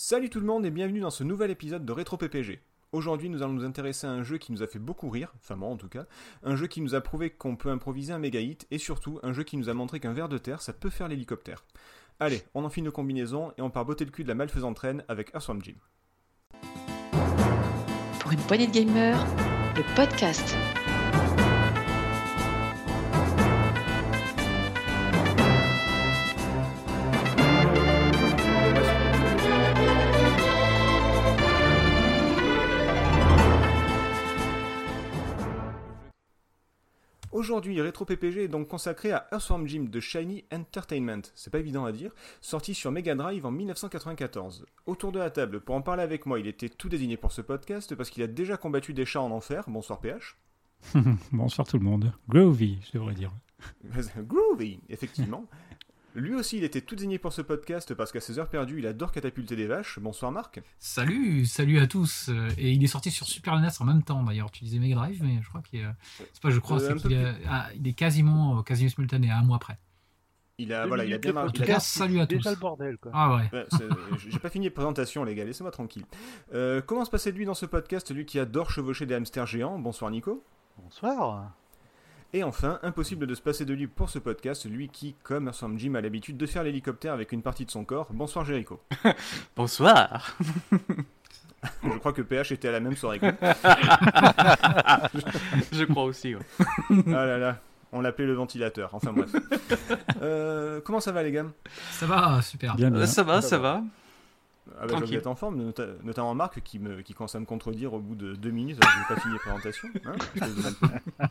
Salut tout le monde et bienvenue dans ce nouvel épisode de Rétro PPG. Aujourd'hui, nous allons nous intéresser à un jeu qui nous a fait beaucoup rire, enfin moi en tout cas, un jeu qui nous a prouvé qu'on peut improviser un méga hit et surtout un jeu qui nous a montré qu'un ver de terre ça peut faire l'hélicoptère. Allez, on enfile nos combinaisons et on part botter le cul de la malfaisante reine avec Earthworm Jim. Pour une poignée de gamers, le podcast. Aujourd'hui, Retro PPG est donc consacré à Earthworm Jim de Shiny Entertainment, c'est pas évident à dire, sorti sur Mega Drive en 1994. Autour de la table, pour en parler avec moi, il était tout désigné pour ce podcast parce qu'il a déjà combattu des chats en enfer. Bonsoir PH. Bonsoir tout le monde. Groovy, je devrais dire. Groovy, effectivement. Lui aussi, il était tout désigné pour ce podcast parce qu'à ses heures perdues, il adore catapulter des vaches. Bonsoir Marc. Salut, salut à tous. Euh, Et il est sorti sur Super NES en même temps d'ailleurs. Tu disais Mega Drive, mais je crois qu'il est. C'est pas, je crois, Euh, qu'il est, ah, il est quasiment, euh, quasiment simultané, un mois après. Il a, voilà, il a bien marqué. En tout cas, salut à tous. Déjà le bordel, quoi. Ah ouais. J'ai pas fini de présentation, les gars, laissez-moi tranquille. Euh, comment se passait de lui dans ce podcast, lui qui adore chevaucher des hamsters géants? Bonsoir Nico. Bonsoir. Et enfin, impossible de se passer de lui pour ce podcast, lui qui, comme Earthworm Jim, a l'habitude de faire l'hélicoptère avec une partie de son corps. Bonsoir Jericho. Bonsoir. Je crois que PH était à la même soirée. que nous. Je crois aussi. ouais. Ah là là, on l'appelait le ventilateur. Enfin bref. Euh, comment ça va les gars? Ça va, super. Bien, bien. Ça va, Ça ça va. va. Ah bah, Vous Tranquille. êtes en forme, nota- notamment Marc qui, me, qui commence à me contredire au bout de deux minutes que j'ai pas fini la présentation. hein.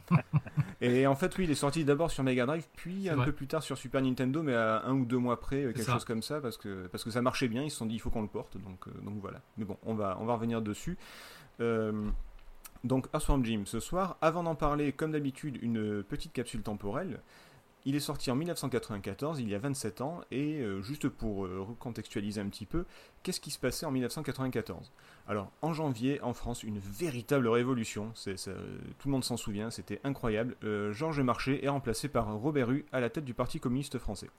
Et en fait, oui, il est sorti d'abord sur Mega Drive, puis un vrai. peu plus tard sur Super Nintendo, mais à un ou deux mois près, quelque ça. chose comme ça, parce que, parce que ça marchait bien. Ils se sont dit, il faut qu'on le porte, donc, euh, donc voilà. Mais bon, on va, on va revenir dessus. Euh, donc, Earthworm Jim, ce soir, avant d'en parler, comme d'habitude, une petite capsule temporelle. Il est sorti en 1994, il y a 27 ans, et euh, juste pour euh, recontextualiser un petit peu, qu'est-ce qui se passait en 1994 Alors, en janvier, en France, une véritable révolution, c'est, ça- tout le monde s'en souvient, c'était incroyable. Euh, Georges Marchais est remplacé par Robert Rue à la tête du Parti communiste français.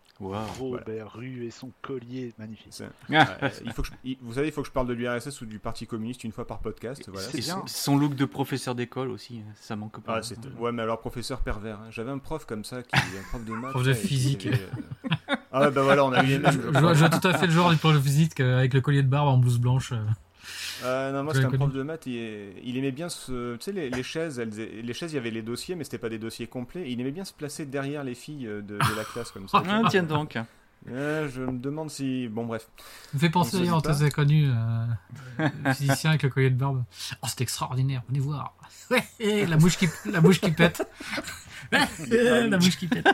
Robert Rue et son collier, magnifique. C'est- Ah, euh, il faut que je- il- vous savez, il faut que je parle de l'URSS ou du Parti communiste une fois par podcast. Voilà, C'est son- son look de professeur d'école aussi, ça manque pas. Ah, c'est... Ouais, mais alors professeur pervers. hein. J'avais un prof comme ça, qui un prof de maths. Prof de physique. avait, euh, Ah bah voilà, on a eu les mêmes. Je, je je crois. vois, je vois tout à fait le genre du prof de physique euh, avec le collier de barbe en blouse blanche. Euh. Non, moi Je c'était un prof de maths, il, il aimait bien se. Tu sais, les, les chaises, elles, les chaises, il y avait les dossiers, mais c'était pas des dossiers complets. et il aimait bien se placer derrière les filles euh, de, de la classe comme ça. Ah, tiens donc. Euh, je me demande si. Bon, bref. Ça me fait penser se d'ailleurs, on pas. t'avait connu, euh, le physicien avec le collier de barbe. Oh, c'est extraordinaire, venez voir. La mouche qui, la mouche qui pète. La mouche qui pète.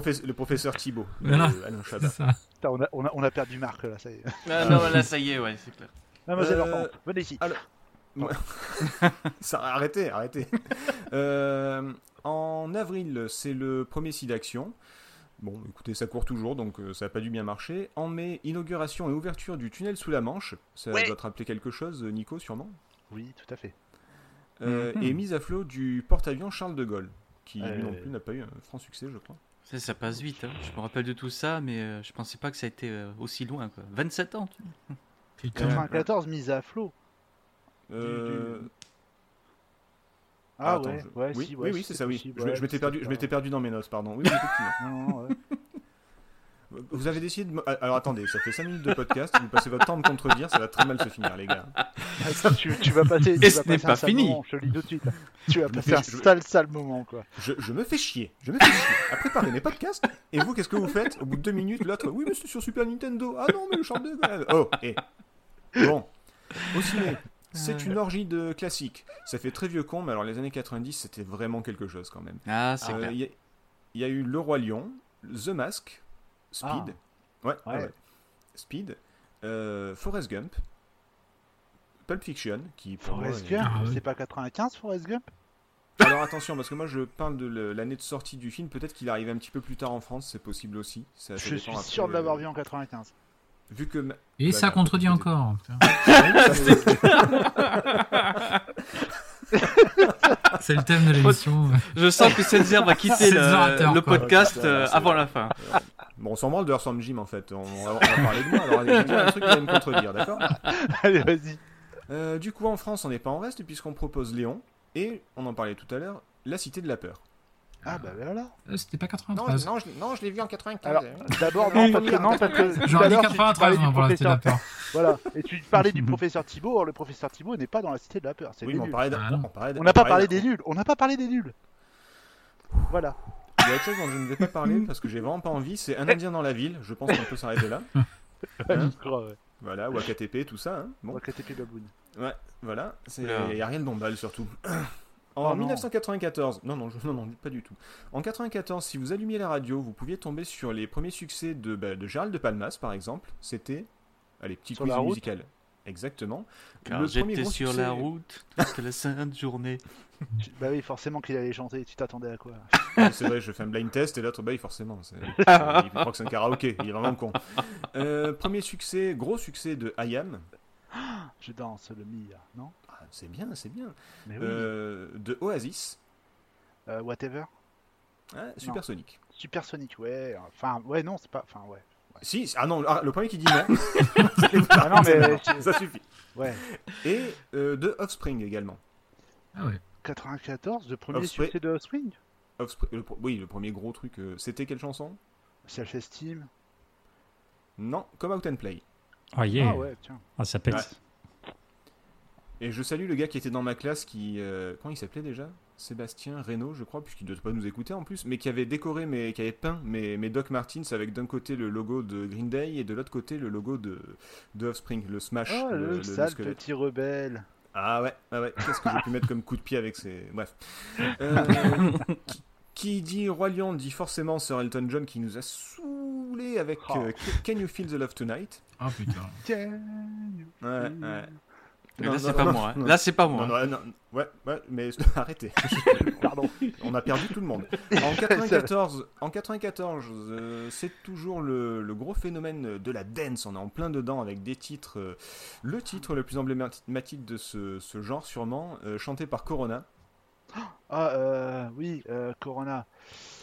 Professe- le professeur Thibault, Voilà. euh, Alain Chabat. ça. Putain, on, a, on, a, on a perdu Marc là, ça y est. Ah, non, là, ça y est, ouais, c'est clair. Mademoiselle Euh, venez ici. Ça, arrêtez, arrêtez. Euh, en avril, c'est le premier site d'action. Bon, écoutez, ça court toujours, donc euh, ça n'a pas dû bien marcher. En mai, inauguration et ouverture du tunnel sous la Manche. Ça Ouais. doit te rappeler quelque chose, Nico, sûrement? Oui, tout à fait. Euh, Mhm. Et mise à flot du porte-avions Charles de Gaulle, qui lui Euh. non plus n'a pas eu un franc succès, je crois. Ça, ça passe vite. hein. Je me rappelle de tout ça, mais euh, je pensais pas que ça a été euh, aussi loin. Quoi. 27 ans. tu vois. Putain. 94 mise à flot. Euh, Ah attends, ouais, je- ouais, oui, si, oui, ouais, oui, c'est ça, oui. possible, Je, m- ouais, je m'étais perdu, je pas- m'étais perdu dans mes notes, pardon. Oui, oui, effectivement. Non, non, ouais. Vous avez décidé de... ah, Alors attendez, ça fait 5 minutes de podcast, vous passez votre temps à me contredire, ça va très mal se finir, les gars. Attends, tu, tu vas passer, tu Et vas ce n'est pas fini. moment, je te le dis tout de suite. Tu vas Je passer me un je- sale, sale moment, quoi. Je, je me fais chier, je me fais chier à préparer mes podcasts, et vous, qu'est-ce que vous faites? Au bout de 2 minutes, l'autre, oui, mais c'est sur Super Nintendo. Ah non, mais le Charles de. Oh, et. Bon. Au ciné, c'est une orgie de classiques. Ça fait très vieux con, mais alors les années 90, c'était vraiment quelque chose quand même. Ah, c'est Euh, clair. Il y, y a eu Le Roi Lion, The Mask, Speed, ouais, ouais, Ouais. ouais. Speed, euh, Forrest Gump, Pulp Fiction, qui moi, Forrest est- Gump, Ah c'est pas 95 Forrest Gump? Alors attention, parce que moi je parle de l'année de sortie du film, peut-être qu'il arrive un petit peu plus tard en France, c'est possible aussi. Ça- ça Je suis après, sûr de l'avoir euh, vu en 95. Vu que. ma- Et Bah, ça contredit encore. C'est le thème de l'émission. Je sens que Setzer va quitter C'est le, quoi. podcast Ouais, euh, avant la fin. Bon, on s'en branle de Earthworm Jim en fait. On, on va, on va parler de moi. Alors, allez, je vais dire un truc qui va me contredire, d'accord Allez, vas-y. Euh, Du coup, en France, on n'est pas en reste puisqu'on propose Léon et, on en parlait tout à l'heure, La Cité de la Peur. Ah, bah voilà. Euh, C'était pas 93. non, je, non, je l'ai vu en 95. Alors, d'abord, non, parce que, non, parce que tout J'aurais à dit l'heure, tu 93 parlais du moi, pour la cité de la professeur. peur. Voilà. Et tu parlais du professeur Thibault. Or, le professeur Thibault n'est pas dans la cité de la peur. C'est oui, des mais on parlait Ah, non. on parlait d'- On n'a pas parlé des nuls. On n'a pas parlé des nuls. Voilà. Il y a autre chose dont je ne vais pas parler parce que j'ai vraiment pas envie. C'est un Indien dans la ville. Je pense qu'on peut s'arrêter là. Hein Je crois, ouais. voilà, ou AKTP, tout ça. hein. On Bon, Baboon. ouais, voilà. Il y a rien de bombal surtout. En Oh non. 1994, non, non, je- non, non, pas du tout. En 94, si vous allumiez la radio, vous pouviez tomber sur les premiers succès de, bah, de Gérald de Palmas, par exemple. C'était, allez, petit Sur quiz musical. Exactement. Car j'étais sur succès- la route toute la sainte journée. Bah oui, forcément qu'il allait chanter. Tu t'attendais à quoi? Ouais, c'est vrai, je fais un blind test et l'autre, bah, oui, forcément. il croit que c'est un karaoké, il est vraiment con. Euh, premier succès, gros succès de IAM. Je danse le Mia, non? Ah, c'est bien, c'est bien. Mais oui. Euh, de Oasis, Euh, whatever. hein, Supersonic. Supersonic, ouais. Enfin, ouais, non, c'est pas. Enfin, ouais. Si, ah non, ah, le premier qui dit non. Ah non, mais. ça suffit. Ouais. Et euh, de Offspring également. Ah ouais. 94, le premier Offspring. succès de Offspring Offspring- le pro- oui, le premier gros truc. euh, C'était quelle chanson? Self-esteem. Non, Come Out and Play. Ah, yeah. Ah ouais, tiens. Ah, ça pète. Ouais. Et je salue le gars qui était dans ma classe qui. euh, comment il s'appelait déjà? Sébastien Reynaud, je crois, puisqu'il ne doit pas nous écouter en plus, mais qui avait décoré, mes, qui avait peint mes, mes Doc Martens avec d'un côté le logo de Green Day et de l'autre côté le logo de, de Offspring, le Smash, Oh, le, le, le- le sale petit rebelle. Ah ouais, ah ouais. qu'est-ce que j'ai pu mettre comme coup de pied avec ces. Bref. Euh, qui, qui dit Roi Lion dit forcément Sir Elton John qui nous a saoulé avec Oh. euh, Can You Feel the Love Tonight? Oh putain. Tiens. Ouais, ouais. Mais Non, là, c'est pas non, moi. hein. non. Là, c'est pas moi. non, non, ouais, ouais, mais arrêtez. Pardon. On a perdu tout le monde. En 94, en 94 euh, c'est toujours le, le gros phénomène de la dance. On est en plein dedans avec des titres. euh, le titre le plus emblématique de ce, ce genre, sûrement, euh, chanté par Corona. Ah, euh, oui, euh, Corona.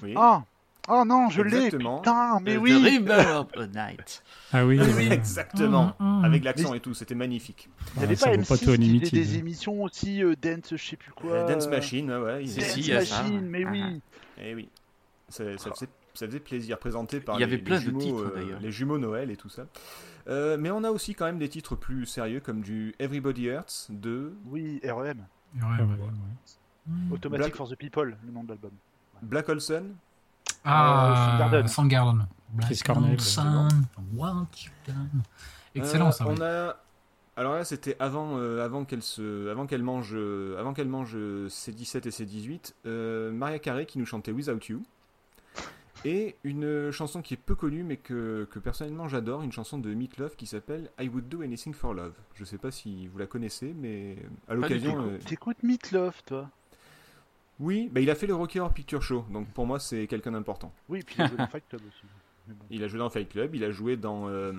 Oui. Ah Oh non, je l'ai Exactement. Putain, mais The oui River of the Night. Ah oui, Mais oui. oui. Exactement. Mmh, mmh. Avec l'accent et tout, c'était magnifique. Il y avait Ah, pas vaut M6 pas tout qui Unlimited. faisait des émissions aussi, euh, Dance, je sais plus quoi. Euh, Dance euh, Machine, ouais, Dance si, il y a ça. Machine, mais Ah, oui Eh oui. Ça, ça faisait, ça faisait plaisir, présenté par Il y avait les, plein les de jumeaux, titres, euh, d'ailleurs. les jumeaux Noël et tout ça. Euh, mais on a aussi quand même des titres plus sérieux comme du Everybody Hurts de Oui, REM. Ouais, Ah, ouais. ouais, ouais. Hmm. Automatic Black- for the People, le nom de l'album. Black Olson. Ah, Soundgarden. Soundgarden. Chris Black Cornell, Sun, what you done. Excellent Euh, ça. On a. Alors là, c'était avant, euh, avant qu'elle se, avant qu'elle mange, euh, avant qu'elle mange euh, ses 17 et ses 18. euh, Maria Carey qui nous chantait Without You. Et une chanson qui est peu connue mais que, que personnellement j'adore, une chanson de Meat Love qui s'appelle I Would Do Anything for Love. Je sais pas si vous la connaissez, mais à l'occasion. euh, T'écoutes Meatloaf, toi oui, bah, il a fait le Rocky Horror Picture Show, donc pour moi c'est quelqu'un d'important. Oui, puis il a joué dans Fight Club aussi. Mais bon. Il a joué dans Fight Club, il a joué dans euh,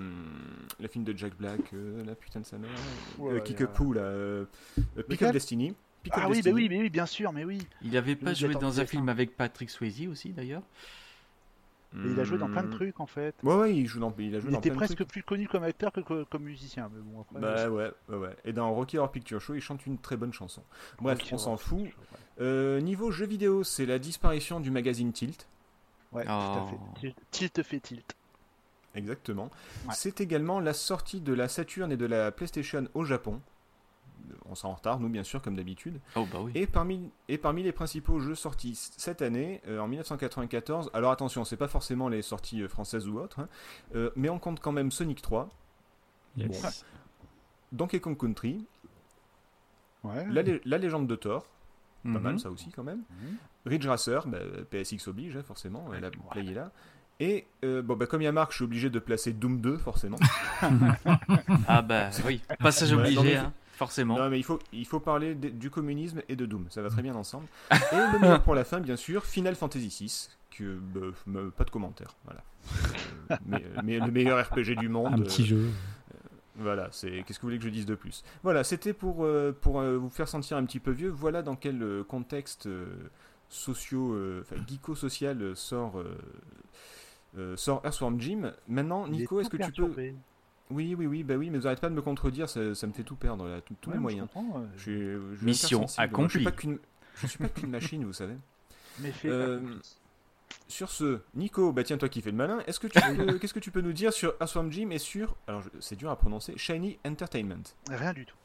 le film de Jack Black, euh, la putain de sa mère, Ouais, euh, ouais, Kickapoo, là, euh, euh, Pick Destiny. Pick of Ah oui, bah Destiny. oui, mais oui, bien sûr, mais oui. Il avait pas joué dans un film avec Patrick Swayze aussi, d'ailleurs? Et il a joué dans plein de Hmm. trucs en fait. Ouais, ouais, il joue dans, il a joué Il dans était plein de presque trucs. plus connu comme acteur que co- comme musicien, mais bon après. Bah ouais, ouais, ouais. Et dans Rocky Horror Picture Show, il chante une très bonne chanson. Bref, on s'en fout. ouais. Euh, niveau jeux vidéo, c'est la disparition du magazine Tilt. Ouais, tout Oh. à fait. Tilt- Tilt fait tilt. Exactement. Ouais. C'est également la sortie de la Saturn et de la PlayStation au Japon. On s'en en retard, nous bien sûr, comme d'habitude. Oh bah oui. Et parmi, et parmi les principaux jeux sortis cette année, euh, en 1994, alors attention, c'est pas forcément les sorties euh, françaises ou autres, hein, euh, mais on compte quand même Sonic 3, Yes. Donkey Kong Country, Ouais. la, lé- la légende de Thor, pas Mhm. mal ça aussi quand même, Mhm. Ridge Racer, bah, PSX oblige hein, forcément, Ouais, la voilà. play est là. Et euh, bon, bah, comme il y a Marc, je suis obligé de placer Doom 2 forcément. Ah bah oui. Passage Ouais, non, mais obligé, hein, forcément. Non, mais il faut, il faut parler de- du communisme et de Doom, ça va très bien ensemble. Et le meilleur pour la fin, bien sûr, Final Fantasy VI, que bah, pas de commentaire. Voilà. Euh, mais, mais le meilleur RPG du monde. Un petit euh, jeu. Voilà, c'est qu'est-ce que vous voulez que je dise de plus? Voilà, c'était pour, euh, pour euh, vous faire sentir un petit peu vieux. Voilà dans quel euh, contexte euh, socio, euh, geeko-social sort euh, euh, sort Earthworm Jim. Maintenant, Nico, est-ce que tu peux. Oui, oui, oui, bah oui, mais vous arrêtez pas de me contredire, ça, ça me fait tout perdre, là, tous Ouais, les moi, je moyens. comprends, Je suis- je suis Mission. Je accomplie. pas qu'une- Je suis pas qu'une machine, vous savez. Mais fais Euh, Sur ce, Nico, bah tiens, toi qui fais le malin, est-ce que tu peux- qu'est-ce que tu peux nous dire sur Earthworm Jim et sur, alors je- c'est dur à prononcer, Shiny Entertainment? Rien du tout.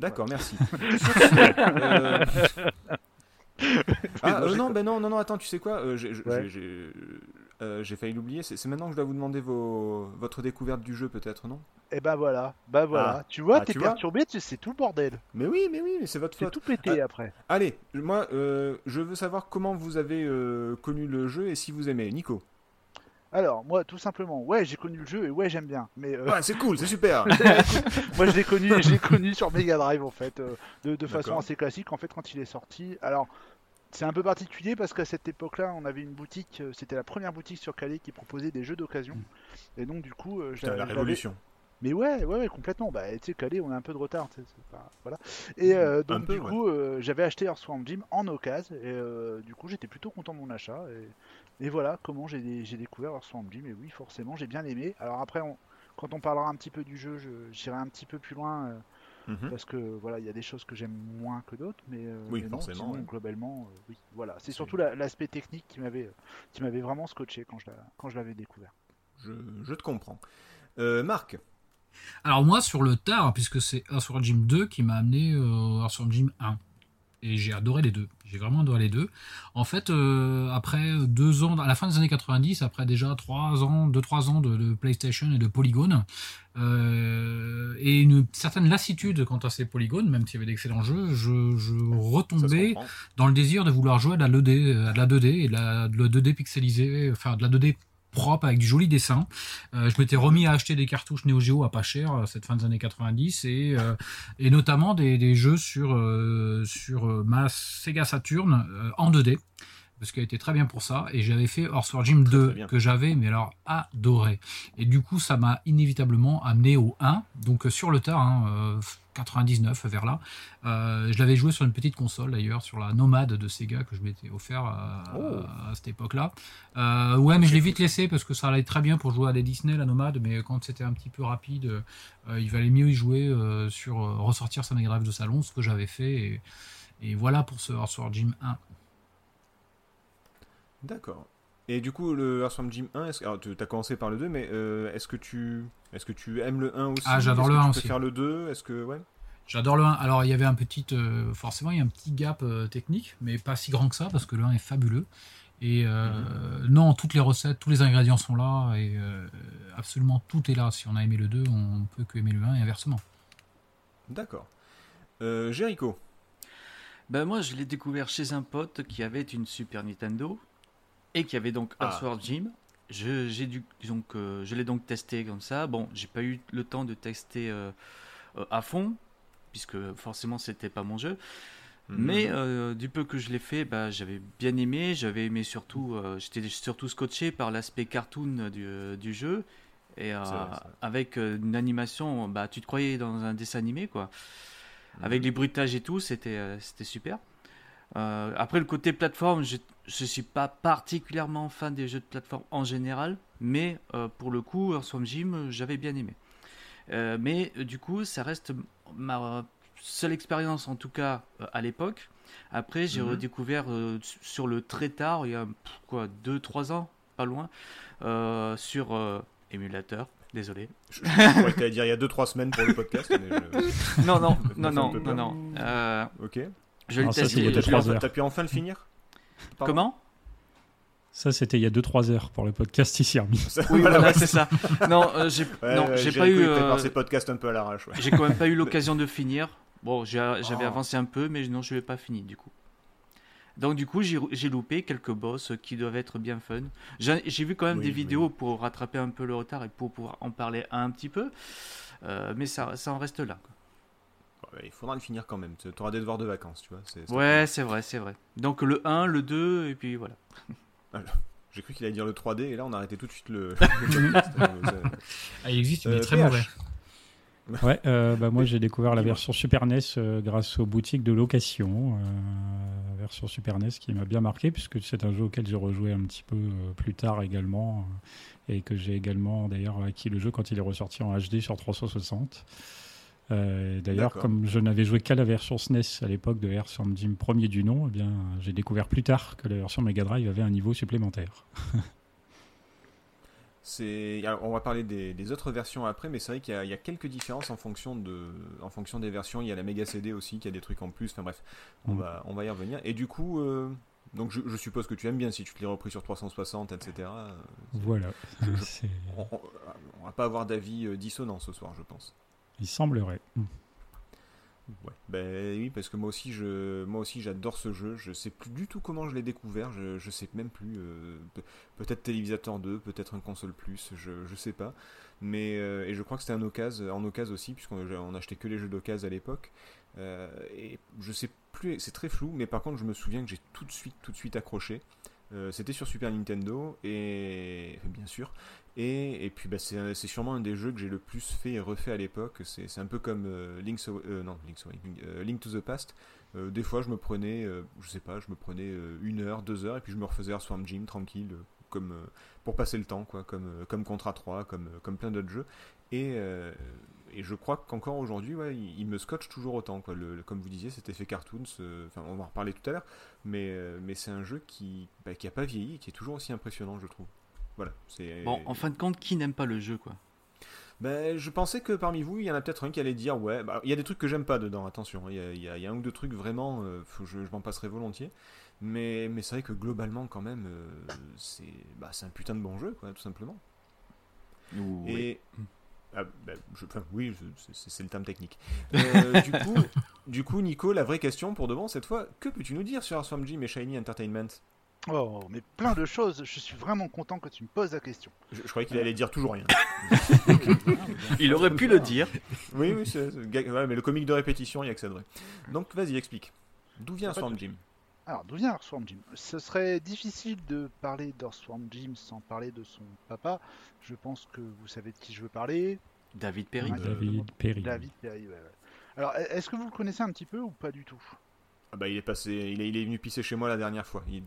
D'accord, merci. Sur ce, euh, Ah euh, non, ben non, non, non, attends, tu sais quoi euh, J'ai j'ai- Ouais. j'ai- j'ai- euh, j'ai failli l'oublier. C'est maintenant que je dois vous demander vos, votre découverte du jeu, peut-être, non? Et bah voilà, bah voilà. Ah. Tu vois, Ah, t'es perturbé, tu- c'est tout le bordel. Mais oui, mais oui, mais c'est votre faute. tout pété Ah. après. Allez, moi, euh, je veux savoir comment vous avez euh, connu le jeu et si vous aimez. Nico. Alors, moi, tout simplement, ouais, j'ai connu le jeu et ouais, j'aime bien. Mais euh, Ouais, c'est cool, c'est super. moi, je l'ai connu, connu sur Mega Drive en fait, euh, de, de façon assez classique. En fait, quand il est sorti, alors c'est un peu particulier parce qu'à cette époque-là, on avait une boutique, euh, c'était la première boutique sur Calais qui proposait des jeux d'occasion. Et donc, du coup, euh, je l'avais- la révolution. Mais ouais, ouais, ouais, complètement. Bah, tu sais, Calais, on a un peu de retard. pas- Voilà. Et euh, donc, peu, du ouais. coup, euh, j'avais acheté Earthworm Jim en occasion. Et euh, du coup, j'étais plutôt content de mon achat. Et, et voilà comment j'ai découvert Earthworm Jim. Et oui, forcément, j'ai bien aimé. Alors après, on- quand on parlera un petit peu du jeu, je- j'irai un petit peu plus loin. Mhm. parce que voilà, il y a des choses que j'aime moins que d'autres, mais, euh, Oui, mais non, forcément, sinon, ouais. globalement, euh, oui, voilà. C'est surtout la- l'aspect technique qui m'avait, euh, qui m'avait vraiment scotché quand je l'a- quand je l'avais découvert. Je, je te comprends. Euh, Marc. Alors moi, sur le tard, puisque c'est Earthworm Jim 2 qui m'a amené euh, Earthworm Jim 1. Et j'ai adoré les deux. J'ai vraiment adoré les deux. En fait, euh, après deux ans, à la fin des années 90, après déjà trois ans, deux trois ans de, de PlayStation et de Polygon, euh, et une certaine lassitude quant à ces polygones, même s'il y avait d'excellents jeux, je, je retombais dans le désir de vouloir jouer à de la 2D, à de la 2D et de la, de la 2D pixelisée, enfin de la 2D propre avec du joli dessin. Euh, je m'étais remis à acheter des cartouches Neo Geo à pas cher euh, cette fin des années 90 et, euh, et notamment des, des jeux sur, euh, sur ma Sega Saturn en 2D parce qu'elle était très bien pour ça et j'avais fait Jim Très, 2 très bien. que j'avais mais alors adoré et du coup ça m'a inévitablement amené au 1 donc sur le tard hein, 99 vers là euh, je l'avais joué sur une petite console d'ailleurs, sur la Nomade de Sega que je m'étais offert à, Oh. à cette époque-là. Euh, ouais, mais je l'ai vite laissé parce que ça allait très bien pour jouer à des Disney, la Nomade, mais quand c'était un petit peu rapide, euh, il valait mieux y jouer sur ressortir sa Mega Drive de salon, ce que j'avais fait. Et, et voilà pour ce Earthworm Jim 1. D'accord. Et du coup, le Earthworm Jim 1, est-ce- alors tu as commencé par le 2, mais euh, est-ce que tu est-ce que tu aimes le 1 aussi Ah, j'adore Est-ce le que 1 tu aussi. préfères le 2 Est-ce que ouais? J'adore le 1. Alors, il y avait un petit. euh, forcément, il y a un petit gap euh, technique, mais pas si grand que ça, parce que le 1 est fabuleux. Et euh, non, toutes les recettes, tous les ingrédients sont là, et euh, absolument tout est là. Si on a aimé le 2, on peut que aimer le 1 et inversement. D'accord. Euh, Jericho. Ben moi, je l'ai découvert chez un pote qui avait une Super Nintendo et qui avait donc Ah. Earthworm Jim. Je, j'ai dû, donc, euh, je l'ai donc testé comme ça. Bon, j'ai pas eu le temps de tester euh, euh, à fond, puisque forcément c'était pas mon jeu. Mais Mhm. euh, du peu que je l'ai fait, bah, j'avais bien aimé. J'avais aimé surtout, j'étais surtout scotché par l'aspect cartoon du, du jeu. Et vrai, avec une animation, bah, tu te croyais dans un dessin animé, quoi. Mhm. Avec les bruitages et tout, c'était c'était super. Euh, après, le côté plateforme, je ne suis pas particulièrement fan des jeux de plateforme en général, mais euh, pour le coup, Earthworm Jim, euh, j'avais bien aimé. Euh, mais du coup, ça reste ma seule expérience, en tout cas à l'époque. Après, j'ai Mhm. redécouvert sur le très tard, il y a pff, quoi, 2-3 ans, pas loin, sur émulateur. Désolé. Je, je dire il y a 2-3 semaines pour le podcast, mais je- Non, non, non, non, non. Euh, Ok. Je l'ai ça, testé. c'est il y a je deux, l'ai- trois T'as pu enfin le finir? Pardon? Comment? Ça, c'était il y a 2-3 heures pour le podcast ici. Ça- Oui, voilà, voilà, ouais. c'est ça. Non, euh, j'ai Ouais, ouais, pas eu. euh, ses podcasts un peu à l'arrache. ouais. J'ai quand même pas eu l'occasion de finir. Bon, j'avais Oh. avancé un peu, mais non, je l'ai pas fini du coup. Donc du coup, j'ai loupé quelques boss qui doivent être bien fun. J'ai vu quand même Oui, des oui. vidéos pour rattraper un peu le retard et pour pouvoir en parler un petit peu. Euh, mais ça, ça en reste là. quoi. Il faudra le finir quand même. Tu auras des devoirs de vacances, tu vois. c'est- c'est Ouais, c'est vrai, c'est vrai. Donc le 1, le 2, et puis voilà. J'ai cru qu'il allait dire le 3D et là on a arrêté tout de suite le. podcast. Euh, Ah, il existe, mais il Euh, est très PH. mauvais. Ouais, euh, bah moi j'ai découvert la version Super NES euh, grâce aux boutiques de location. euh, version Super NES qui m'a bien marqué puisque c'est un jeu auquel j'ai rejoué un petit peu euh, plus tard également euh, et que j'ai également d'ailleurs acquis le jeu quand il est ressorti en HD sur 360. Euh, D'ailleurs, comme je n'avais joué qu'à la version SNES à l'époque de Air Jim premier du nom, eh bien j'ai découvert plus tard que la version Mega Drive avait un niveau supplémentaire. Alors, on va parler des, des autres versions après, mais c'est vrai qu'il y, a- il y a quelques différences en fonction de, en fonction des versions. Il y a la Mega CD aussi, qui a des trucs en plus. Enfin bref, on Mm. va, on va y revenir. Et du coup, euh, donc je, je suppose que tu aimes bien si tu te l'es repris sur 360, etc. euh, Voilà. Je- je- C'est- On, on- on va pas avoir d'avis dissonant ce soir, je pense. Il semblerait. Ouais. Ben oui, parce que moi aussi, je, moi aussi, j'adore ce jeu. Je sais plus du tout comment je l'ai découvert. Je, je sais même plus. euh, pe- peut-être télévisateur 2, peut-être un console plus. Je, je sais pas. Mais euh, et je crois que c'était un occasion, en occasion aussi, puisqu'on on achetait que les jeux d'occasion à l'époque. Euh, et je sais plus. C'est très flou, mais par contre, je me souviens que j'ai tout de suite, tout de suite accroché. C'était sur Super Nintendo et bien sûr et, puis bah, c'est sûrement un des jeux que j'ai le plus fait et refait à l'époque. C'est un peu comme euh, euh, euh, Link to the Past. Des fois, je me prenais, je sais pas, je me prenais une heure, deux heures, et puis je me refaisais Earthworm Jim tranquille, comme pour passer le temps, quoi, comme comme Contra 3, comme comme plein d'autres jeux. Et je crois qu'encore aujourd'hui, il, me scotche toujours autant, comme vous disiez, cet effet cartoons. Enfin, on va en reparler tout à l'heure, mais c'est un jeu qui bah, qui pas vieilli, et qui est toujours aussi impressionnant, je trouve. Voilà, c'est Bon, en fin de compte, qui n'aime pas le jeu, quoi ben, je pensais que parmi vous, il y en a peut-être un qui allait dire ouais. bah, il y a des trucs que j'aime pas dedans, attention. Il y a, il y a- il y a un ou deux trucs vraiment, euh, je, je m'en passerai volontiers. Mais, mais c'est vrai que globalement, quand même, euh, c'est bah, c'est un putain de bon jeu, quoi, tout simplement. Et. Ah, ben, je- enfin, oui, c'est le terme technique. Euh, du, coup, du coup, Nico, la vraie question pour de bon cette fois, que peux-tu nous dire sur Earthworm Jim et Shiny Entertainment? Oh, mais plein de choses. Je suis vraiment content que tu me poses la question. je, je croyais qu'il allait dire toujours rien. Il aurait pu le dire. Oui, oui, c'est, c'est- ga- ouais, mais le comique de répétition, il y accéderait. Donc, vas-y, explique. D'où vient Earthworm Jim Alors, d'où vient Earthworm Jim? Ce serait difficile de parler d'Earthworm Jim sans parler de son papa. Je pense que vous savez de qui je veux parler. David Perry. Ouais, David Perry. David Perry, ouais, ouais. Alors, e- est-ce que vous le connaissez un petit peu ou pas du tout? Ah bah, il est passé, il est, il est venu pisser chez moi la dernière fois. Il,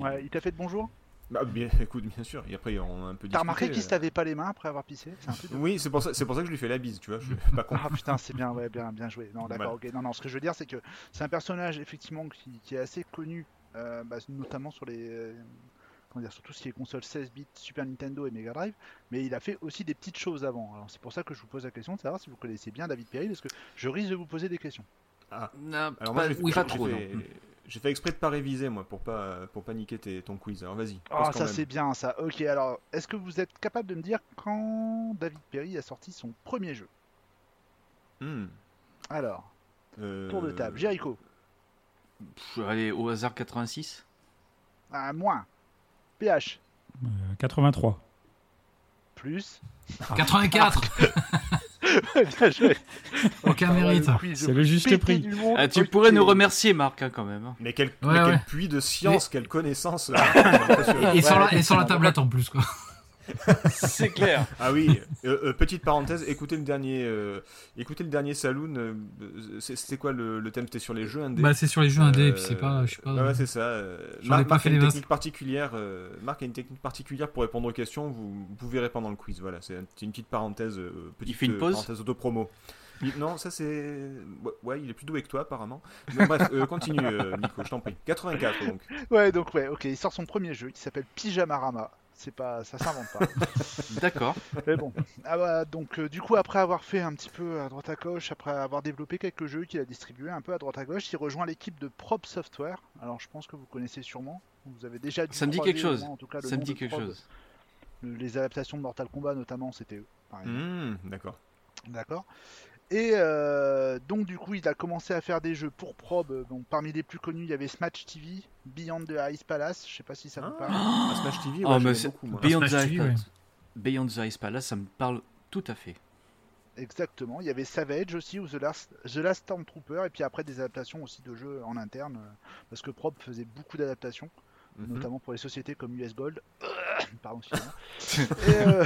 Ouais, il t'a fait de bonjour Bah, bien, écoute, bien sûr. Et après, on a un peu T'as remarqué qu'il se euh. lavait pas les mains après avoir pissé? C'est un peu de- Oui, c'est pour ça, c'est pour ça que je lui fais la bise, tu vois. Je pas con. Ah putain, c'est bien, ouais, bien, bien joué. Non, d'accord, Voilà. ok. Non, non, ce que je veux dire, c'est que c'est un personnage effectivement qui, qui est assez connu, euh, bah, notamment sur les, euh, comment dire, sur tout ce qui est console 16 bits, Super Nintendo et Mega Drive. Mais il a fait aussi des petites choses avant. Alors c'est pour ça que je vous pose la question de savoir si vous connaissez bien David Perry, parce que je risque de vous poser des questions. Ah, Non, alors pas, moi, j'ai oui, pas trop, j'ai fait exprès de pas réviser, moi, pour pas, pour pas niquer tes- ton quiz. Alors, vas-y. Ah, quand ça c'est bien, ça. Ok, alors, est-ce que vous êtes capable de me dire quand David Perry a sorti son premier jeu? Hmm. Alors, Euh, tour de table. Jericho, Pff, allez, au hasard 86. à moins. PH, Euh, 83. plus. 84 bien joué. Aucun Ah mérite. C'est le juste prix. Ah, tu pourrais nous remercier, Marc, hein, quand même. hein. Mais quel, Ouais, mais quel ouais. puits de science, quelle connaissance. là. Et, sur la, et sur la tablette en plus, quoi. C'est clair. Ah oui, euh, euh, petite parenthèse, écoutez le dernier, euh, écoutez le dernier Saloon. euh, C'était quoi le, le thème? C'était sur les jeux indés. Bah, c'est sur les jeux indés, et puis c'est pas. Je sais pas. ouais, c'est ça. euh, Marc, pas Marc fait a une technique particulière. euh, Marc a une technique particulière pour répondre aux questions. Vous, vous pouvez répondre dans le quiz. Voilà, c'est un- c'est une petite parenthèse. euh, petite, fait une euh, pause? Parenthèse auto-promo. Il- Non, ça c'est. Ouais, ouais, il est plus doué que toi apparemment. Mais bref, euh, continue, euh, Nico, je t'en prie. 84 donc. Ouais, donc ouais, ok, il sort son premier jeu qui s'appelle Pyjamarama. C'est pas, ça s'invente pas. D'accord. Mais bon. Ah bah, donc euh, du coup, après avoir fait un petit peu à droite à gauche, après avoir développé quelques jeux qu'il a distribués un peu à droite à gauche, il rejoint l'équipe de Prop Software. Alors je pense que vous connaissez sûrement. Vous avez déjà dû Ça me dit quelque chose. moins, en tout cas, le Ça me dit quelque chose. Le- Les adaptations de Mortal Kombat notamment, c'était eux. Hmm, D'accord. D'accord. Et euh, donc du coup, il a commencé à faire des jeux pour probe. Donc parmi les plus connus, il y avait Smash TV, Beyond the Ice Palace. Je sais pas si ça vous parle. Ah, Smash TV, ouais, Oh, beaucoup moi. Beyond Smash the, TV, ouais. Beyond the Ice Palace, ça me parle tout à fait. Exactement. Il y avait Savage aussi ou The Last, The Last Stormtrooper. Et puis après des adaptations aussi de jeux en interne, euh, parce que Probe faisait beaucoup d'adaptations, Mhm. notamment pour les sociétés comme US Gold. Pardon, euh,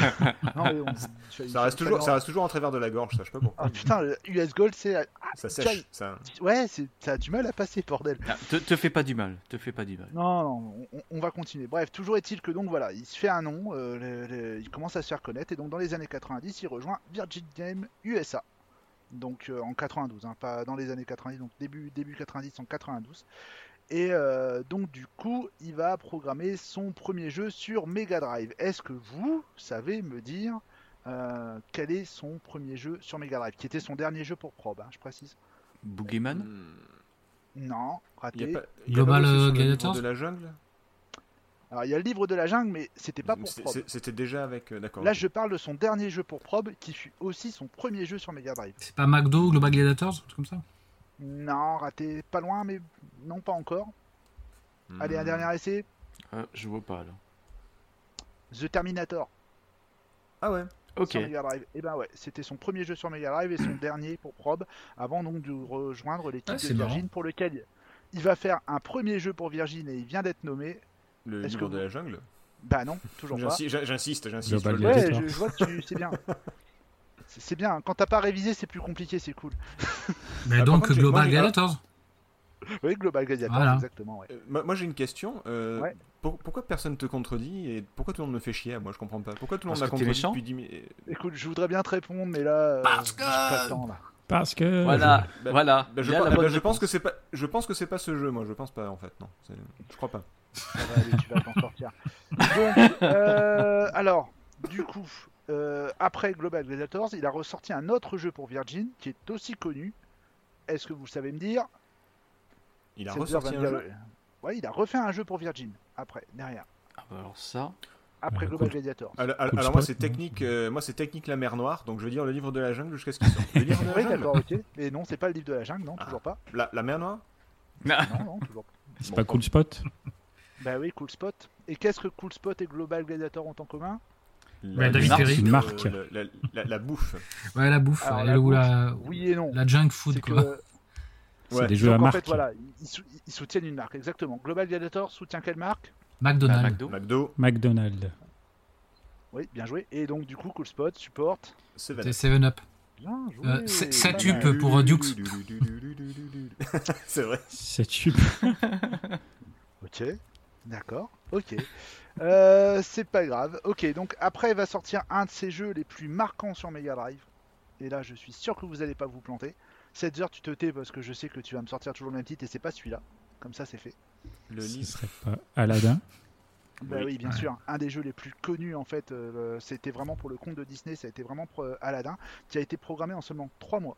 non, mais on- je- je- Ça reste, toujours, ça reste toujours en travers de la gorge, ça, je sais pas pourquoi. Ah putain, US Gold, c'est. ah, Ça sèche. Ça... Ouais, c'est- ça a du mal à passer, bordel. Ah, te, te fais pas du mal, te fais pas du mal. Non, non, on, on va continuer. Bref, toujours est-il que donc voilà, il se fait un nom, euh, le- le- il commence à se faire connaître, et donc dans les années 90, il rejoint Virgin Game USA. Donc euh, en 92, hein, pas dans les années 90, donc début, début 90 en 92. Et euh, donc du coup, il va programmer son premier jeu sur Mega Drive. Est-ce que vous savez me dire euh, quel est son premier jeu sur Mega Drive, qui était son dernier jeu pour probe, hein, je précise? Boogeyman? Hmm. Non, y raté. a pas, il y a Global, euh, sur le livre Gladiators de la jungle? Alors il y a le livre de la jungle, mais c'était pas pour probe. C'était déjà avec. euh, D'accord. Là, je parle de son dernier jeu pour probe, qui fut aussi son premier jeu sur Mega Drive. C'est pas McDo, Global Gladiators, un truc comme ça? Non, raté, pas loin, mais non, pas encore. Allez, un Hmm. dernier essai. Euh, Je vois pas là. The Terminator Ah ouais. Ok. sur Mega Drive. Et ben ouais, c'était son premier jeu sur Mega Drive et son dernier pour probe, avant donc de rejoindre l'équipe Ah, de Virgin, marrant. pour lequel il va faire un premier jeu pour Virgin et il vient d'être nommé. Le livre que de la jungle? Bah non, toujours pas. J'insi- j'in- J'insiste, j'insiste. Ouais, je vois que tu sais bien. C'est bien, quand t'as pas révisé, c'est plus compliqué, c'est cool. Mais Ah, donc contre, Global Gladiators Oui, Global Gladiator, Voilà. exactement, ouais. Euh, moi, moi, j'ai une question. euh, Ouais. pour- pourquoi personne te contredit et pourquoi tout le monde me fait chier? Moi je comprends pas. Pourquoi tout le monde m'a contredit depuis 10 minutes Écoute, je voudrais bien te répondre, mais là, euh, Parce que- pas le temps, là. Parce que. Voilà, Bah, voilà. Bah, je, la bah, bonne je pense que c'est pas. Je pense que c'est pas ce jeu. Moi je pense pas en fait. Non. Je crois pas. Ça va aller, tu vas t'en sortir. Donc, euh, alors, du coup, euh, après Global Gladiators, il a ressorti un autre jeu pour Virgin qui est aussi connu. Est-ce que vous savez me dire? Il a ressorti un jeu? Ouais, il a refait un jeu pour Virgin. Après, derrière. Ah bah alors ça. Après Ah, Global cool. Gladiators. Alors, alors- Cool alors moi c'est technique. euh, moi c'est technique la mer Noire. Donc je veux dire le livre de la jungle jusqu'à ce qu'il sorte. Le livre de la Oui, jungle. d'accord, ok. Mais non, c'est pas le livre de la jungle, non, Ah. toujours pas. La, la mer Noire? Non, non, toujours pas. C'est Bon, pas Cool Spot? Bah oui, Cool Spot. Et qu'est-ce que Cool Spot et Global Gladiator ont en commun? La, David marque, Perry. euh, Une marque. le- la, la- la bouffe. Ouais, la bouffe, Alors, la bouffe, la, Oui et non. la junk food, quoi. que C'est Ouais. des jeux à en marque. fait, voilà, ils, ils sou- ils soutiennent une marque, exactement. Global Gladiator soutient quelle marque? McDonald's. McDo. McDo, McDonald's. Oui, bien joué. Et donc, du coup, Cool Spot supporte. Seven C'est Up. 7 Up. Bien joué. Euh, c'est- pas Satup mal. pour, euh, Dukes. C'est vrai. C'est tube. Ok, d'accord, ok. Euh, c'est pas grave. Ok, donc après, il va sortir un de ses jeux les plus marquants sur Mega Drive. Et là, je suis sûr que vous allez pas vous planter. 7 heures, tu te tais parce que je sais que tu vas me sortir toujours le même titre et c'est pas celui-là. Comme ça, c'est fait. Le Ce livre. serait pas Aladdin. Bah Oui. oui, bien Ouais. sûr. Un des jeux les plus connus, en fait, euh, c'était vraiment pour le compte de Disney, ça a été vraiment pour euh, Aladdin, qui a été programmé en seulement 3 mois.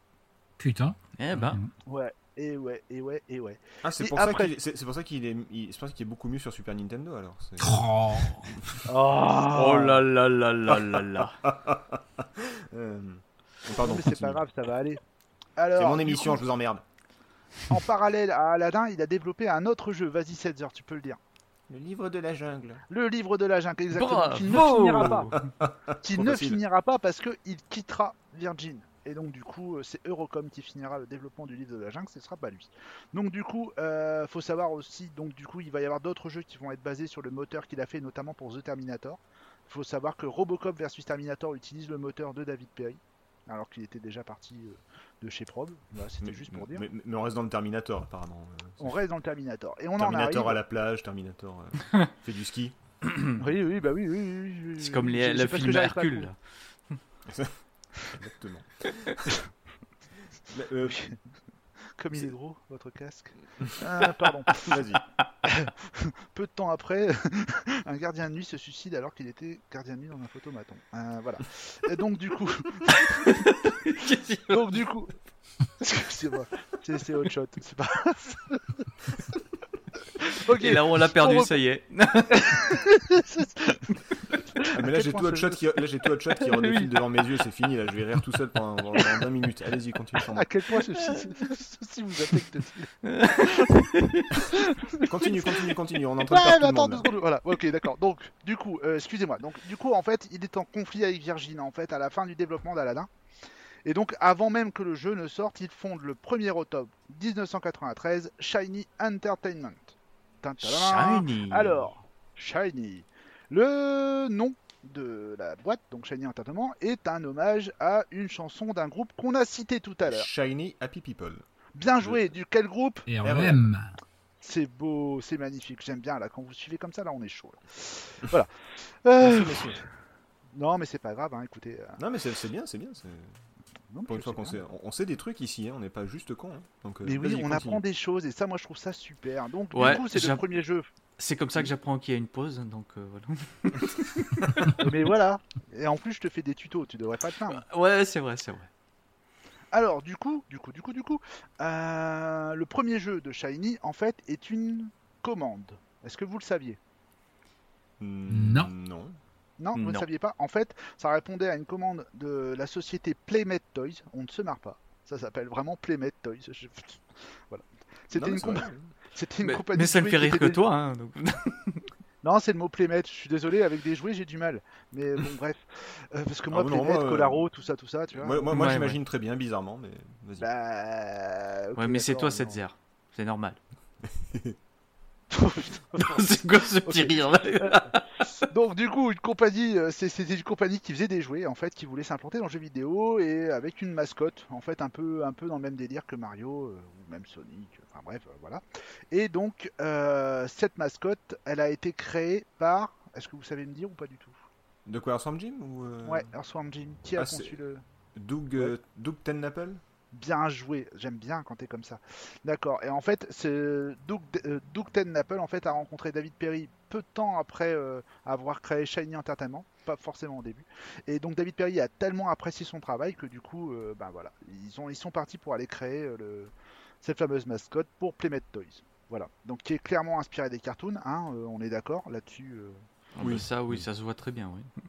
Putain. Eh ben. Ouais, et ouais, et ouais, et ouais. Ah, c'est pour, ça après- qu'il est- c'est c'est pour ça qu'il est, il- c'est pour ça qu'il est beaucoup mieux sur Super Nintendo alors. c'est- Oh. Oh là là là là là là. Euh, Pardon. Non, mais c'est pas grave, ça va aller. C'est mon émission, coup, je vous emmerde. en parallèle à Aladdin, il a développé un autre jeu. Vas-y, 7 heures, tu peux le dire. Le livre de la jungle. Le livre de la jungle, exactement. Qui ne finira pas. Qui ne finira pas parce qu'il quittera Virgin. Et donc, du coup, euh, c'est Eurocom qui finira le développement du livre de la jungle, ce sera pas lui. Donc, du coup, euh, faut savoir aussi, donc, du coup, il va y avoir d'autres jeux qui vont être basés sur le moteur qu'il a fait, notamment pour The Terminator. faut savoir que Robocop versus Terminator utilise le moteur de David Perry, alors qu'il était déjà parti euh, de chez Probe. Voilà, c'était Mais, juste pour dire. mais- mais on reste dans le Terminator apparemment. euh, On reste dans le Terminator. Et on en Terminator arrive. à la plage, Terminator euh, fait du ski. Oui, oui, bah oui, oui, oui. C'est comme les, le film Hercule. Exactement. Mais, euh, Comme il est gros, votre casque. Ah, pardon. Vas-y. Peu de temps après, un gardien de nuit se suicide alors qu'il était gardien de nuit dans un photomaton. Euh, voilà. Et donc du coup, donc du coup, c'est moi, c'est c'est hot shot, c'est pas. ok. Et là, on l'a perdu, On ça y est. Ah, mais là j'ai tout shot qui, là j'ai tout hot shot qui redéfile devant mes yeux, c'est fini. Là je vais rire tout seul pendant, pendant 20 minutes. Allez-y, continue. sans moi. À quel point ceci, ceci vous affecte Continue, continue, continue. On est en train de Ouais, mais attends deux secondes. Voilà, ok, d'accord. Donc, du coup, euh, excusez-moi. Donc, du coup, en fait, il est en conflit avec Virgin, en fait, à la fin du développement d'Aladin. Et donc, avant même que le jeu ne sorte, il fonde le 1er octobre 1993 Shiny Entertainment. Shiny. Alors, Shiny. Le nom de la boîte, donc Shiny Entertainment, est un hommage à une chanson d'un groupe qu'on a cité tout à l'heure. Shiny Happy People. Bien joué, du quel groupe Et REM. C'est beau, c'est magnifique, j'aime bien là, quand vous suivez comme ça, là on est chaud. là. Voilà. Euh, Merci, non mais c'est pas grave, hein, écoutez. euh, Non, mais c'est bien, c'est bien. C'est- non, Pour une je fois sais qu'on bien. sait, on, sait des trucs ici, hein, on n'est pas juste con. Donc, euh, Mais oui, on continue. apprend des choses et ça, moi je trouve ça super. Donc Ouais, du coup, c'est le premier jeu. C'est comme ça que j'apprends qu'il y a une pause, donc euh, voilà. mais voilà. Et en plus, je te fais des tutos, tu devrais pas te plaindre. Ouais, c'est vrai, c'est vrai. Alors, du coup, du coup, du coup, du coup, euh, le premier jeu de Shiny, en fait, est une commande. Est-ce que vous le saviez? Hmm, Non. Non. Non, vous ne Non. saviez pas En fait, ça répondait à une commande de la société Playmate Toys. On ne se marre pas. Ça s'appelle vraiment Playmate Toys. Je- Voilà. C'était Non, une, Mais, compagnie. mais ça me jouets fait rire que toi. Hein, donc. Non, c'est le mot Playmate. Je suis désolé, avec des jouets, j'ai du mal. Mais bon, bref. Euh, parce que moi, Ah, non, Playmate, moi, euh, Colaro, tout ça, tout ça, tu vois. Moi, moi, moi, Ouais, j'imagine très bien, bizarrement, mais vas-y. Bah. Ouais, mais c'est toi, non. cette zère. C'est normal. C'est quoi ce petit rire là Donc du coup, une compagnie, euh, c'est- c'était une compagnie qui faisait des jouets en fait, qui voulait s'implanter dans le jeu vidéo et avec une mascotte, en fait un peu, un peu dans le même délire que Mario euh, ou même Sonic. Enfin bref, euh, voilà. Et donc euh, cette mascotte, elle a été créée par, est-ce que vous savez me dire ou pas du tout? De quoi, Earthworm Jim ou euh, Ouais, Earthworm Jim. Qui a Ah, conçu le Doug, euh, Doug Tennaple Bien joué, j'aime bien quand t'es comme ça. D'accord. Et en fait, Doug, euh, Doug Tennaple en fait a rencontré David Perry peu de temps après euh, avoir créé Shiny Entertainment, pas forcément au début. Et donc David Perry a tellement apprécié son travail que du coup, euh, ben voilà, ils ont ils sont partis pour aller créer euh, le, cette fameuse mascotte pour Playmate Toys. Voilà. Donc qui est clairement inspiré des cartoons, hein, euh, on est d'accord là-dessus. bah Ça, oui, ça se voit très bien, oui.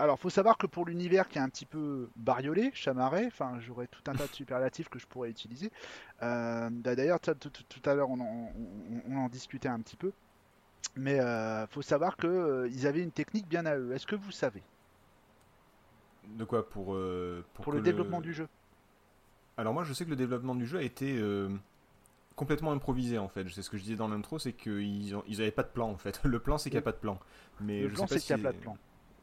Alors, faut savoir que pour l'univers qui est un petit peu bariolé, chamarré, enfin, j'aurais tout un tas de superlatifs que je pourrais utiliser. Euh, D'ailleurs, tout, tout- tout à l'heure, on, en- on- on en discutait un petit peu. Mais euh, faut savoir que euh, ils avaient une technique bien à eux. Est-ce que vous savez? De quoi? Pour, euh, pour, le développement du jeu Alors moi je sais que le développement du jeu a été complètement improvisé en fait. C'est ce que je disais dans l'intro, c'est qu'ils ont... ils avaient pas de plan en fait. Le plan c'est qu'il n'y a pas de plan. Mais Le je plan, c'est qu'il y a pas de plan.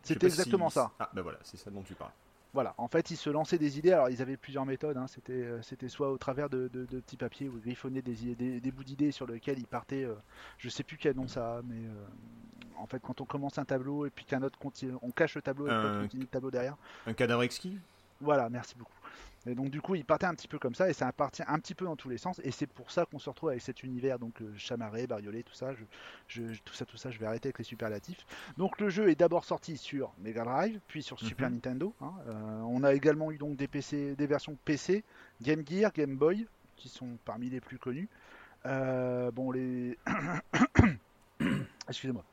C'était si- exactement ça. Ah bah voilà, c'est ça dont tu parles. Voilà, en fait, ils se lançaient des idées. Alors, ils avaient plusieurs méthodes. hein. C'était, euh, c'était soit au travers de, de- de petits papiers où ils griffonnaient des, des, des bouts d'idées sur lesquels ils partaient. euh, je sais plus quel nom ça a, mais euh, en fait, quand on commence un tableau et puis qu'un autre continue, on cache le tableau et Euh, l'autre continue le tableau derrière. Un cadavre exquis? Voilà, merci beaucoup. Et donc du coup, il partait un petit peu comme ça et ça partit un petit peu dans tous les sens et c'est pour ça qu'on se retrouve avec cet univers donc euh, chamarré, bariolé, tout ça. Je, je- tout ça, tout ça, je vais arrêter avec les superlatifs. Donc le jeu est d'abord sorti sur Mega Drive, puis sur Super Mhm. Nintendo. hein. Euh, on a également eu donc des PC, des versions PC, Game Gear, Game Boy, qui sont parmi les plus connus. Euh, bon les, excusez-moi.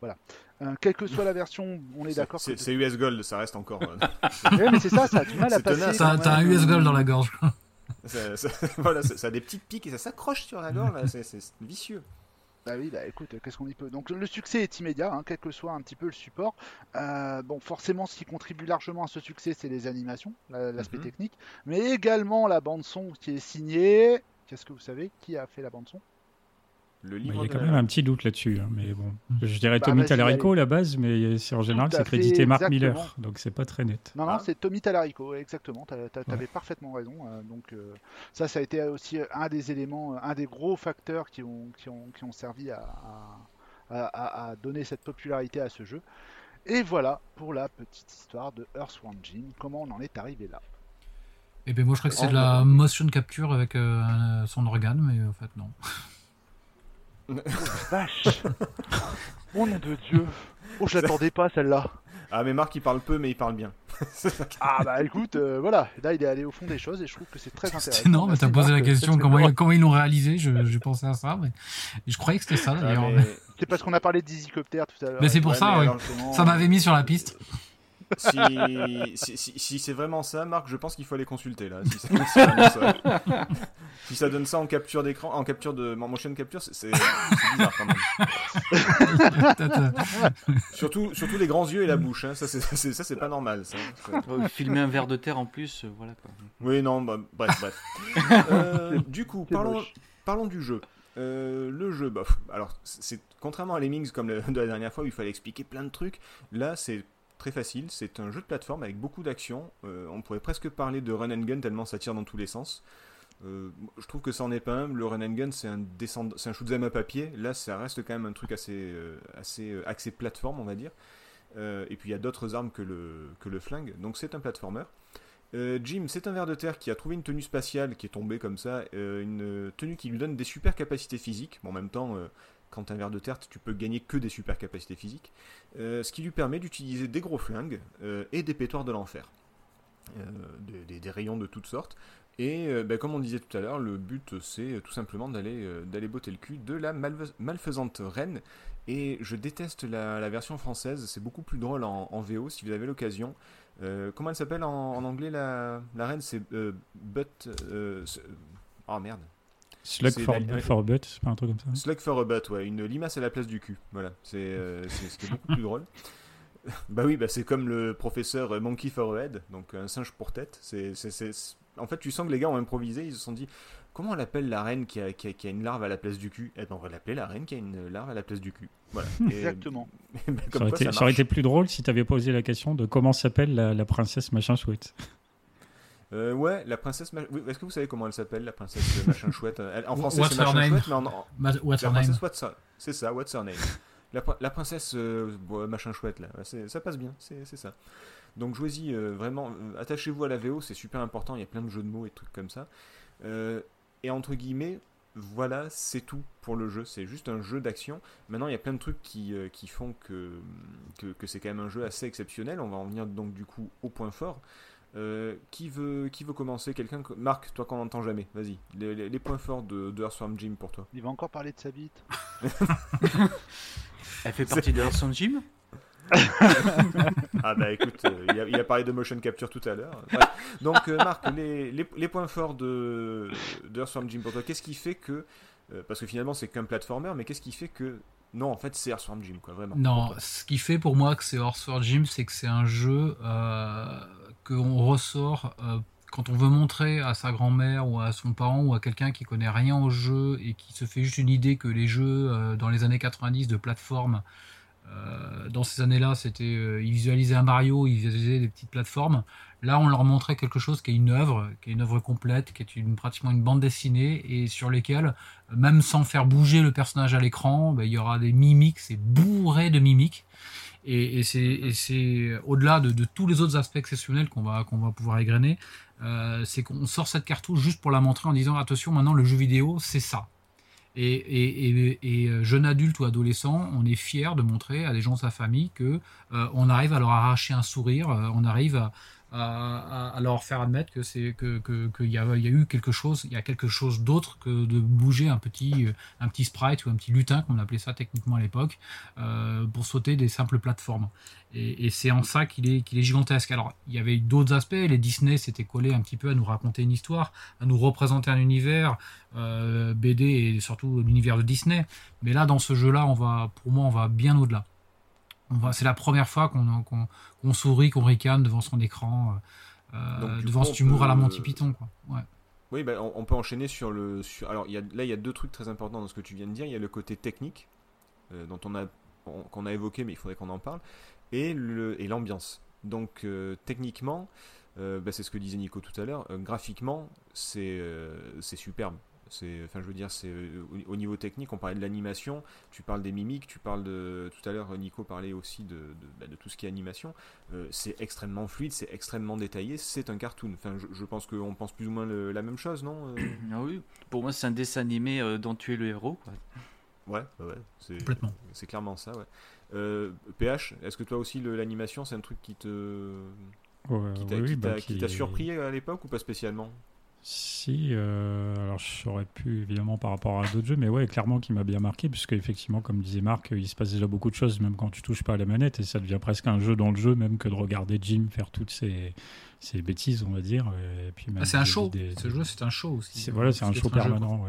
Voilà. Euh, quelle que soit la version, on est d'accord. C'est que- US Gold, ça reste encore. euh, Ouais, mais c'est ça, ça a du mal à passer. T'as un US Gold euh, dans la gorge. ça, ça- voilà, ça, ça a des petites piques et ça s'accroche sur la gorge, là, c'est vicieux. Bah oui, bah écoute, qu'est-ce qu'on y peut? Donc le succès est immédiat, hein, quel que soit un petit peu le support. Euh, bon, forcément, ce qui contribue largement à ce succès, c'est les animations, la- l'aspect Mhm. technique, mais également la bande son qui est signée. Qu'est-ce que vous savez? Qui a fait la bande son Le Bah, Il y a quand la- même un petit doute là-dessus, hein, mais bon. Je dirais Bah, Tommy Talarico à la base, mais c'est en général c'est crédité Mark exactement. Miller, donc c'est pas très net. Non, non, Ah. c'est Tommy Talarico, exactement. T'a- t'a- T'avais parfaitement raison. euh, donc euh, ça, ça a été aussi un des éléments, euh, un des gros facteurs qui ont, qui ont, qui ont servi à, à- à- à donner cette popularité à ce jeu. Et voilà pour la petite histoire de Earthworm Jim. Comment on en est arrivé là? Et ben moi je crois que c'est de la motion capture avec euh, son organe, mais en fait non. Vache Oh nom de Dieu Oh, je l'attendais pas celle-là Ah mais Marc il parle peu mais il parle bien. C'est Ah bah écoute, euh, voilà, là il est allé au fond des choses et je trouve que c'est très intéressant. C'était énorme, t'as posé la question c'est comment, ils- comment ils l'ont réalisé, je- j'ai pensé à ça, mais je croyais que c'était ça Ah, d'ailleurs. mais C'est parce qu'on a parlé de Dizzycopter tout à l'heure. Mais c'est pour Ouais, ça, ouais. Ça m'avait mis sur la piste. Si, si, si- si c'est vraiment ça, Marc, je pense qu'il faut aller consulter là. Si, ça. Si ça donne ça en capture d'écran, en capture de en motion capture, c'est bizarre quand même. Surtout, surtout les grands yeux et la bouche, hein. ça c'est pas normal. Ça. Filmer un verre de terre en plus, euh, voilà quoi. Oui, non, bah, bref, bref. Euh, du coup, parlons, du jeu. Euh, le jeu, bah, alors c'est contrairement à Lemmings comme le, de la dernière fois où il fallait expliquer plein de trucs, là c'est très facile, c'est un jeu de plateforme avec beaucoup d'action. on pourrait presque parler de run and gun tellement ça tire dans tous les sens. je trouve que ça en est pas un. Le run and gun, c'est un, descend... up à pied. Là, ça reste quand même un truc assez, assez axé plateforme, on va dire. et puis il y a d'autres armes que le, que flingue. Donc c'est un platformer. Euh, Jim, c'est un ver de terre qui a trouvé une tenue spatiale qui est tombée comme ça, euh, une tenue qui lui donne des super capacités physiques. en même temps, euh, quand un ver de terre, tu peux gagner que des super capacités physiques. ce qui lui permet d'utiliser des gros flingues et des pétoires de l'enfer. Des, rayons de toutes sortes. Et ben, comme on disait tout à l'heure, le but c'est tout simplement d'aller botter le cul de la malfaisante reine. Et je déteste la, version française, c'est beaucoup plus drôle en, VO si vous avez l'occasion. Euh, comment elle s'appelle en, anglais la, reine? C'est euh, But. Euh, oh merde. Slug for, for, a butt, c'est pas un truc comme ça Slug for a butt, ouais, une limace à la place du cul. Voilà, c'est ce qui est beaucoup plus drôle. bah oui, bah c'est comme le professeur Monkey for a head, donc un singe pour tête. C'est, En fait, tu sens que les gars ont improvisé, ils se sont dit Comment on l'appelle la reine qui a, qui, a, une larve à la place du cul? Eh ben, on va l'appeler la reine qui a une larve à la place du cul. Voilà. Exactement. Ben, ça, aurait été, ça, aurait été, plus drôle si tu avais posé la question de comment s'appelle la, princesse machin chouette. Euh, ouais, la princesse. Est-ce que vous savez comment elle s'appelle, la princesse machin chouette En français, c'est machin chouette, mais en. What's her name? C'est ça, what's her name? La, la princesse euh, machin chouette, là. Ça passe bien, c'est ça. Donc jouez-y euh, vraiment, attachez-vous à la VO, c'est super important, il y a plein de jeux de mots et trucs comme ça. Et entre guillemets, voilà, c'est tout pour le jeu. C'est juste un jeu d'action. Maintenant, il y a plein de trucs qui, euh, qui font que, que, c'est quand même un jeu assez exceptionnel. On va en venir donc du coup au point fort. Euh, qui, veut, qui veut commencer? Quelqu'un Marc, toi qu'on n'entend jamais, vas-y. Les, points forts de, de Earthworm Jim pour toi. Il va encore parler de sa bite. Elle fait partie de Earthworm Jim? Ah bah écoute, euh, il, a, parlé de motion capture tout à l'heure. Donc euh, Marc, les, les, points forts de, de Earthworm Jim pour toi, qu'est-ce qui fait que, euh, parce que finalement c'est qu'un platformer, mais qu'est-ce qui fait que, non en fait c'est Earthworm Jim quoi, vraiment Non, ce qui fait pour moi que c'est Earthworm Jim, c'est que c'est un jeu qu'on ressort quand on veut montrer à sa grand-mère ou à son parent ou à quelqu'un qui connaît rien au jeu et qui se fait juste une idée que les jeux dans les années 90 de plateforme euh, dans ces années-là, c'était euh, ils un Mario, ils visualisaient des petites plateformes. Là, on leur montrait quelque chose qui est une œuvre, qui est une œuvre complète, qui est une, pratiquement une bande dessinée et sur lesquelles, même sans faire bouger le personnage à l'écran, ben, il y aura des mimiques, c'est bourré de mimiques. Et, c'est au-delà de, tous les autres aspects exceptionnels qu'on va, qu'on va pouvoir égrener, euh, c'est qu'on sort cette cartouche juste pour la montrer en disant attention, maintenant le jeu vidéo, c'est ça. Et, euh, jeune adulte ou adolescent, on est fier de montrer à des gens de sa famille que euh, on arrive à leur arracher un sourire, euh, on arrive à, à, leur faire admettre que c'est que qu'il y, a, eu quelque chose, il y a quelque chose d'autre que de bouger un petit un petit sprite ou un petit lutin, comme on appelait ça techniquement à l'époque, euh, pour sauter des simples plateformes. Et, c'est en ça qu'il est qu'il est gigantesque. Alors il y avait d'autres aspects, les Disney s'étaient collés un petit peu à nous raconter une histoire, à nous représenter un univers euh, BD et surtout l'univers de Disney. Mais là dans ce jeu-là, on va pour moi on va bien au-delà c'est la première fois qu'on sourit, qu'on ricane devant son écran, euh, euh, devant ce humour à la Monty Python. Quoi. Oui, bah, on, peut enchaîner sur le. alors y a, là, il y a deux trucs très importants dans ce que tu viens de dire. Il y a le côté technique, euh, dont on a, qu'on a évoqué, mais il faudrait qu'on en parle, et l'ambiance. Donc, techniquement, bah, c'est ce que disait Nico tout à l'heure, graphiquement, c'est superbe. C'est, enfin, je veux dire, c'est euh, au, niveau technique, on parlait de l'animation, tu parles des mimiques, tu parles de tout à l'heure, Nico parlait aussi de, bah, tout ce qui est animation. Euh, c'est extrêmement fluide, c'est extrêmement détaillé, c'est un cartoon. Enfin, je, pense qu'on pense plus ou moins la même chose, non euh? ah oui, pour moi, c'est un dessin animé dont tu es le héros. Ouais, ouais, c'est c'est clairement ça. Ouais. PH, est-ce que toi aussi l'animation, c'est un truc qui te bah, qui t'a surpris à l'époque ou pas spécialement? Si, euh, alors je saurais plus évidemment par rapport à d'autres jeux, mais ouais, clairement qui m'a bien marqué, puisque effectivement, comme disait Marc, il se passe déjà beaucoup de choses, même quand tu touches pas à la manette, et ça devient presque un jeu dans le jeu, même que de regarder Jim faire toutes ces, ces bêtises, on va dire. Et puis ah, c'est un show, ce jeu c'est un show aussi. C'est, voilà, c'est un show permanent.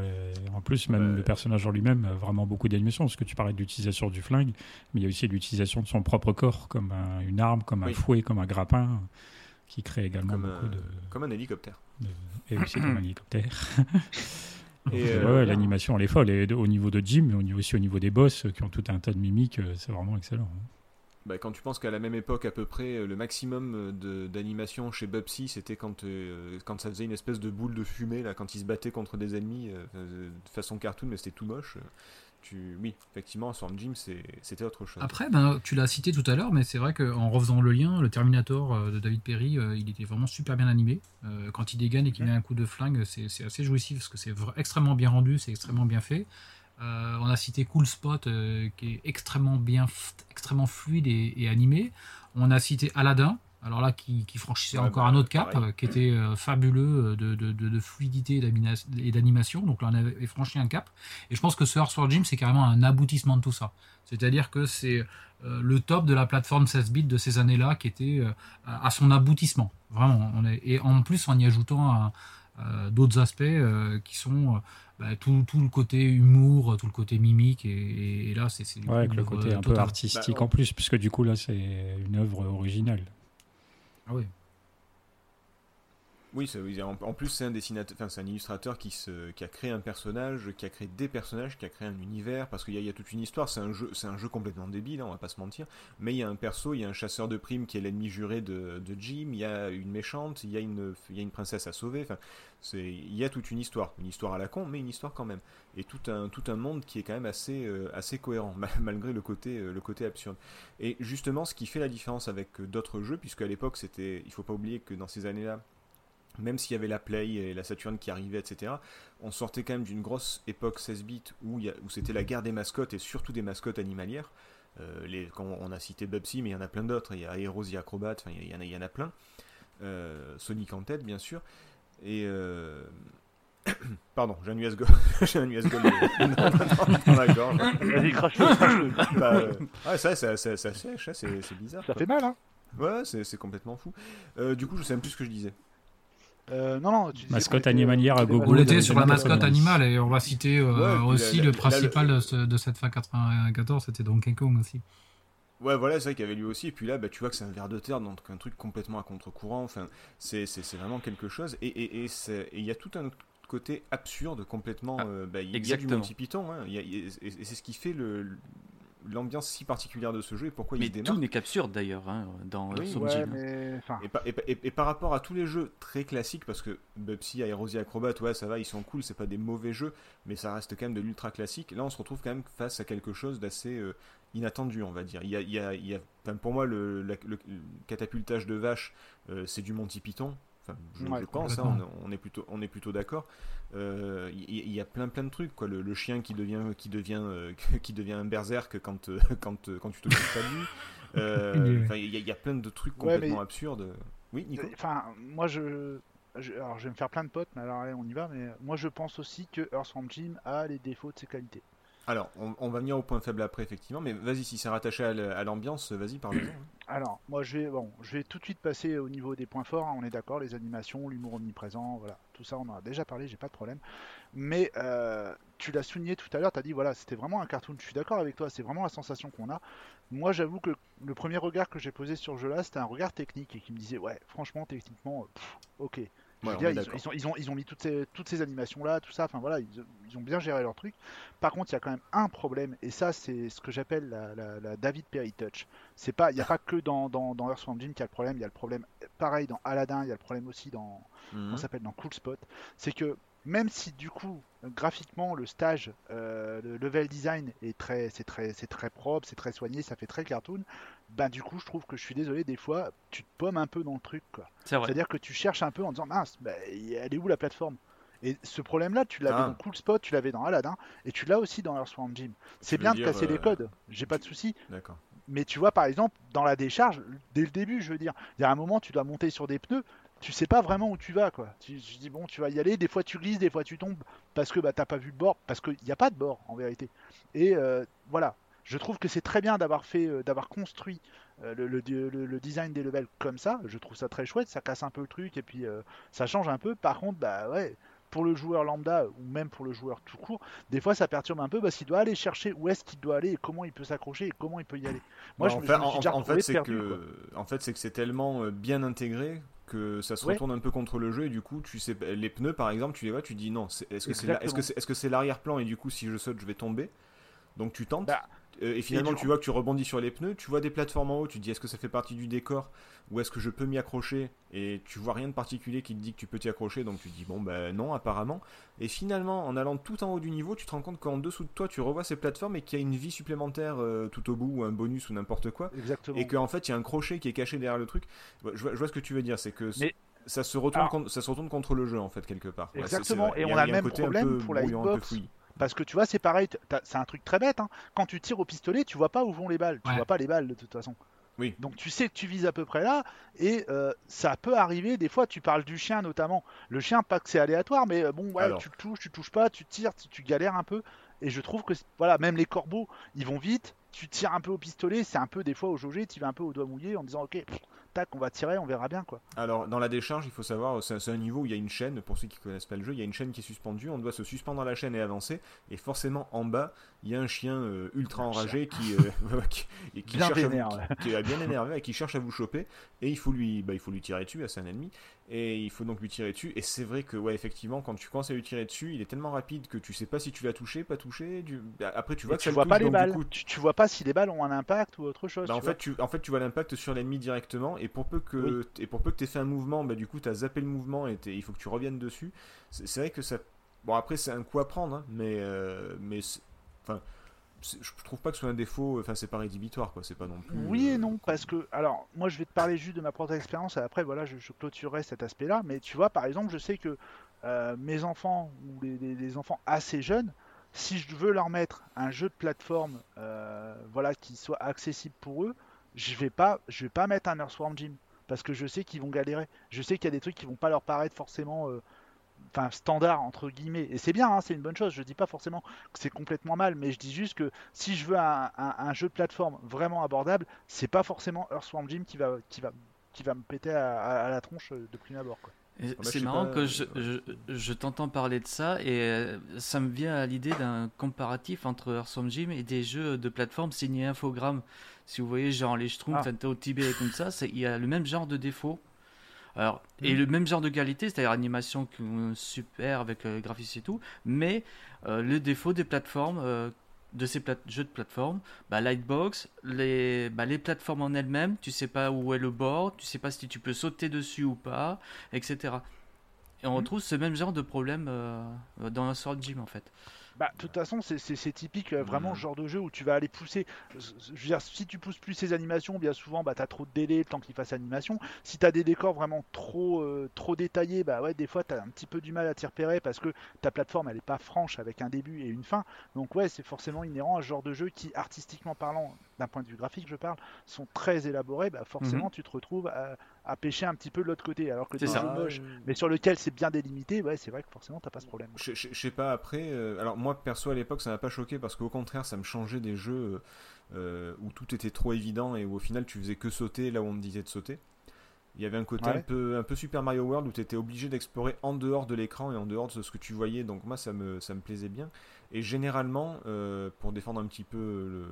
En plus, même le personnage en lui-même a vraiment beaucoup d'animation, parce que tu parlais de l'utilisation du flingue, mais il y a aussi l'utilisation de son propre corps, comme une arme, comme un fouet, comme un grappin qui crée également beaucoup de. Comme un hélicoptère. Et aussi comme un hélicoptère. Ouais, euh, ouais, l'animation elle est folle, et au niveau de Jim, mais aussi au niveau des boss euh, qui ont tout un tas de mimiques, euh, c'est vraiment excellent. Bah, quand tu penses qu'à la même époque, à peu près, euh, le maximum euh, d'animation chez Bubsy, c'était quand, euh, quand ça faisait une espèce de boule de fumée, là, quand il se battait contre des ennemis euh, euh, de façon cartoon, mais c'était tout moche. Oui, effectivement, Swarm Jim, c'était autre chose. Après, ben, tu l'as cité tout à l'heure, mais c'est vrai qu'en refaisant le lien, le Terminator euh, de David Perry, euh, il était vraiment super bien animé. Euh, quand il dégaine et qu'il met un coup de flingue, c'est assez jouissif parce que c'est extrêmement bien rendu, c'est extrêmement bien fait. On a cité Cool Spot qui est extrêmement bien, extrêmement fluide et, et animé. On a cité Aladdin, alors là qui, qui franchissait Ouais, encore bah, un autre cap, pareil. euh, qui était euh, fabuleux euh, de, de- de- de fluidité et d'animation. Donc là on avait franchi un cap. Et je pense que ce Earthworm Jim c'est carrément un aboutissement de tout ça. C'est-à-dire que c'est euh, le top de la plateforme 16 bits de ces années-là qui était euh, à son aboutissement. Vraiment. On est, et en plus en y ajoutant un- euh, d'autres aspects euh, qui sont euh, bah, tout, tout le côté humour, tout le côté mimique. Et, et là, c'est Ouais, avec le côté euh, un peu artistique Bah, en plus, puisque du coup là c'est une œuvre originale. Ah oui. Oui, en, plus c'est un dessinateur, enfin c'est un illustrateur qui, a créé un personnage, qui a créé des personnages, qui a créé un univers, parce qu'il y, a- toute une histoire. C'est un jeu, complètement débile, hein, on va pas se mentir. Mais il y a un perso, il y a un chasseur de primes qui est l'ennemi juré de, Jim. Il y a une méchante, il y a une, princesse à sauver. Enfin, il y a toute une histoire, une histoire à la con, mais une histoire quand même. Et tout un, monde qui est quand même assez, euh, cohérent, mal- malgré le côté, euh, le côté absurde. Et justement, ce qui fait la différence avec euh, d'autres jeux, puisque à l'époque c'était, il faut pas oublier que dans ces années-là même s'il y avait la Play et la Saturn qui arrivaient, etc., on sortait quand même d'une grosse époque 16 bits où, il y a- où c'était la guerre des mascottes et surtout des mascottes animalières. Euh, les, quand on a cité Bubsy, mais il y en a plein d'autres. Il y a Heroes Acrobat, il y, en a, il y en a plein. Euh, Sonic en tête, bien sûr. Et. euh, Pardon, j'ai un US Gold. j'ai un US Gold dans la gorge. Vas-y, crache-le, crache-le. Bah, euh, ouais, ça, ça, ça, ça sèche, c'est bizarre. Ça quoi. fait mal, hein Ouais, c'est c'est complètement fou. Euh, du coup, je sais même plus ce que je disais. Euh, non, non, tu Mascotte était, animalière euh, à gogo On était sur la mascotte 90. animale et on va citer euh, Ouais, et aussi la- le la- principal la- de, ce- de cette fin 94, c'était Donkey Kong aussi. Ouais, voilà, c'est vrai qu'il y avait lui aussi. Et puis là, bah, tu vois que c'est un ver de terre, donc un truc complètement à contre-courant. Enfin, c'est c'est- c'est vraiment quelque chose. Et et- et c'est- et il y a tout un côté absurde, complètement. Ah, euh, bah, il y a du. Monty Python. hein. Il y a- et et- et c'est ce qui fait le l'ambiance si particulière de ce jeu et pourquoi il Mais se tout n'est qu'absurde d'ailleurs hein, dans Oui, Ouais, Jim. mais. Enfin, Et, par- et par- et- et par rapport à tous les jeux très classiques, parce que Bubsy, Aerosi, Acrobat, ouais, ça va, ils sont cool, c'est pas des mauvais jeux, mais ça reste quand même de l'ultra classique. Là, on se retrouve quand même face à quelque chose d'assez euh, inattendu, on va dire. Il y a, il y a- il y a- enfin, pour moi, le, la- le- le catapultage de vache, euh, c'est du Monty Python. Enfin, je, Ouais, je pense, hein, on, on est plutôt, on est plutôt d'accord. Euh, Il y, il y a plein plein de trucs, quoi. Le, le chien qui devient, qui devient, euh, qui devient un berserk quand, euh, quand, euh, quand tu te coupes pas lui. Euh, Il y, a- il y a plein de trucs Ouais, complètement mais- absurdes. Oui, Nico? Enfin, moi je... je- Alors je vais me faire plein de potes, mais alors allez, on y va. Mais moi je pense aussi que Earthworm Jim a les défauts de ses qualités. Alors, on, va venir au point faible après, effectivement, mais vas-y, si c'est rattaché à l'ambiance, vas-y, parle-en. hein. Alors, moi je vais, tout de suite passer au niveau des points forts. hein, on est d'accord, les animations, l'humour omniprésent, voilà, tout ça on en a déjà parlé, j'ai pas de problème. Mais euh, tu l'as souligné tout à l'heure, tu as dit voilà, c'était vraiment un cartoon. Je suis d'accord avec toi, c'est vraiment la sensation qu'on a. Moi, j'avoue que le premier regard que j'ai posé sur ce jeu-là, c'était un regard technique et qui me disait ouais, franchement, techniquement, pff, ok. Ouais, dire, ils, ont, ils, ont, ils ont mis toutes ces, toutes ces animations-là, tout ça, enfin voilà, ils, ont bien géré leur truc. Par contre, il y a quand même un problème, et ça, c'est ce que j'appelle la, la- la David Perry Touch. C'est pas, il n'y a pas que dans, dans, dans Earthworm Jim qu'il y a le problème, il y a le problème pareil dans Aladdin, il y a le problème aussi dans, s'appelle, dans Cool Spot. C'est que même si du coup, graphiquement, le stage, euh, le level design est très, c'est très, c'est très propre, c'est très soigné, ça fait très cartoon. Ben du coup, je trouve que je suis désolé, des fois, tu te pommes un peu dans le truc, quoi. C'est vrai. C'est-à-dire que tu cherches un peu en disant mince, bah, elle est où la plateforme? Et ce problème-là, tu l'avais Ah. dans Cool Spot, tu l'avais dans Aladdin, et tu l'as aussi dans Earthworm Jim. C'est veux bien de casser les euh, codes, j'ai pas de souci. D'accord. Mais tu vois, par exemple, dans la décharge, dès le début, je veux dire, il y a un moment, tu dois monter sur des pneus, tu sais pas vraiment où tu vas, quoi. Tu, tu dis bon, tu vas y aller, des fois tu glisses, des fois tu tombes, parce que bah t'as pas vu le bord, parce qu'il n'y a pas de bord en vérité. Et euh, voilà, je trouve que c'est très bien d'avoir fait, euh, d'avoir construit euh, le, le- le- le design des levels comme ça. Je trouve ça très chouette, ça casse un peu le truc et puis ça change un peu. Par contre, bah ouais. Pour le joueur lambda ou même pour le joueur tout court, des fois ça perturbe un peu parce qu'il doit aller chercher où est-ce qu'il doit aller et comment il peut s'accrocher et comment il peut y aller. Moi, Ouais, je en me, suis déjà en retrouvé fait, c'est que, quoi. en fait, c'est que c'est tellement bien intégré que ça se Ouais. retourne un peu contre le jeu et du coup tu sais les pneus par exemple tu les vois tu dis non est-ce que c'est est-ce que Exactement. c'est est-ce que c'est l'arrière-plan et du coup si je saute je vais tomber donc tu tentes Bah, Euh, et finalement tu vois que tu rebondis sur les pneus tu vois des plateformes en haut tu te dis est-ce que ça fait partie du décor ou est-ce que je peux m'y accrocher et tu vois rien de particulier qui te dit que tu peux t'y accrocher donc tu te dis bon ben non apparemment et finalement en allant tout en haut du niveau tu te rends compte qu'en dessous de toi tu revois ces plateformes et qu'il y a une vie supplémentaire euh, tout au bout ou un bonus ou n'importe quoi Exactement. et qu'en fait il y a un crochet qui est caché derrière le truc. Je vois, je vois ce que tu veux dire, c'est que Mais- ça se retourne contre, ça se retourne contre le jeu en fait quelque part. Ouais, Exactement, et on a- un le même côté un problème peu pour la un hitbox. Parce que tu vois, c'est pareil, c'est un truc très bête. hein. Quand tu tires au pistolet, tu vois pas où vont les balles. Tu vois pas les balles de toute façon. Oui. Donc tu sais que tu vises à peu près là, et euh, ça peut arriver. Des fois, tu parles du chien notamment. Le chien, pas que c'est aléatoire, mais euh, bon, ouais, Alors. tu le touches, tu touches pas, tu tires, tu, tu galères un peu. Et je trouve que voilà, même les corbeaux, ils vont vite. Tu tires un peu au pistolet, c'est un peu des fois au jaugé, tu vas un peu au doigt mouillé en disant ok, pff, tac, on va tirer, on verra bien quoi. Alors dans la décharge, il faut savoir, c'est un niveau où il y a une chaîne. Pour ceux qui connaissent pas le jeu, il y a une chaîne qui est suspendue. On doit se suspendre à la chaîne et avancer. Et forcément en bas, il y a un chien euh, ultra enragé qui, euh, qui, et qui Bien cherche à vous- qui, qui est bien énervé et qui cherche à vous choper. Et il faut lui, bah, il faut lui tirer dessus. C'est un ennemi. Et il faut donc lui tirer dessus. Et c'est vrai que, ouais, effectivement, quand tu commences à lui tirer dessus, il est tellement rapide que tu sais pas si tu l'as touché, pas touché. Du... Après, tu vois Et que tu ça le vois touche, pas les donc, balles. coup, Tu, tu vois pas si les balles ont un impact ou autre chose. bah, en, vois. fait, tu, en fait, tu vois l'impact sur l'ennemi directement, et pour peu que et pour peu que tu aies fait un mouvement, bah, du coup, tu as zappé le mouvement et il faut que tu reviennes dessus. C'est vrai que ça. Bon, après, c'est un coup à prendre, hein, mais. euh, mais enfin, je trouve pas que ce soit un défaut, enfin, c'est pas rédhibitoire, quoi, c'est pas non plus. Oui euh, et non, parce que, alors, moi je vais te parler juste de ma propre expérience, et après, voilà, je, je clôturerai cet aspect-là, mais tu vois, par exemple, je sais que euh, mes enfants, ou les, les- les enfants assez jeunes, si je veux leur mettre un jeu de plateforme, euh, voilà, qui soit accessible pour eux, je vais pas, je vais pas mettre un Earthworm Jim, parce que je sais qu'ils vont galérer. Je sais qu'il y a des trucs qui vont pas leur paraître forcément... euh, Enfin, standard entre guillemets, et c'est bien, hein, c'est une bonne chose. Je dis pas forcément que c'est complètement mal, mais je dis juste que si je veux un, un- un jeu de plateforme vraiment abordable, c'est pas forcément Earthworm Jim qui va, qui va, qui va me péter à, à- à la tronche de prime abord. Quoi. Et bah, C'est marrant pas, que euh, je, je, je t'entends parler de ça et euh, ça me vient à l'idée d'un comparatif entre Earthworm Jim et des jeux de plateforme signés Infogrames. Si vous voyez, genre les Schtroumpfs, Ah. Au Tibet et comme ça, c'est- il y a le même genre de défaut. Alors, et Mm. le même genre de qualité, c'est-à-dire animation super avec euh, graphisme et tout, mais euh, le défaut des plateformes, euh, de ces plate- jeux de plateforme, bah, Lightbox, les, bah, les plateformes en elles-mêmes, tu sais pas où est le bord, tu sais pas si tu peux sauter dessus ou pas, etc. Et on Mm. retrouve ce même genre de problème euh, dans un Sword Gym en fait. Bah, de toute façon, c'est- typique, euh, vraiment Mhm. ce genre de jeu où tu vas aller pousser. Je je veux dire, si tu pousses plus ces animations, bien souvent, bah, t'as trop de délai le temps qu'il fasse animation. Si t'as des décors vraiment trop, euh, trop détaillés, bah ouais, des fois t'as un petit peu du mal à t'y repérer parce que ta plateforme elle est pas franche avec un début et une fin. Donc ouais, c'est forcément inhérent à ce genre de jeu qui, artistiquement parlant, d'un point de vue graphique, je parle, sont très élaborés. Bah forcément, tu te retrouves à, à pêcher un petit peu de l'autre côté, alors que C'est un jeu Ah, moche, euh, mais sur lequel c'est bien délimité, ouais, c'est vrai que forcément t'as pas ce problème. Je, je- je sais pas après. euh, alors moi perso à l'époque ça m'a pas choqué parce qu'au contraire ça me changeait des jeux euh, où tout était trop évident et où au final tu faisais que sauter là où on te disait de sauter. Il y avait un côté Ouais. un peu un peu Super Mario World où tu étais obligé d'explorer en dehors de l'écran et en dehors de ce que tu voyais. Donc moi ça me ça me plaisait bien. Et généralement euh, pour défendre un petit peu le- le-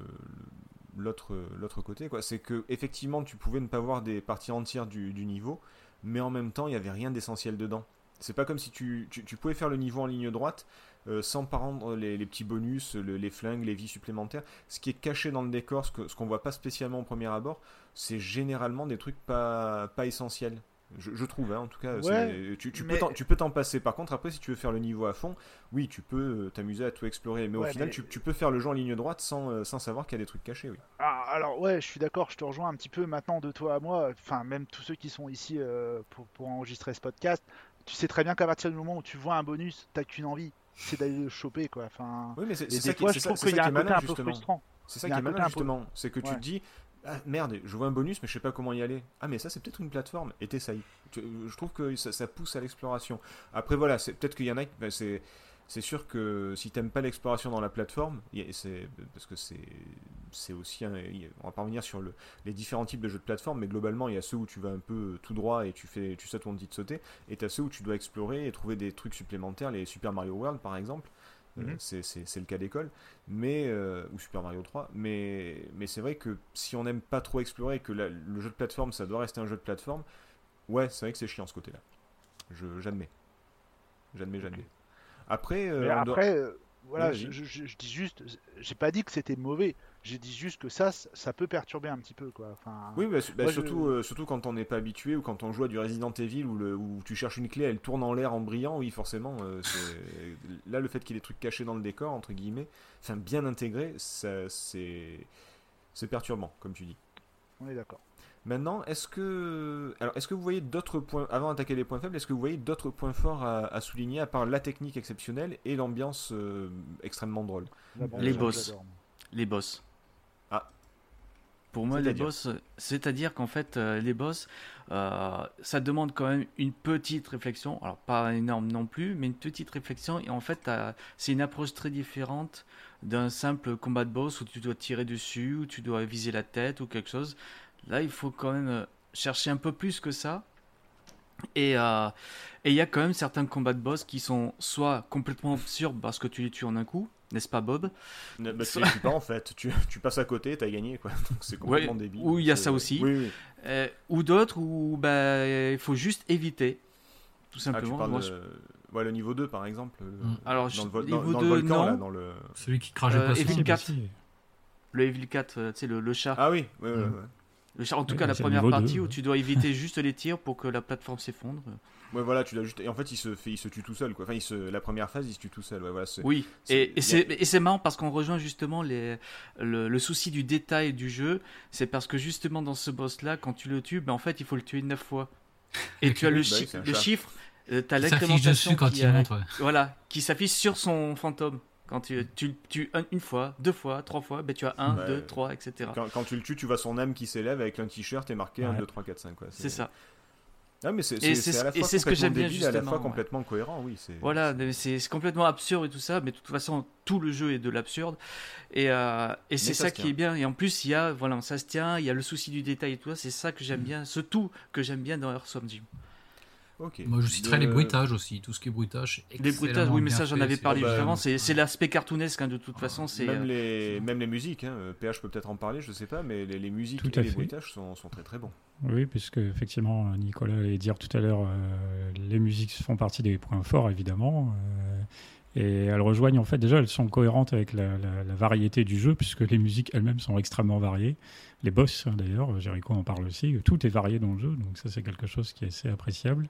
l'autre côté quoi, c'est que effectivement tu pouvais ne pas voir des parties entières du, du niveau, mais en même temps il y avait rien d'essentiel dedans. C'est pas comme si tu, tu, pouvais faire le niveau en ligne droite euh, sans prendre les, les petits bonus, le- les flingues, les vies supplémentaires. Ce qui est caché dans le décor, ce qu'on voit pas spécialement au premier abord, c'est généralement des trucs pas, pas essentiels. Je, je trouve, hein, en tout cas, Ouais, tu, tu mais- peux t'en- tu peux t'en passer. Par contre, après, si tu veux faire le niveau à fond, oui, tu peux euh, t'amuser à tout explorer. Mais au final, mais- tu, tu peux faire le jeu en ligne droite sans, euh, sans savoir qu'il y a des trucs cachés. Oui. Ah, alors ouais, je suis d'accord, je te rejoins un petit peu maintenant de toi à moi, enfin même tous ceux qui sont ici euh, pour, pour enregistrer ce podcast, tu sais très bien qu'à partir du moment où tu vois un bonus, t'as qu'une envie, c'est d'aller le choper quoi. Enfin, Oui, mais c'est ça qui fois je trouve qu'il y a un côté peu frustrant. C'est ça qui est malin justement, c'est que tu te dis ah, merde, je vois un bonus mais je sais pas comment y aller. Ah mais ça c'est peut-être une plateforme et t'essayes. Je trouve que ça, pousse à l'exploration. Après voilà, c'est peut-être qu'il y en a qui ben, c'est sûr que si t'aimes pas l'exploration dans la plateforme, c'est parce que c'est aussi un- on va pas revenir sur le, les différents types de jeux de plateforme, mais globalement il y a ceux où tu vas un peu tout droit et tu fais tu sautes où on te dit de sauter, et t'as ceux où tu dois explorer et trouver des trucs supplémentaires, les Super Mario World par exemple. Euh, Mhm. c'est- le cas d'école mais euh, ou Super Mario 3 mais mais c'est vrai que si on n'aime pas trop explorer que la- le jeu de plateforme ça doit rester un jeu de plateforme Ouais, c'est vrai que c'est chiant ce côté-là. Je j'admets. J'admets, j'admets. Euh, après, euh, voilà, je, dis juste, j'ai pas dit que c'était mauvais. J'ai dit juste que ça, ça peut perturber un petit peu, quoi. Enfin, Oui, bah, bah, Moi, je- surtout, euh, surtout quand on n'est pas habitué ou quand on joue à du Resident Evil où, le, où tu cherches une clé, elle tourne en l'air en brillant, oui, forcément. euh, là, le fait qu'il y ait des trucs cachés dans le décor, entre guillemets, enfin bien intégrés, ça, c'est c'est perturbant, comme tu dis. on est d'accord. Maintenant, est-ce que, alors, est-ce que vous voyez d'autres points, avant d'attaquer les points faibles, est-ce que vous voyez d'autres points forts à, à souligner à part la technique exceptionnelle et l'ambiance euh, extrêmement drôle? Les boss. Les boss. Ah. Pour moi, les boss, c'est-à-dire qu'en fait, euh, les boss, euh, ça demande quand même une petite réflexion. Alors, pas énorme non plus, mais une petite réflexion. Et en fait, c'est une approche très différente d'un simple combat de boss où tu dois tirer dessus, où tu dois viser la tête ou quelque chose. Là, il faut quand même euh, chercher un peu plus que ça. Et euh, et il y a quand même certains combats de boss qui sont soit complètement absurdes parce que tu les tues en un coup, n'est-ce pas Bob? Ne- bah, tu les tues pas en fait, tu, tu passes à côté, t'as gagné quoi. Donc c'est complètement Ouais, débile. ou il y a ça aussi. Oui, oui. Euh, ou d'autres où bah, il faut juste éviter, tout Ah, tu simplement. Moi, de... je- ouais, le niveau 2 par exemple. le- Mm. Alors, dans je- le, vo- niveau dans, dans le 2, volcan, là, non. dans le... Celui qui crache Euh, poisson. Evil Si, 4. bah, si. le Evil 4, euh, tu sais, le, le chat. Ah oui, ouais, ouais, Mm. ouais. En tout cas, la première partie où ouais. tu dois éviter juste les tirs pour que la plateforme s'effondre. Ouais, voilà, tu l'as juste. Et en fait, il se fait, il se tue tout seul, quoi. Enfin, il se... la première phase, il se tue tout seul. Ouais, voilà, Oui, et, et a- c'est et c'est marrant parce qu'on rejoint justement les, le, le souci du détail du jeu. C'est parce que justement dans ce boss-là, quand tu le tues, ben, en fait, il faut le tuer neuf fois. Et tu as le, Bah chi- le chiffre, euh, t'as Il s'affiche l'incrémentation dessus quand qui, ouais. voilà, qui s'affiche sur son fantôme. Quand tu, tu, tu un- une fois, deux fois, trois fois, ben, tu as un, Ouais. deux, trois, etc. Quand, quand tu le tues, tu vois son âme qui s'élève avec un t-shirt et marqué 1, Ouais. 2, 3, 4, 5. Quoi. C'est ça. Ah, mais c'est à la fois ce que complètement j'aime bien, à la fois justement, ouais. complètement cohérent, oui. c'est- Voilà, c'est- complètement absurde et tout ça, mais de toute façon, tout le jeu est de l'absurde. Et, euh, et c'est ça qui est bien. Et en plus, il y a, voilà, ça se tient, il y a le souci du détail et tout ça. C'est ça que Mm. j'aime bien, ce tout que j'aime bien dans Earthworm Jim. Moi, je citerai De- les bruitages aussi. Tout ce qui est bruitage. Les bruitages, oui, mais ça, j'en avais parlé bah, juste avant. C'est c'est l'aspect cartoonesque, hein, de toute façon. c'est Même euh, les, même les musiques, hein, euh, PH peut peut-être en parler, je sais pas, mais les, les musiques Tout et les fait. bruitages sont, sont très très bons. Oui, puisque effectivement, Nicolas allait dire tout à l'heure, euh, les musiques font partie des points forts, évidemment. euh, et elles rejoignent, en fait, déjà, elles sont cohérentes avec la, variété du jeu, puisque les musiques elles-mêmes sont extrêmement variées. Les boss, hein, d'ailleurs, Jericho en parle aussi, tout est varié dans le jeu, donc ça, c'est quelque chose qui est assez appréciable.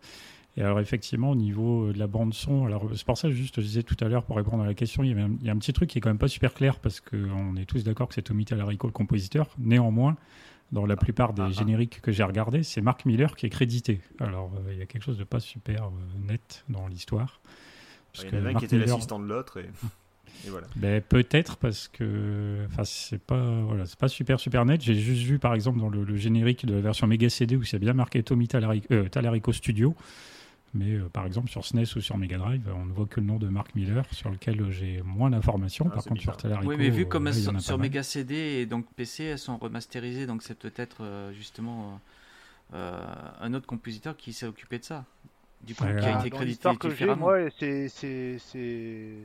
Et alors, effectivement, au niveau de la bande-son, alors c'est pour ça, juste, je disais tout à l'heure, pour répondre à la question, il y, a un petit truc qui est quand même pas super clair, parce qu'on est tous d'accord que c'est Tommy Tallarico, le compositeur. Néanmoins, dans la plupart des génériques que j'ai regardés, c'est Mark Miller qui est crédité. Alors, euh, il y a quelque chose de pas super euh, net dans l'histoire. Parce Il y en avait un qui était l'assistant de l'autre, et... et voilà. ben, peut-être parce que enfin c'est pas voilà c'est pas super super net j'ai juste vu par exemple dans le, le générique de la version Mega CD où c'est bien marqué Tommy Tallarico, euh, Studio mais euh, par exemple sur SNES ou sur Mega Drive on ne voit que le nom de Mark Miller sur lequel j'ai moins d'informations Ah, par contre sur bizarre. Tallarico Oui, mais vu euh, comme là, elles sont a sur. Mega CD et donc PC, elles sont remasterisées, donc c'est peut-être euh, justement euh, un autre compositeur qui s'est occupé de ça. Du coup, qui a été crédité que j'ai, moi, c'est c'est c'est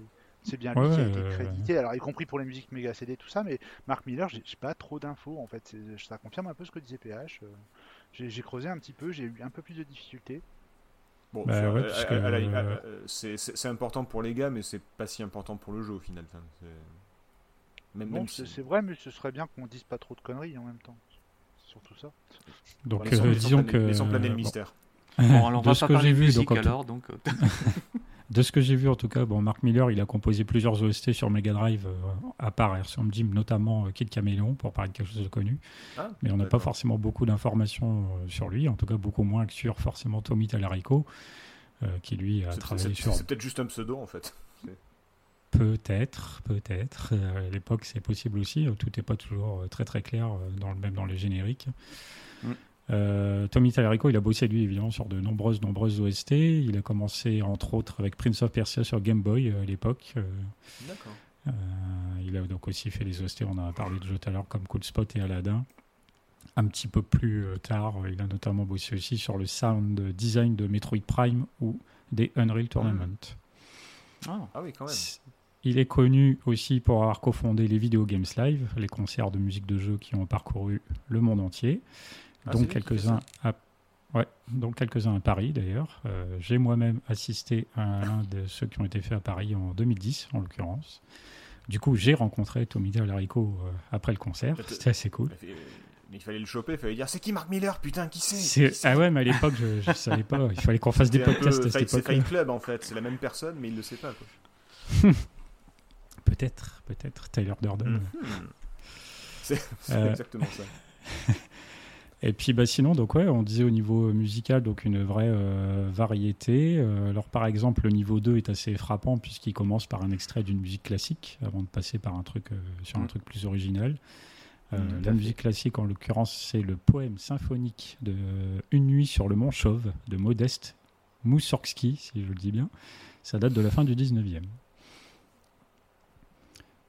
c'est bien lui Ouais, qui a été euh, crédité. Alors, y compris pour les musiques méga CD, tout ça, mais Mark Miller, j'ai pas trop d'infos en fait. Ça confirme un peu ce que disait PH. euh, J'ai creusé un petit peu, j'ai eu un peu plus de difficultés. Bon, Bah ouais, que- c'est important pour les gars, mais c'est pas si important pour le jeu au final. Enfin, c'est- même, Bon, même c'est si- c'est vrai, mais ce serait bien qu'on dise pas trop de conneries en même temps. Surtout ça. donc laissons- euh, disons planer- que laissons planer le bon. mystère. Bon, alors on de va ce pas que parler j'ai de vu musique donc, en tout- alors, donc. De ce que j'ai vu, en tout cas, bon, Mark Miller, il a composé plusieurs OST sur Mega Drive, euh, à part Airsom Jim, notamment euh, Kid Caméléon, pour parler de quelque chose de connu. Ah, Mais on n'a pas forcément beaucoup d'informations euh, sur lui, en tout cas beaucoup moins que sur forcément Tommy Tallarico, euh, qui lui a travaillé sur c'est peut-être juste un pseudo en fait. peut-être, peut-être. Euh, à l'époque, c'est possible aussi. Tout n'est pas toujours très très clair, euh, dans le, même dans les génériques. Mm. Euh, Tommy Tallarico, il a bossé lui évidemment sur de nombreuses nombreuses OST. Il a commencé entre autres avec Prince of Persia sur Game Boy euh, à l'époque. Euh, D'accord. il a donc aussi fait les OST, on en a parlé de jeux tout à l'heure, comme Cool Spot et Aladdin. Un petit peu plus tard, il a notamment bossé aussi sur le sound design de Metroid Prime ou des Unreal Tournament. ah. Ah oui, quand même. Il est connu aussi pour avoir cofondé les Video Games Live, les concerts de musique de jeu qui ont parcouru le monde entier, Ah, dont c'est quelques-uns à... Ouais, donc quelques-uns à Paris d'ailleurs. Euh, J'ai moi-même assisté à l'un de ceux qui ont été faits à Paris en 2010, en l'occurrence. Du coup, j'ai rencontré Tommy Alarico euh, après le concert. C'était assez cool. Mais il fallait le choper, il fallait dire c'est qui Mark Miller? Putain, qui c'est? C'est- c'est? Ah ouais, mais à l'époque, je, je savais pas. Il fallait qu'on fasse des C'est un peu podcasts à cette C'est époque. Fight Club en fait, c'est la même personne, mais il le sait pas. Peut-être, peut-être. Tyler Durden. C'est c'est Euh, exactement ça. Et puis bah, sinon, donc ouais, on disait au niveau musical, donc une vraie euh, variété. Euh, alors par exemple, le niveau 2 est assez frappant puisqu'il commence par un extrait d'une musique classique avant de passer par un truc euh, sur un Mm. truc plus original. Euh, Mm, la fait. musique classique, en l'occurrence, c'est le poème symphonique de Une nuit sur le mont Chauve de Modeste Moussorgsky, si je le dis bien. Ça date de la fin du 19e.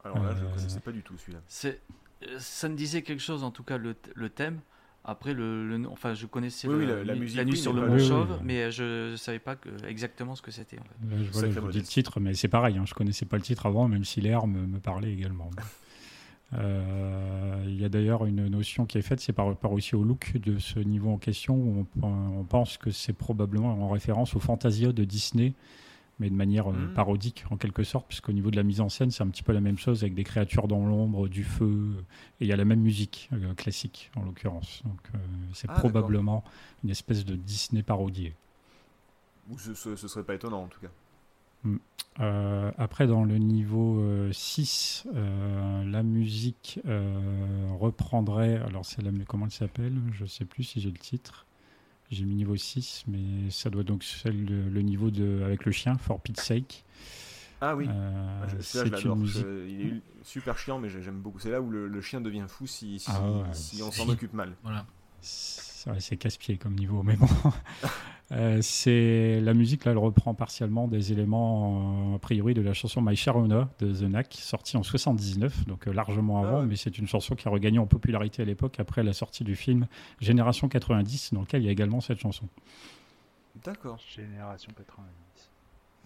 Alors là, je ne connaissais pas du tout celui-là. Ça me disait quelque chose, en tout cas, le, le thème. Après, le, enfin, je connaissais Oui, le- oui, la- la nuit- musique, nuit oui, sur le pas mont Chauve, Oui, oui. mais je ne savais pas que, exactement ce que c'était. En fait. Là, je, Sacré voilà, je vous dis le titre, mais c'est pareil, hein, je connaissais pas le titre avant, même si l'air me, me parlait également. Euh, Il y a d'ailleurs une notion qui est faite, c'est par rapport aussi au look de ce niveau en question, où on, on pense que c'est probablement en référence au Fantasia de Disney, mais de manière euh, Mm. parodique en quelque sorte, puisqu'au niveau de la mise en scène, c'est un petit peu la même chose avec des créatures dans l'ombre, du feu, et il y a la même musique euh, classique en l'occurrence. Donc euh, c'est Ah, probablement une espèce de Disney parodié. Ou ce, ce, ce serait pas étonnant en tout cas. Euh, après, dans le niveau euh, 6, euh, la musique euh, reprendrait. Alors, c'est la, comment elle s'appelle? Je sais plus si j'ai le titre. J'ai mis niveau 6, mais ça doit donc être le, le niveau de, avec le chien, For Pete's Sake. Ah oui, Euh, Ah, c'est musique. Il est super chiant, mais j'aime beaucoup. C'est là où le, le chien devient fou si, si, Ah ouais, si on s'en occupe mal. Voilà. C'est casse-pied comme niveau, mais bon. Euh, c'est la musique là, elle reprend partiellement des éléments euh, a priori de la chanson My Sharona de The Knack, sortie en 79, donc euh, largement Ah avant, ouais. mais c'est une chanson qui a regagné en popularité à l'époque après la sortie du film Génération 90, dans lequel il y a également cette chanson. D'accord. Génération 90.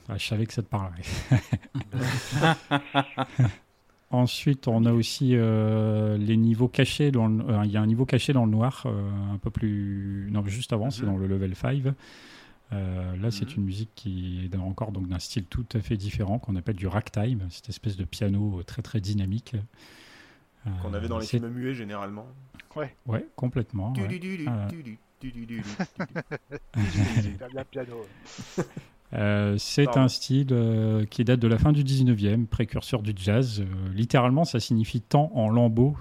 Ah, je savais que ça te parlerait. Ensuite, on a aussi euh, les niveaux cachés. Dans le- euh, il y a un niveau caché dans le noir, euh, un peu plus. Non, juste avant, c'est Mhm. dans le level 5. Euh, là, c'est Mhm. une musique qui est encore donc d'un style tout à fait différent, qu'on appelle du ragtime, cette espèce de piano très très dynamique. Euh, Qu'on avait dans les films muets généralement. Ouais, complètement. ouais. Ah. piano. Euh, c'est un style euh, qui date de la fin du 19e, précurseur du jazz. Euh, littéralement, ça signifie temps en lambeaux.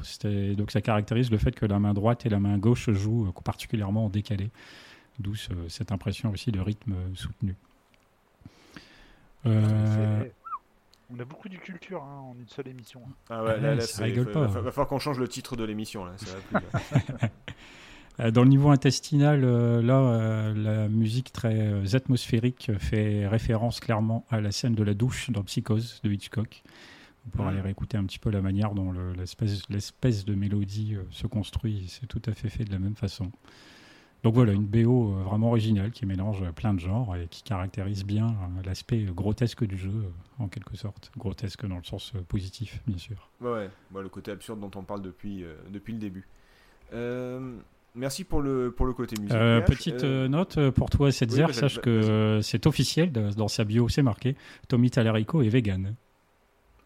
Donc ça caractérise le fait que la main droite et la main gauche jouent euh, particulièrement en décalé. D'où ce- cette impression aussi de rythme soutenu. Euh, On a beaucoup de culture hein, en une seule émission. Ah ouais, Ouais, là, là, ça rigole pas. va- va falloir qu'on change le titre de l'émission là. Ça va plus. Euh, Dans le niveau intestinal, euh, là, euh, la musique très atmosphérique fait référence clairement à la scène de la douche dans Psychose de Hitchcock. On pourra aller réécouter un petit peu la manière dont le- l'espèce de mélodie se construit. C'est tout à fait fait de la même façon. Donc voilà, une BO vraiment originale qui mélange plein de genres et qui caractérise bien l'aspect grotesque du jeu, en quelque sorte. Grotesque dans le sens positif, bien sûr. Ouais, ouais. Bon, le côté absurde dont on parle depuis, euh, depuis le début. Euh, merci pour le, pour le côté musique. Euh, petite Euh, euh, note pour toi, Setzer, oui, bah, sache vas- que c'est officiel, dans sa bio c'est marqué, Tommy Talarico est vegan.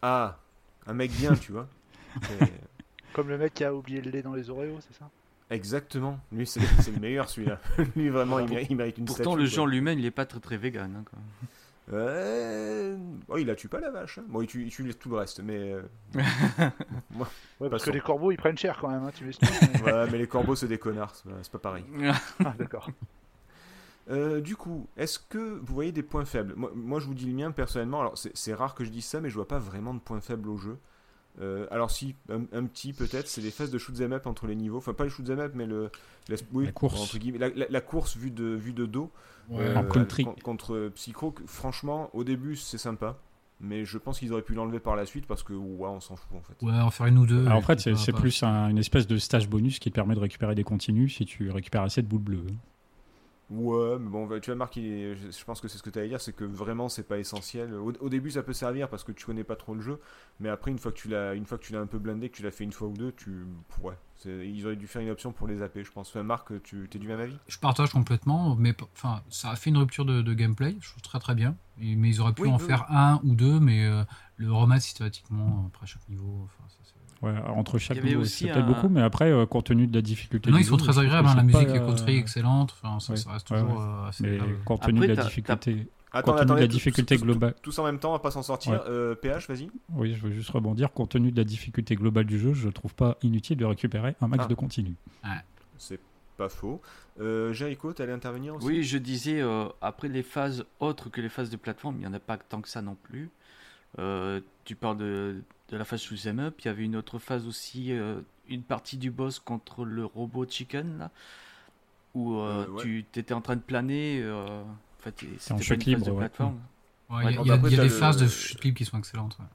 Ah, un mec bien, tu vois. Comme le mec qui a oublié le lait dans les Oreos, c'est ça? Exactement. Lui, c'est le meilleur celui-là. Lui, vraiment, il mérite, il mérite une Pourtant, statue, le genre lui-même, il est pas très très vegan. hein, quoi. Euh... Oh, il la tue pas la vache. hein. Bon, il tue, il tue tout le reste, mais. euh, Ouais, parce Passons. que les corbeaux ils prennent cher quand même, hein, tu mais- voilà, mais les corbeaux, c'est des connards. c'est pas- C'est pas pareil. ah, d'accord. Euh, du coup, est-ce que vous voyez des points faibles? Moi, moi, je vous dis le mien personnellement. Alors, c'est c'est rare que je dise ça, mais je vois pas vraiment de points faibles au jeu. Euh, alors, si, un, un petit peut-être, c'est les phases de shoot'em up entre les niveaux. Enfin, pas les shoot'em up, mais le, la, oui, La course. entre guillemets, la, la- la course vue de, vue de dos. Ouais. En country. con- contre Psycho, que, franchement, au début, c'est sympa. Mais je pense qu'ils auraient pu l'enlever par la suite parce que, ouais, on s'en fout en fait. Ouais, en faire une ou deux. Alors, en fait, c'est plus un- une espèce de stage bonus qui te permet de récupérer des continues si tu récupères assez de boules bleues. Ouais, mais bon, tu vas Marc, je je pense que c'est ce que tu allais dire, c'est que vraiment c'est pas essentiel. Au, au début ça peut servir parce que tu connais pas trop le jeu, mais après une fois que tu l'as, une fois que tu l'as un peu blindé, que tu l'as fait une fois ou deux, tu, ouais, ils auraient dû faire une option pour les zapper, je pense. Enfin, Marc, tu es du même avis? Je partage complètement, mais enfin, ça a fait une rupture de, de gameplay, je trouve très très bien. Et- mais ils auraient pu Oui, en oui, faire un ou deux, mais euh, le remettre systématiquement après chaque niveau. enfin, Ouais, entre chaque Il y avait niveau, aussi c'est peut-être un- beaucoup, mais après, euh, compte tenu de la difficulté. Non, ils sont jeu, très agréables, hein, la musique est euh, contrée excellente, enfin, ça, ouais, ça reste ouais, toujours ouais. euh, assez Mais agréable. compte tenu Après, de la difficulté. Attends, Compte tenu de la difficulté globale. Tous en même temps, on va pas s'en sortir. Ouais. Euh, PH, vas-y. Oui, je veux juste rebondir. Compte tenu de la difficulté globale du jeu, je trouve pas inutile de récupérer un max Ah. de continu. C'est pas faux. Euh, Jericho, t'allais intervenir aussi? Oui, je disais, euh, après les phases autres que les phases de plateforme, il n'y en a pas tant que ça non plus. Euh, tu parles de, de la phase shoot'em up, il y avait une autre phase aussi, euh, une partie du boss contre le robot chicken, là, où euh, Euh, ouais. tu étais en train de planer. euh, en fait, c'était en pas chute une phase libre, de plateforme. Ouais, Il y a, Ouais, il y a- après, il y a t'as des le- phases de chute libre qui sont excellentes. ouais.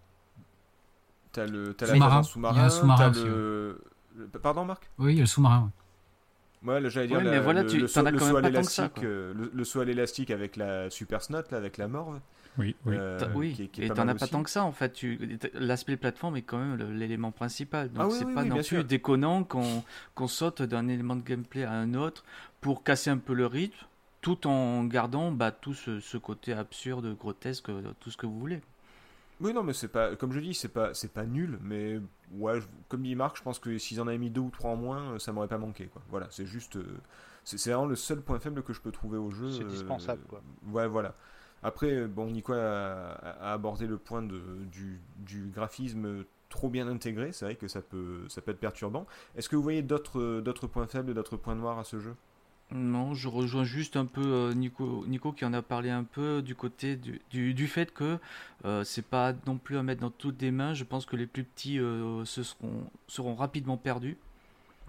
T'as le, t'as Sous-marin. sous-marin. Il y a un sous-marin le- le- Pardon, Marc? Oui, il y a le sous-marin. ouais. J'allais dire Ouais, la- mais voilà, le, tu- le saut, le quand saut même à pas tant que ça, l'élastique, quoi. euh, le, le saut à l'élastique avec la super snot, là, avec la morve. Oui, oui. euh, T'as- oui, qui est- qui est et t'en as pas tant que ça en fait. Tu... L'aspect plateforme est quand même l'élément principal. Donc Ah oui, c'est oui, pas oui, non plus sûr. déconnant qu'on qu'on saute d'un élément de gameplay à un autre pour casser un peu le rythme, tout en gardant bah, tout ce, ce côté absurde, grotesque, tout ce que vous voulez. Oui, non, mais c'est pas, comme je dis, c'est pas, c'est pas nul, mais ouais, je- comme dit Marc, je pense que s'ils en avaient mis deux ou trois en moins, euh, ça m'aurait pas manqué, quoi. Voilà, c'est juste, euh, c'est c'est vraiment le seul point faible que je peux trouver au jeu. C'est euh, dispensable, quoi. Ouais, voilà. Après, bon, Nico a, abordé le point de, du, graphisme trop bien intégré. C'est vrai que ça peut, ça peut être perturbant. Est-ce que vous voyez d'autres, d'autres points faibles, d'autres points noirs à ce jeu? Non, je rejoins juste un peu euh, Nico, Nico qui en a parlé un peu du côté du, du, du fait que euh, c'est pas non plus à mettre dans toutes les mains. Je pense que les plus petits euh, se seront, seront rapidement perdus.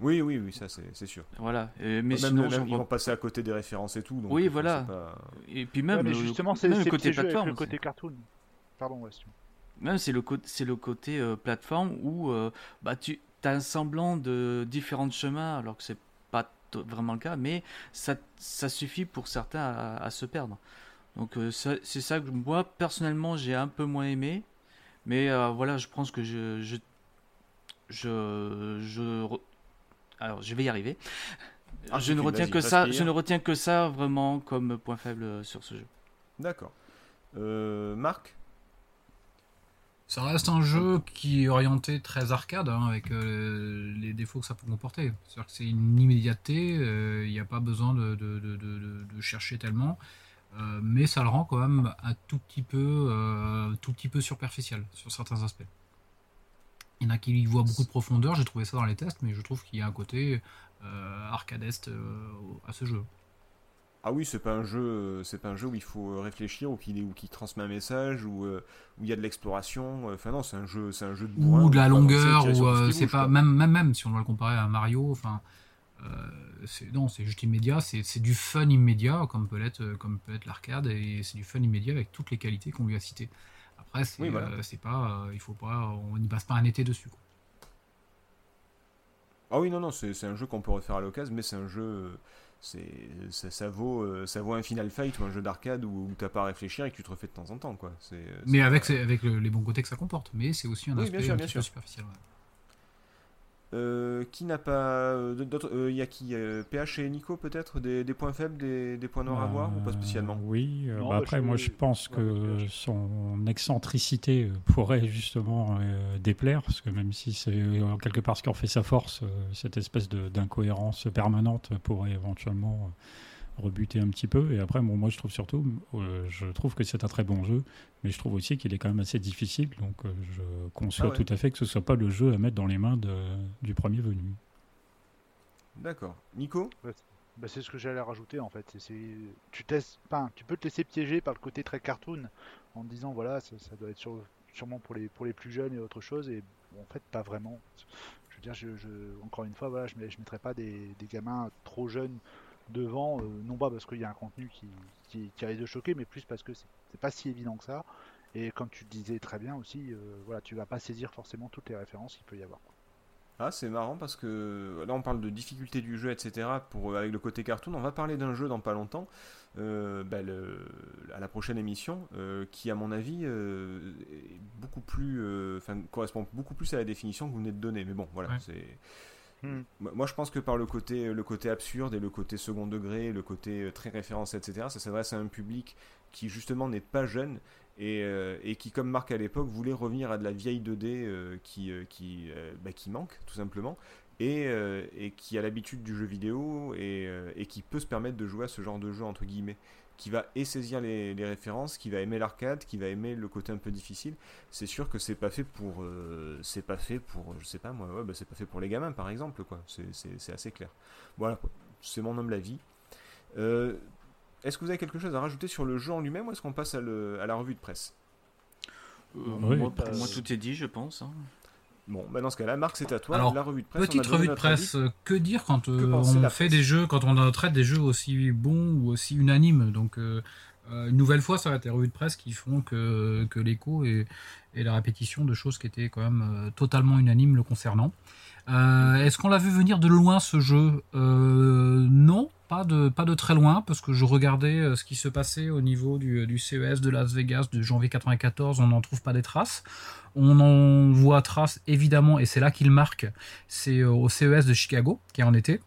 Oui, oui, oui, ça c'est c'est sûr. Voilà. Et- mais même, sinon, même, ils vont passer à côté des références et tout. donc, Oui, enfin, voilà. pas- Et puis Ouais, même, mais justement, c'est le côté plateforme. le côté cartoon. Pardon, ouais, Même c'est le, co- c'est le côté euh, plateforme où euh, bah, tu as un semblant de différents chemins alors que c'est pas vraiment le cas, mais ça, ça suffit pour certains à, à se perdre. Donc euh, ça- c'est ça que moi personnellement j'ai un peu moins aimé, mais euh, voilà je pense que je je je, alors je vais y arriver. Ah, je ne retiens que ça, je ne retiens que ça vraiment comme point faible euh, sur ce jeu. D'accord. Euh, Marc Ça reste un jeu qui est orienté très arcade, hein, avec euh, les défauts que ça peut comporter. C'est-à-dire que c'est une immédiateté, euh, il n'y a pas besoin de, de- de- de- de chercher tellement, euh, mais ça le rend quand même un tout petit peu, euh, tout petit peu superficiel sur certains aspects. Il y en a qui y voient beaucoup de profondeur, j'ai trouvé ça dans les tests, mais je trouve qu'il y a un côté euh, arcadeste euh, à ce jeu. Ah oui, c'est pas un jeu, euh, c'est pas un jeu où il faut euh, réfléchir ou qui transmet un message ou où il y a de l'exploration. Enfin non, c'est un jeu, c'est un jeu de bourrin, ou de la longueur ou c'est pas quoi. même, même même si on doit le comparer à Mario enfin euh, c'est non c'est juste immédiat c'est c'est du fun immédiat comme peut l'être comme peut être l'arcade et c'est du fun immédiat avec toutes les qualités qu'on lui a citées après c'est Oui, voilà. euh, c'est pas euh, il faut pas on n'y passe pas un été dessus quoi. Ah oui, non, non, c'est un jeu qu'on peut refaire à l'occasion, mais c'est un jeu, euh, c'est ça, ça vaut, ça vaut un Final Fight ou un jeu d'arcade où, où t'as pas à réfléchir et que tu te refais de temps en temps, quoi. Mais avec avec le- les bons côtés que ça comporte mais c'est aussi un Oui, aspect bien sûr, un bien petit sûr. peu superficiel ouais. Euh, qui n'a pas euh, d'autres Il y a qui euh, PH et Nico peut-être des, des points faibles, des, des points noirs à voir ou pas Euh, spécialement? Oui, euh, Non, bah après, je- moi je pense ouais, que ouais, son excentricité euh, pourrait justement euh, déplaire, parce que même si c'est euh, quelque part ce qui en fait sa force, euh, cette espèce de- d'incohérence permanente pourrait éventuellement euh, rebuter un petit peu. Et après, bon, moi je trouve surtout, euh, je trouve que c'est un très bon jeu, mais je trouve aussi qu'il est quand même assez difficile, donc euh, je conçois Ah ouais. tout à fait que ce soit pas le jeu à mettre dans les mains de- du premier venu. D'accord. Nico? Bah, c'est ce que j'allais rajouter en fait. Tu, testes, enfin, tu peux te laisser piéger par le côté très cartoon en te disant voilà, ça, ça doit être sur- sûrement pour les, pour les plus jeunes et autre chose. Et bon, en fait, pas vraiment. Je veux dire, je, je- encore une fois, voilà, je ne mettrai pas des, des gamins trop jeunes devant, euh, non pas parce qu'il y a un contenu qui, qui, qui risque de choquer, mais plus parce que c'est pas si évident que ça. Et comme tu le disais très bien aussi, euh, voilà, tu vas pas saisir forcément toutes les références qu'il peut y avoir. Ah, c'est marrant parce que là on parle de difficulté du jeu, etc. Pour, avec le côté cartoon, on va parler d'un jeu dans pas longtemps, euh, bah, le- à la prochaine émission, euh, qui à mon avis euh, est beaucoup plus, euh, enfin correspond beaucoup plus à la définition que vous venez de donner. Mais bon, voilà, Ouais. c'est. Hmm. Moi, je pense que par le côté, le côté absurde et le côté second degré, le côté euh, très référence, etc., ça s'adresse à un public qui justement n'est pas jeune et, euh, et qui, comme Marc à l'époque, voulait revenir à de la vieille 2D euh, bah, qui manque, tout simplement, et, qui a l'habitude du jeu vidéo et qui peut se permettre de jouer à ce genre de jeu, entre guillemets, qui va et saisir les, les références, qui va aimer l'arcade, qui va aimer le côté un peu difficile. C'est sûr que c'est pas fait pour, euh, c'est pas fait pour, je sais pas moi, ouais, bah, c'est pas fait pour les gamins, par exemple, quoi. C'est- assez clair. Voilà, c'est mon humble avis. Euh, est-ce que vous avez quelque chose à rajouter sur le jeu en lui-même ou est-ce qu'on passe à, le- à la revue de presse? Euh, Oui. moi, pour Euh, moi, tout est dit, je pense. hein. Bon, bah dans ce cas-là, Marc, c'est à toi. Alors, la revue de presse. Petite revue de presse, avis. euh, que dire quand euh, Que on fait des jeux, quand on traite des jeux aussi bons ou aussi unanimes Donc, euh, une nouvelle fois, ça va être les revues de presse qui font que, que l'écho et, et la répétition de choses qui étaient quand même euh, totalement unanimes le concernant. Est-ce qu'on l'a vu venir de loin ce jeu? Non, pas de, très loin, parce que je regardais euh, ce qui se passait au niveau du, du CES de Las Vegas de janvier 94, on n'en trouve pas des traces. On en voit traces évidemment, et c'est là qu'il marque, c'est euh, au CES de Chicago, qui est en été,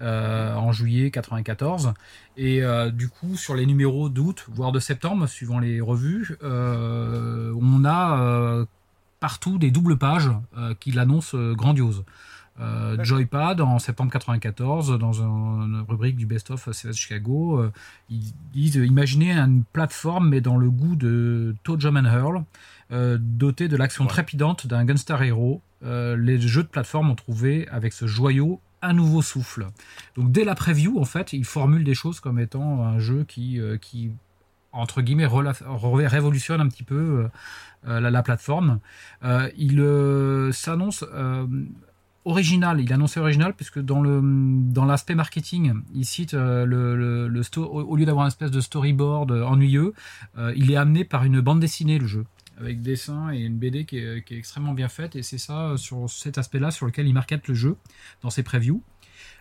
euh, en juillet 94. Et euh, du coup, sur les numéros d'août, voire de septembre, suivant les revues, euh, on a euh, partout des doubles pages euh, qui l'annoncent euh, grandiose. Euh. Joypad en septembre 94 dans un- une rubrique du Best of CES Chicago euh, ils disent euh, imaginez une plateforme mais dans le goût de Toe Jam and Hurl euh, doté de l'action Ouais. trépidante d'un Gunstar Hero Euh, les jeux de plateforme ont trouvé avec ce joyau un nouveau souffle donc dès la preview en fait ils formulent des choses comme étant un jeu qui, euh, qui entre guillemets révolutionne un petit peu euh, euh, la, la plateforme Euh, il euh, s'annonce euh, original, il est annoncé original puisque dans le dans l'aspect marketing, il cite euh, le, le, le sto- au au lieu d'avoir une espèce de storyboard euh, ennuyeux, euh, il est amené par une bande dessinée le jeu avec dessin et une BD qui est, qui est extrêmement bien faite et c'est ça sur cet aspect-là sur lequel il market le jeu dans ses previews.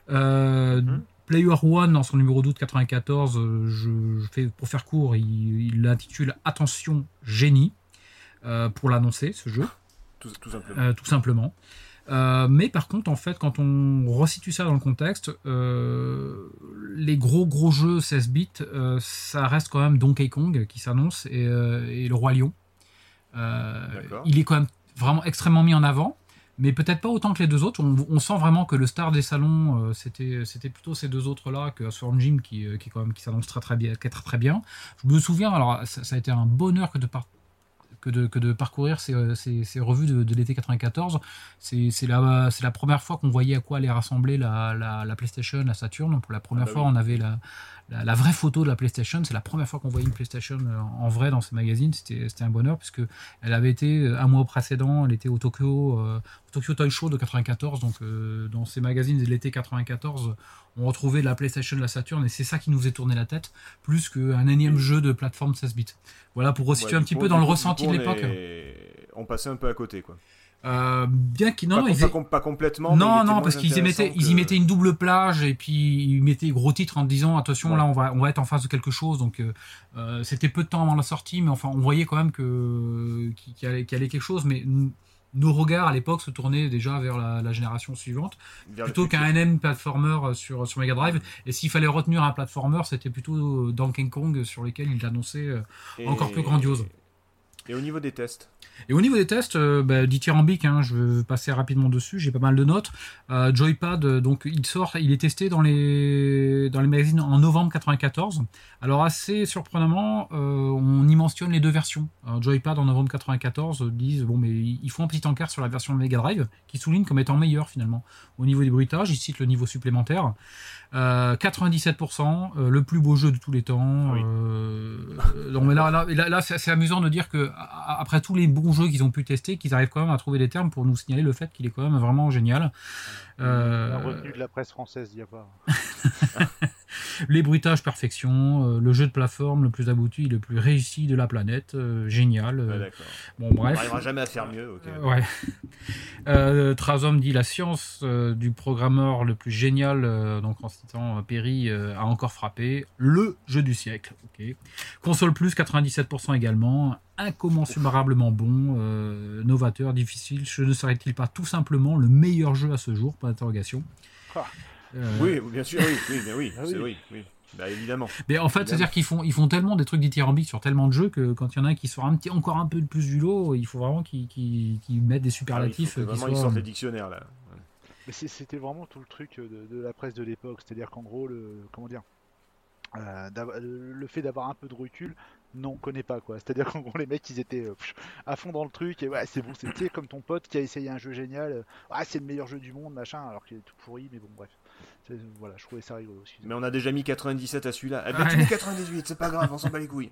Euh, Mhm. Player One dans son numéro d'août 94, euh, je, je fais pour faire court, il l'intitule Attention génie euh, pour l'annoncer ce jeu Tout, tout simplement. euh, tout simplement. Euh, mais par contre, en fait, quand on resitue ça dans le contexte, euh, les gros gros jeux 16 bits, euh, ça reste quand même Donkey Kong qui s'annonce et, et le Roi Lion. Il est quand même vraiment extrêmement mis en avant, mais peut-être pas autant que les deux autres. On, on sent vraiment que le star des salons, c'était c'était plutôt ces deux autres là que Swarm Gym qui, qui quand même qui s'annonce très très bien, qui est très très bien. Je me souviens, alors ça, ça a été un bonheur que de par- que de, que de parcourir ces, euh, ces- ces revues de, de l'été 94. C'est la, première fois qu'on voyait à quoi allait rassembler la, la, la PlayStation, la Saturn. Pour la première Ah bah fois, oui. on avait la, la, la vraie photo de la PlayStation. C'est la première fois qu'on voyait une PlayStation euh, en vrai dans ces magazines. C'était un bonheur puisque elle avait été euh, un mois précédent, elle était au Tokyo, euh, au Tokyo Toy Show de 94. Donc euh, dans ces magazines de l'été 94, on retrouvait la PlayStation, la Saturn et c'est ça qui nous faisait tourner la tête plus qu'un énième jeu de plateforme 16 bits. Voilà pour resituer Ouais, un petit coup- peu dans le ressenti coup, de on l'époque. est- On passait un peu à côté, quoi. Euh, bien qu'ils non, pas, non, ils pas aient- com- pas complètement. non, non, parce qu'ils y mettaient, intéressant ils y que- mettaient une double plage et puis ils mettaient gros titres en disant attention Ouais. là on va on va être en face de quelque chose donc euh, euh, c'était peu de temps avant la sortie mais enfin on voyait quand même que qu'il y, allait- quelque chose mais nos regards à l'époque se tournaient déjà vers la, la génération suivante vers plutôt qu'un NM platformer sur sur Mega Drive et s'il fallait retenir un platformer c'était plutôt Donkey Kong sur lesquels il annonçait Et- encore plus grandiose. Et au niveau des tests et au niveau des tests, euh, bah, dithyrambique, hein, je vais passer rapidement dessus, j'ai pas mal de notes. Euh, Joypad, euh, donc il sort, il est testé dans les, dans les magazines en novembre 94. Alors assez surprenamment, euh, on y mentionne les deux versions. Alors, Joypad en novembre 94 euh, disent, bon mais ils font un petit encart sur la version de Mega Drive, qui souligne comme étant meilleure finalement. Au niveau des bruitages, ils citent le niveau supplémentaire. Euh, 97%, euh, le plus beau jeu de tous les temps. Oui. Euh, euh, non, mais là, là, là, là, c'est amusant de dire que après tous les bons jeux qu'ils ont pu tester, qu'ils arrivent quand même à trouver des termes pour nous signaler le fait qu'il est quand même vraiment génial. La Euh, retenue de la presse française, il n'y a pas. Les bruitages, perfection. euh, le jeu de plateforme le plus abouti, le plus réussi de la planète. euh, génial. euh, d'accord. bon, On bref. n'arrivera jamais à faire mieux, ok. Ouais. Euh, Trazom dit la science du programmeur le plus génial, donc en citant Perry, a encore frappé. Le jeu du siècle. Console Plus 97% également. Incommensurablement bon, novateur, difficile. Ce ne serait-il pas tout simplement le meilleur jeu à ce jour? Pas d'interrogation. Ah. Euh, Oui, bien sûr, oui, oui, bien oui, Ah c'est- oui. oui, oui. Bah, évidemment. mais en fait, c'est-à-dire qu'ils font, ils font tellement des trucs dithyrambiques sur tellement de jeux que quand il y en a un qui sort un petit, encore un peu de plus du lot, il faut vraiment qu'ils mettent des Ah, il superlatifs. faut euh, qui vraiment, ils sortent les dictionnaires, là. Ouais. Mais c'était vraiment tout le truc de, de la presse de l'époque, c'est-à-dire qu'en gros, le comment dire, euh, le fait d'avoir un peu de recul, non, on connaît pas quoi. C'est-à-dire qu'en gros, les mecs, ils étaient euh, pff, à fond dans le truc et ouais, c'est bon, c'est tu sais, comme ton pote qui a essayé un jeu génial, euh, ah c'est le meilleur jeu du monde, machin, alors qu'il est tout pourri, mais bon, bref. Voilà, je trouvais ça rigolo. excusez-moi. Mais on a déjà mis 97 à celui-là. Eh ben, tu mets 98, c'est pas grave, on s'en bat les couilles.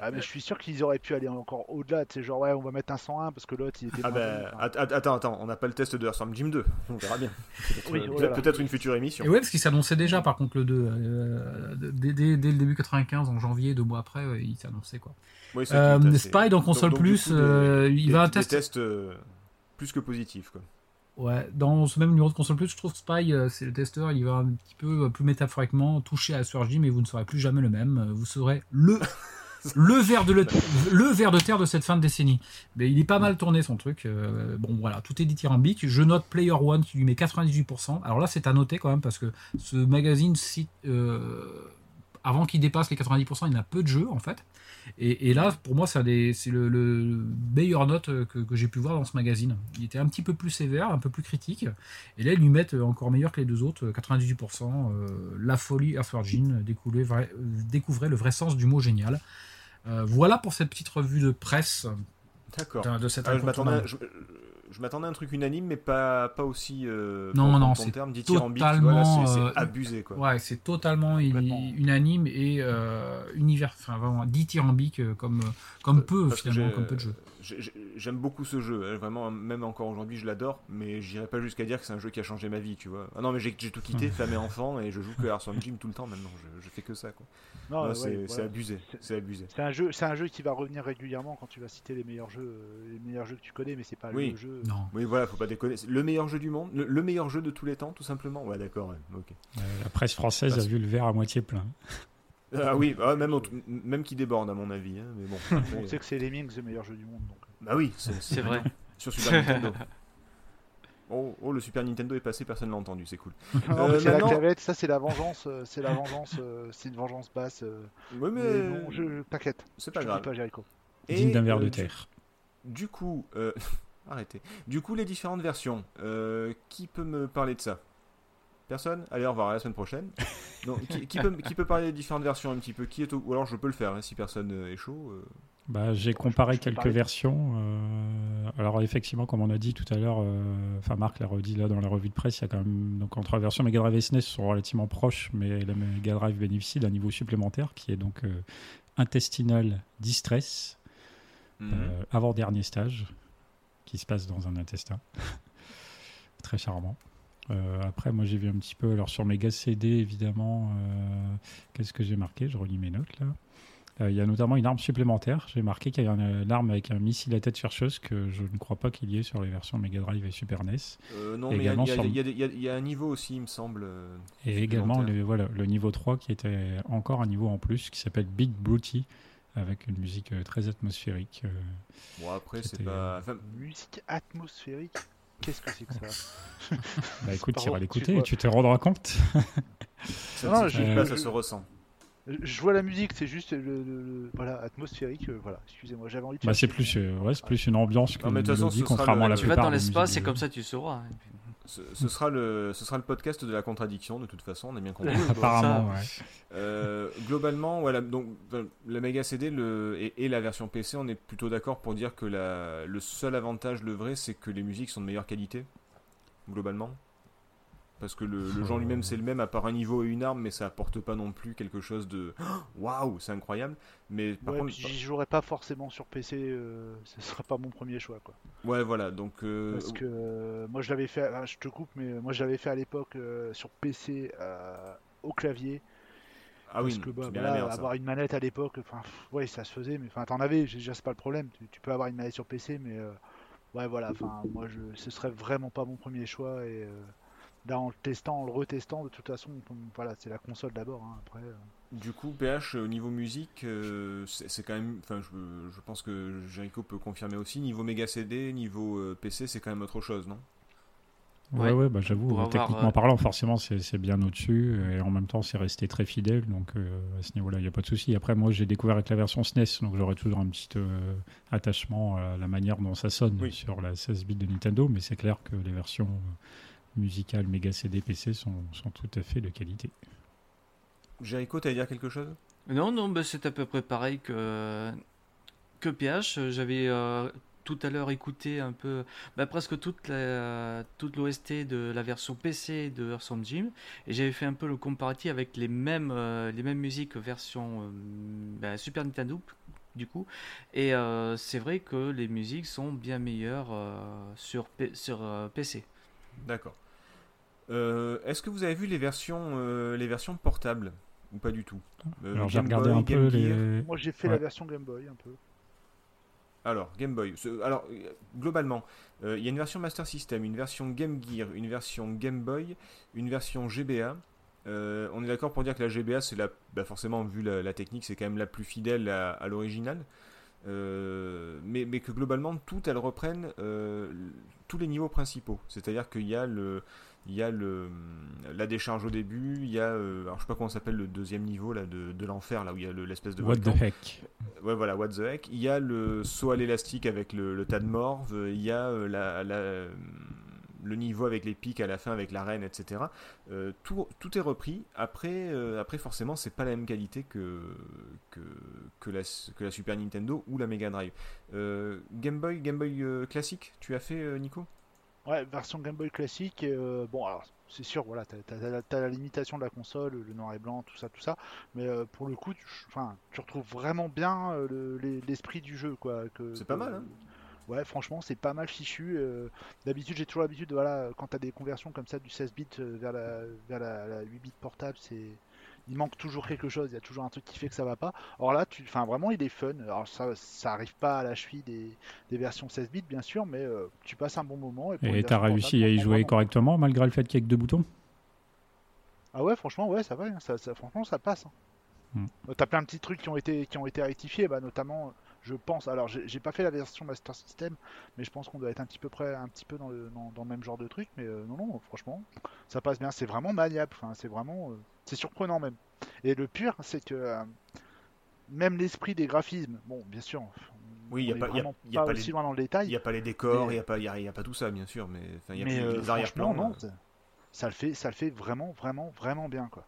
Ah, mais je suis sûr qu'ils auraient pu aller encore au-delà, tu sais, genre ouais, on va mettre un 101 parce que l'autre il était Ah ben, att- attends, attends, on n'a pas le test de Earthworm Jim 2. On verra bien. Peut-être Oui, euh, voilà. peut-être une future émission. Et ouais, parce qu'il s'annonçait déjà, par contre, le 2. euh, dès, dès- dès le début 95, en janvier, deux mois après, il s'annonçait quoi. Oui, Euh. Spy dans console Donc- donc, plus, coup, des- euh, il des- va un des test. tests euh, plus que positifs, quoi. Ouais, dans ce même numéro de console plus, je trouve que Spy, euh, c'est le testeur, il va un petit peu euh, plus métaphoriquement toucher à Surgy, mais vous ne serez plus jamais le même. Euh, Vous serez le le ver de le, le ver de terre de cette fin de décennie. Mais il est pas mal tourné son truc. Euh, bon voilà, tout est dithyrambique. Je note Player One qui lui met 98%. Alors là, c'est à noter quand même parce que ce magazine cite euh, avant qu'il dépasse les 90%, il y en a peu de jeux en fait. Et, et là, pour moi, c'est le, le meilleur note que, que j'ai pu voir dans ce magazine. Il était un petit peu plus sévère, un peu plus critique. Et là, ils lui mettent encore meilleur que les deux autres, 98%. euh, la folie Earth Virgin, découvrez, le vrai sens du mot génial. Euh, voilà pour cette petite revue de presse D'accord. de, de cet Ah, je. Je, m'attendais à un truc unanime, mais pas, pas aussi. Euh, Non, non, c'est voilà, totalement, c'est- euh, abusé, quoi. Ouais, c'est totalement unanime et euh, univers, enfin vraiment dithyrambique euh, comme, comme peu finalement, comme peu de jeux. j'ai- j'ai- J'aime beaucoup ce jeu, hein, vraiment, même encore aujourd'hui, je l'adore, mais j'irai pas jusqu'à dire que c'est un jeu qui a changé ma vie, tu vois. Ah non, mais j'ai tout quitté, fait mes enfants, et je joue que Hearthstone Gym tout le temps maintenant, je, je fais que ça, quoi. Non, Non, ouais, c'est voilà. abusé, C'est- abusé. C'est un jeu, c'est un jeu qui va revenir régulièrement quand tu vas citer les meilleurs jeux, les meilleurs jeux que tu connais, mais c'est pas Oui. le jeu. Non. Oui, voilà, faut pas déconner. C'est Le meilleur jeu du monde, le, le meilleur jeu de tous les temps, tout simplement. Ouais, d'accord, ouais. Euh, la presse française Parce- a vu le verre à moitié plein. Ah oui, ah, même, qui déborde, à mon avis, hein, mais bon. après, On sait que c'est Lemmings le meilleur jeu du monde. Donc. Bah oui, c'est vrai. Sur Super Nintendo. Oh, oh, le Super Nintendo est passé, personne l'a entendu, c'est cool. Non, Euh, mais c'est la maintenant- clavette, ça c'est la vengeance, euh, c'est la vengeance, euh, c'est une vengeance basse. euh, Oui, mais, mais non, je t'inquiète, c'est je pas grave. pas Jericho. Et, Digne d'un verre euh, de du- terre. Du coup, euh, arrêtez. Du coup, les différentes versions, euh, qui peut me parler de ça? Personne? Allez, au revoir, à la semaine prochaine. Qui, qui peut, qui peut parler des différentes versions un petit peu? Qui est au... Ou alors je peux le faire, hein, si personne euh, est chaud. euh. Bah, j'ai comparé je quelques versions. euh, alors effectivement, comme on a dit tout à l'heure, euh, enfin Marc l'a redit là dans la revue de presse, il y a quand même donc entre la version Mega Drive et SNES sont relativement proches, mais la Mega Drive bénéficie d'un niveau supplémentaire qui est donc euh, intestinal distress, Mhm. euh, avant dernier stage, qui se passe dans un intestin, très charmant. Euh, après, moi j'ai vu un petit peu, alors sur Mega CD évidemment, euh, qu'est-ce que j'ai marqué? Je relis mes notes là. Euh, il y a notamment une arme supplémentaire. J'ai marqué qu'il y a une, une arme avec un missile à tête chercheuse que je ne crois pas qu'il y ait sur les versions Mega Drive et Super NES. Euh, non, mais il y, a- sur- y y y un niveau aussi, il me semble. euh, Et également le, voilà, le niveau 3 qui était encore un niveau en plus qui s'appelle Big Brutey avec une musique euh, très atmosphérique. euh. Bon, après, c'est C'était- pas. enfin, Musique atmosphérique, qu'est-ce que c'est que ça? Bah écoute, tu vas l'écouter tu et tu te rendras compte? ça, Non, je- s'explique pas, euh, ça se ressent. Je vois la musique, c'est juste le, le- le- voilà atmosphérique, euh, voilà. Excusez-moi, j'avais envie de. Bah, c'est plus, euh, ouais, c'est plus une ambiance que Non, mais de toute façon, ce contrairement à la Tu vas dans l'espace de- comme ça tu sauras. Ce, ce sera le, ce sera le podcast de la contradiction, de toute façon, on a bien compris. Apparemment, ça- ouais. Euh, globalement, voilà, donc la Mega CD le, et, et la version PC, on est plutôt d'accord pour dire que la, le seul avantage, le vrai, c'est que les musiques sont de meilleure qualité, globalement. Parce que le, le genre lui-même, c'est le même, à part un niveau et une arme, mais ça apporte pas non plus quelque chose de waouh, c'est incroyable. Mais par Ouais, contre, puis j'y jouerai pas forcément sur PC, euh, ce sera pas mon premier choix quoi. ouais, voilà, donc euh, Parce que euh, moi je l'avais fait, ah, je te coupe, mais moi je l'avais fait à l'époque euh, sur PC. euh, au clavier. Ah oui, parce que bah, voilà, merde, avoir une manette à l'époque, enfin, ouais, ça se faisait, mais enfin, t'en avais, déjà, c'est pas le problème. Tu, tu peux avoir une manette sur PC, mais euh, ouais, voilà, enfin, moi, je, ce serait vraiment pas mon premier choix. Et euh, là, en le testant, en le retestant, de toute façon, on- voilà, c'est la console d'abord. hein, après, euh. Du coup, PH, au niveau musique, euh, c'est c'est quand même. Enfin, je, je pense que Jericho peut confirmer aussi. Niveau Mega CD, niveau euh, PC, c'est quand même autre chose, non? Ouais, Ouais. ouais, bah, j'avoue, euh, avoir, techniquement euh, parlant, forcément, c'est c'est bien au-dessus, et en même temps, c'est resté très fidèle, donc euh, à ce niveau-là, il n'y a pas de souci. Après, moi, j'ai découvert avec la version SNES, donc j'aurais toujours un petit euh, attachement à la manière dont ça sonne Oui. sur la 16 bits de Nintendo, mais c'est clair que les versions euh, musicales Mega CD PC sont, sont tout à fait de qualité. Jericho, t'allais dire quelque chose? Non, non, bah, c'est à peu près pareil que, que PH. J'avais euh, tout à l'heure écouté un peu, bah, presque toute la, toute l'OST de la version PC de Earthworm Jim, et j'avais fait un peu le comparatif avec les mêmes, euh, les mêmes musiques version euh, bah, Super Nintendo, du coup, et euh, c'est vrai que les musiques sont bien meilleures euh, sur, P- sur euh, PC. D'accord. Euh, Est-ce que vous avez vu les versions, euh, les versions portables ou pas du tout? Euh, Alors, j'ai Game regardé Boy, un Game peu Gear. les. Moi, j'ai fait Ouais. la version Game Boy un peu. Alors, Game Boy. Alors, globalement, euh, il y a une version Master System, une version Game Gear, une version Game Boy, une version GBA. Euh, on est d'accord pour dire que la GBA, c'est la, bah forcément, vu la, la technique, c'est quand même la plus fidèle à, à l'original. Euh, mais, mais que globalement, toutes elles reprennent euh, tous les niveaux principaux. C'est-à-dire qu'il y a le, il y a le, la décharge au début, il y a, euh, alors je sais pas comment s'appelle le deuxième niveau là de, de l'enfer là où il y a le- l'espèce de What volcan. the heck Ouais, voilà, what the heck. Il y a le saut à l'élastique avec le, le tas de morve. Il y a euh, la, la- le niveau avec les pics à la fin, avec la reine, etc. Euh, tout, tout est repris. Après, euh, après forcément, c'est pas la même qualité que, que, que, la, que la Super Nintendo ou la Mega Drive. Game Boy, Game Boy classique, tu as fait, Nico? Ouais, version Game Boy classique. euh, bon, alors c'est sûr, voilà, t'as t'as la limitation de la console, le noir et blanc, tout ça, tout ça. Mais euh, pour le coup, tu, enfin, tu retrouves vraiment bien euh, le- les- l'esprit du jeu, quoi. que- C'est pas mal, hein Ouais, franchement, c'est pas mal fichu. euh, D'habitude, j'ai toujours l'habitude, de, voilà, quand t'as des conversions comme ça du 16 bits vers la, vers la, la 8 bits portable, c'est il manque toujours quelque chose, il y a toujours un truc qui fait que ça va pas. Or là, tu, enfin vraiment, il est fun. Alors ça, ça arrive pas à la cheville des, des versions 16 bits, bien sûr, mais euh, tu passes un bon moment. Et, t'as réussi à y jouer vraiment. correctement malgré le fait qu'il y ait que deux boutons? Ah ouais, franchement, ouais, ça va. hein, Ça, ça- franchement, ça passe. hein. Hmm. T'as plein de petits trucs qui ont été, qui ont été rectifiés, bah, notamment, je pense. Alors, j'ai pas fait la version Master System, mais je pense qu'on doit être un petit peu près, un petit peu dans le, dans, dans le même genre de truc. Mais euh, non, non, franchement, ça passe bien. C'est vraiment maniable. Enfin, c'est vraiment, euh, c'est surprenant même. Et le pire, c'est que euh, même l'esprit des graphismes, bon, bien sûr. Oui, on y a pas- y a- vraiment y a pas les- loin dans le Il détail. n'y a pas les décors, il n'y a, pas- y a, y a pas tout ça, bien sûr, mais il y a mais plus les arrière-plans. non, ça- ça le fait, ça le fait vraiment, vraiment, vraiment bien, quoi.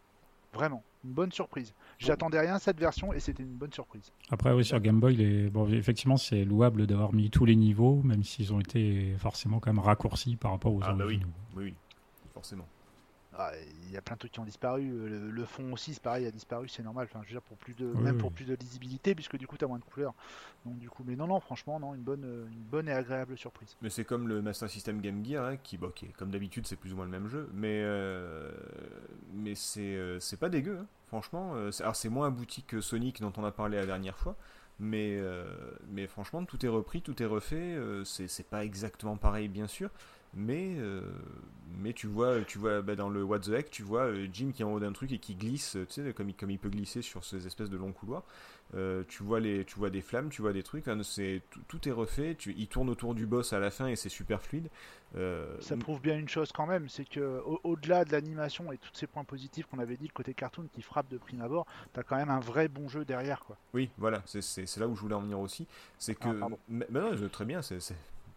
Vraiment, une bonne surprise. J'attendais rien à cette version et c'était une bonne surprise. Après, oui, sur Game Boy, les... bon, effectivement, c'est louable d'avoir mis tous les niveaux, même s'ils ont été forcément quand même raccourcis par rapport aux Ah bah oui, oui, oui, forcément. Ah, Il y a plein de trucs qui ont disparu. euh, Le, le fond aussi, c'est pareil, a disparu, c'est normal. Enfin, je veux dire, pour plus de, Oui, même oui. pour plus de lisibilité, puisque du coup, t'as moins de couleurs. Donc du coup, mais non, non, franchement, non, une bonne, euh, une bonne et agréable surprise. Mais c'est comme le Master System Game Gear, hein, qui, comme d'habitude, c'est plus ou moins le même jeu, mais, euh, mais c'est euh, c'est pas dégueu, hein, franchement. c'est- alors c'est moins abouti que Sonic dont on a parlé la dernière fois, mais, euh, mais franchement, tout est repris, tout est refait. c'est c'est pas exactement pareil, bien sûr, mais, euh, mais tu vois, tu vois bah, dans le What the Heck, tu vois euh, Jim qui est en haut d'un truc et qui glisse, tu sais, comme il, comme il peut glisser sur ces espèces de longs couloirs. Euh, tu vois les, tu vois des flammes, tu vois des trucs. enfin, c'est tout, est refait. Tu, il tourne autour du boss à la fin et c'est super fluide. Euh, Ça prouve bien une chose quand même, c'est que au- au-delà de l'animation et tous ces points positifs qu'on avait dit, le côté cartoon qui frappe de prime abord, t'as quand même un vrai bon jeu derrière, quoi. Oui, voilà, c'est- là où je voulais en venir aussi. C'est que, Ah, mais, mais non, très bien, c'est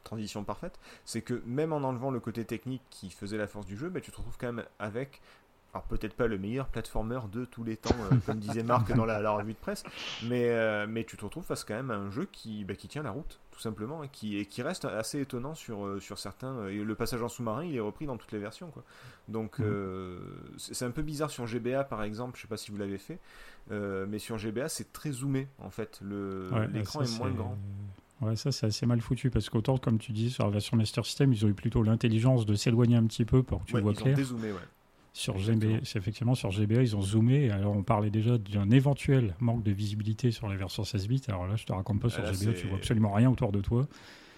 transition parfaite. C'est que même en enlevant le côté technique qui faisait la force du jeu, bah, tu te retrouves quand même avec, alors peut-être pas le meilleur platformer de tous les temps, euh, comme disait Marc dans la, la revue de presse, mais, euh, mais tu te retrouves face quand même à un jeu qui, bah, qui tient la route, tout simplement, et qui, et qui reste assez étonnant sur, euh, sur certains. Et le passage en sous-marin, il est repris dans toutes les versions, quoi. Donc euh, c'est un peu bizarre sur GBA par exemple, je sais pas si vous l'avez fait, mais sur GBA c'est très zoomé en fait. Ouais, L'écran est moins grand. Ouais, ça c'est assez mal foutu parce qu'autant, comme tu dis, sur la version Master System, ils ont eu plutôt l'intelligence de s'éloigner un petit peu pour que tu Ouais, vois ils ont clair. dézoomé, ouais. Sur GBA, effectivement sur GBA, ils ont zoomé. Alors, on parlait déjà d'un éventuel manque de visibilité sur la version 16 bits. Alors là, je te raconte pas sur là, GBA, tu vois absolument rien autour de toi.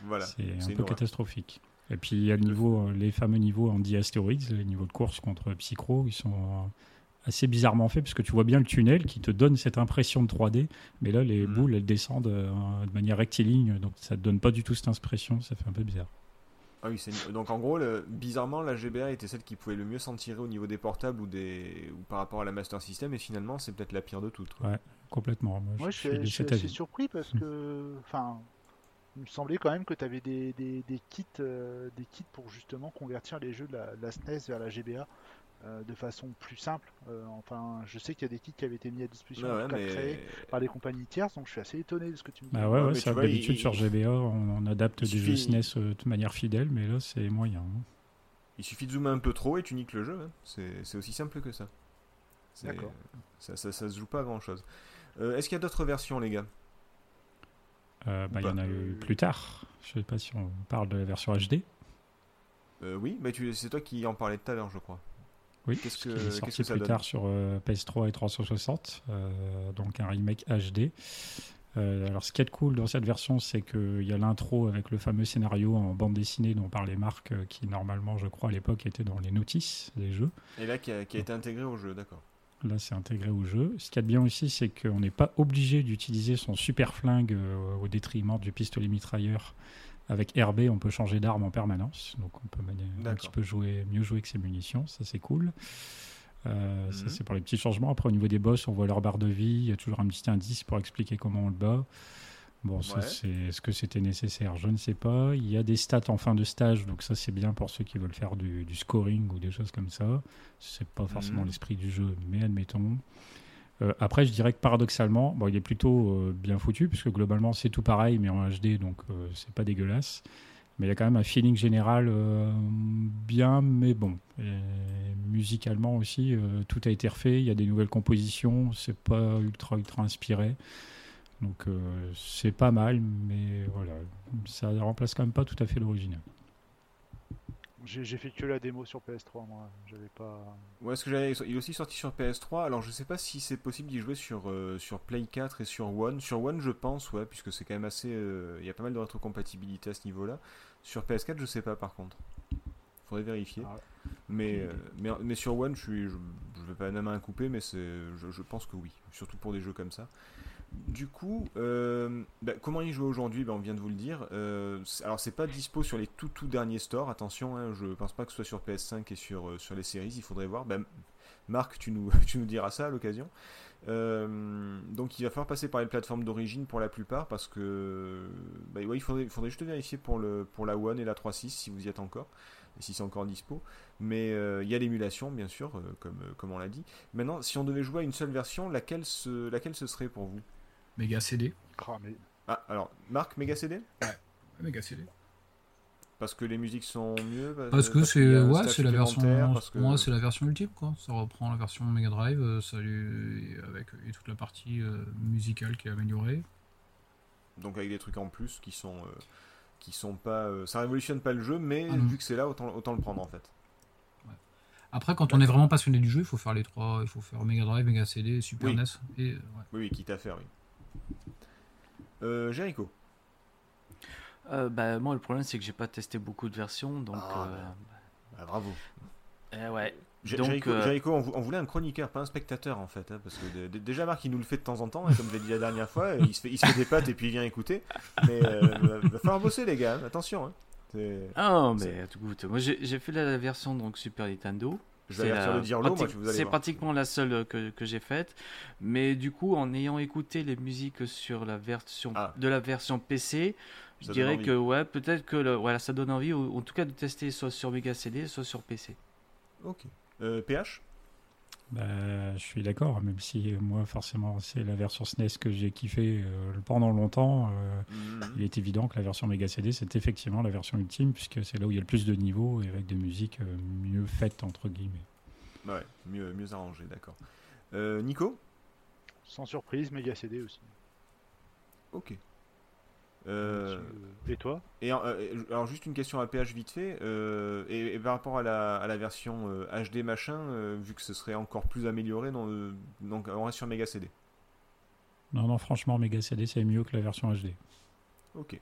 Voilà. c'est un peu catastrophique. Et puis, il y a le niveau, euh, les fameux niveaux anti-astéroïdes, les niveaux de course contre Psychro, ils sont euh, assez bizarrement faits, parce que tu vois bien le tunnel qui te donne cette impression de 3D, mais là, les Mhm. boules, elles descendent euh, de manière rectiligne, donc ça te donne pas du tout cette impression, ça fait un peu bizarre. Ah oui, c'est une- donc en gros, le- bizarrement, la GBA était celle qui pouvait le mieux s'en tirer au niveau des portables ou, des... ou par rapport à la Master System, et finalement, c'est peut-être la pire de toutes. quoi. Ouais. Complètement. Moi, Moi, je suis, je assez surpris parce Mm. que, enfin, il me semblait quand même que tu avais des, des, des kits, euh, des kits pour justement convertir les jeux de la, de la SNES vers la GBA euh, de façon plus simple. Euh, enfin, je sais qu'il y a des kits qui avaient été mis à disposition, Ouais, en ouais, tout cas mais... créés par des compagnies tierces, donc je suis assez étonné de ce que tu me dis. Bah ouais, d'habitude il- sur GBA, on, on adapte des jeux suffit- SNES euh, de manière fidèle, mais là, c'est moyen. hein. Il suffit de zoomer un peu trop et tu niques le jeu. hein. C'est aussi simple que ça. D'accord. Ça, ça, ça se joue pas à grand chose. Est-ce qu'il y a d'autres versions, les gars? Euh, bah, il y en a Bah, eu plus tard. Je sais pas si on parle de la version HD. Euh, Oui, mais c'est toi qui en parlais tout à l'heure, je crois. Oui, Qu'est-ce ce que- qui est sorti que ça plus donne tard sur euh, PS3 et 360, euh, donc un remake HD. Euh, alors, ce qui est cool dans cette version, c'est qu'il y a l'intro avec le fameux scénario en bande dessinée dont parlait Marc, qui normalement, je crois, à l'époque était dans les notices des jeux. Et là, qui a, qui a été intégré au jeu, d'accord. Là, c'est intégré au jeu. Ce qu'il y a de bien aussi, c'est qu'on n'est pas obligé d'utiliser son super flingue au détriment du pistolet mitrailleur. Avec RB, on peut changer d'arme en permanence, donc on peut un petit peu jouer, mieux jouer que ses munitions, ça c'est cool. Euh, Ça Mhm. c'est pour les petits changements. Après au niveau des boss, on voit leur barre de vie, il y a toujours un petit indice pour expliquer comment on le bat. Bon, ça Ouais. c'est est-ce que c'était nécessaire? Je ne sais pas. Il y a des stats en fin de stage, donc ça c'est bien pour ceux qui veulent faire du, du scoring ou des choses comme ça. C'est pas forcément Mhm. l'esprit du jeu, mais admettons. Euh, après, je dirais que paradoxalement, bon, il est plutôt euh, bien foutu, puisque globalement c'est tout pareil, mais en HD, donc euh, c'est pas dégueulasse. Mais il y a quand même un feeling général euh, bien, mais bon. Musicalement aussi, tout a été refait. Il y a des nouvelles compositions. C'est pas ultra ultra inspiré. Donc c'est pas mal, mais voilà, ça remplace quand même pas tout à fait l'original. J'ai fait que la démo sur PS3, moi. J'avais pas. Ouais, ce que j'avais, il est aussi sorti sur PS3. Alors, je sais pas si c'est possible d'y jouer sur, euh, sur Play 4 et sur One. Sur One, je pense, ouais, puisque c'est quand même assez. euh, Il y a pas mal de rétrocompatibilité à ce niveau-là. Sur PS4, je sais pas par contre. Faudrait vérifier. Ah, mais, euh, mais, mais sur One, je suis, je, je vais pas la main à couper, mais c'est, je, je pense que oui. Surtout pour des jeux comme ça. Du coup, euh, bah, comment y jouer aujourd'hui Bah, On vient de vous le dire. Euh, alors, c'est pas dispo sur les tout tout derniers stores. Attention, hein, je pense pas que ce soit sur PS5 et sur, euh, sur les séries. Il faudrait voir. Bah, Marc, tu nous, diras ça à l'occasion. Donc, il va falloir passer par les plateformes d'origine pour la plupart parce que il faudrait, faudrait juste vérifier pour, pour la One et la 3.6 si vous y êtes encore et si c'est encore dispo. Mais il y a l'émulation, bien sûr, comme, on l'a dit. Maintenant, si on devait jouer à une seule version, laquelle ce serait pour vous? Mega CD. cramé. Ah, alors, Marc, Mega CD Mega CD. Parce que les musiques sont mieux Parce que c'est ouais, la version que- pour moi c'est la version ultime quoi. Ça reprend la version Mega Drive, euh, ça lui- avec et toute la partie euh, musicale qui est améliorée. Donc avec des trucs en plus qui sont... euh, qui sont pas... euh, ça révolutionne pas le jeu, mais Ah vu que c'est là, autant, autant le prendre en fait. Après quand on est vraiment passionné du jeu, il faut faire les trois, il faut faire Mega Drive, Mega CD, Super Oui. NES et ouais. Oui, oui, quitte à faire, oui. Euh, Jericho Euh, bah, moi, le problème, c'est que j'ai pas testé beaucoup de versions, donc. Ah, euh, Ah, Bravo. eh ouais. J- Donc, Jericho, euh, Jericho, on, vou- on voulait un chroniqueur, pas un spectateur en fait. hein, parce que déjà, Marc, il nous le fait de temps en temps, et comme je l'ai dit la dernière fois, il se, fait, il se fait des pattes et puis il vient écouter. Mais euh, va, va falloir bosser, les gars, attention. hein. Ah, mais écoute, moi j'ai j'ai fait la version donc Super Nintendo. Je vais C'est avertir la- le moi, pratiquement la seule euh, que, que j'ai faite. Mais du coup, en ayant écouté les musiques sur la version Ah. de la version PC, je Ça dirais que ouais, peut-être que le- voilà, ça donne envie, ou, en tout cas, de tester soit sur Mega CD, soit sur PC. Ok. Euh, PH Bah, je suis d'accord, même si euh, moi, forcément, c'est la version SNES que j'ai kiffé euh, pendant longtemps. euh, Mhm. il est évident que la version Mega CD, c'est effectivement la version ultime, puisque c'est là où il y a le plus de niveaux et avec des musiques euh, mieux faites, entre guillemets. Ouais, mieux, mieux arrangé, d'accord. Euh, Nico? Sans surprise, Mega CD aussi. Ok. Euh, Et toi et euh, alors juste une question à PH vite fait, euh, et, et par rapport à la, à la version euh, HD machin, euh, vu que ce serait encore plus amélioré, dans, le- donc on reste sur Mega CD. Non, non, franchement, Mega CD, c'est mieux que la version HD. Ok.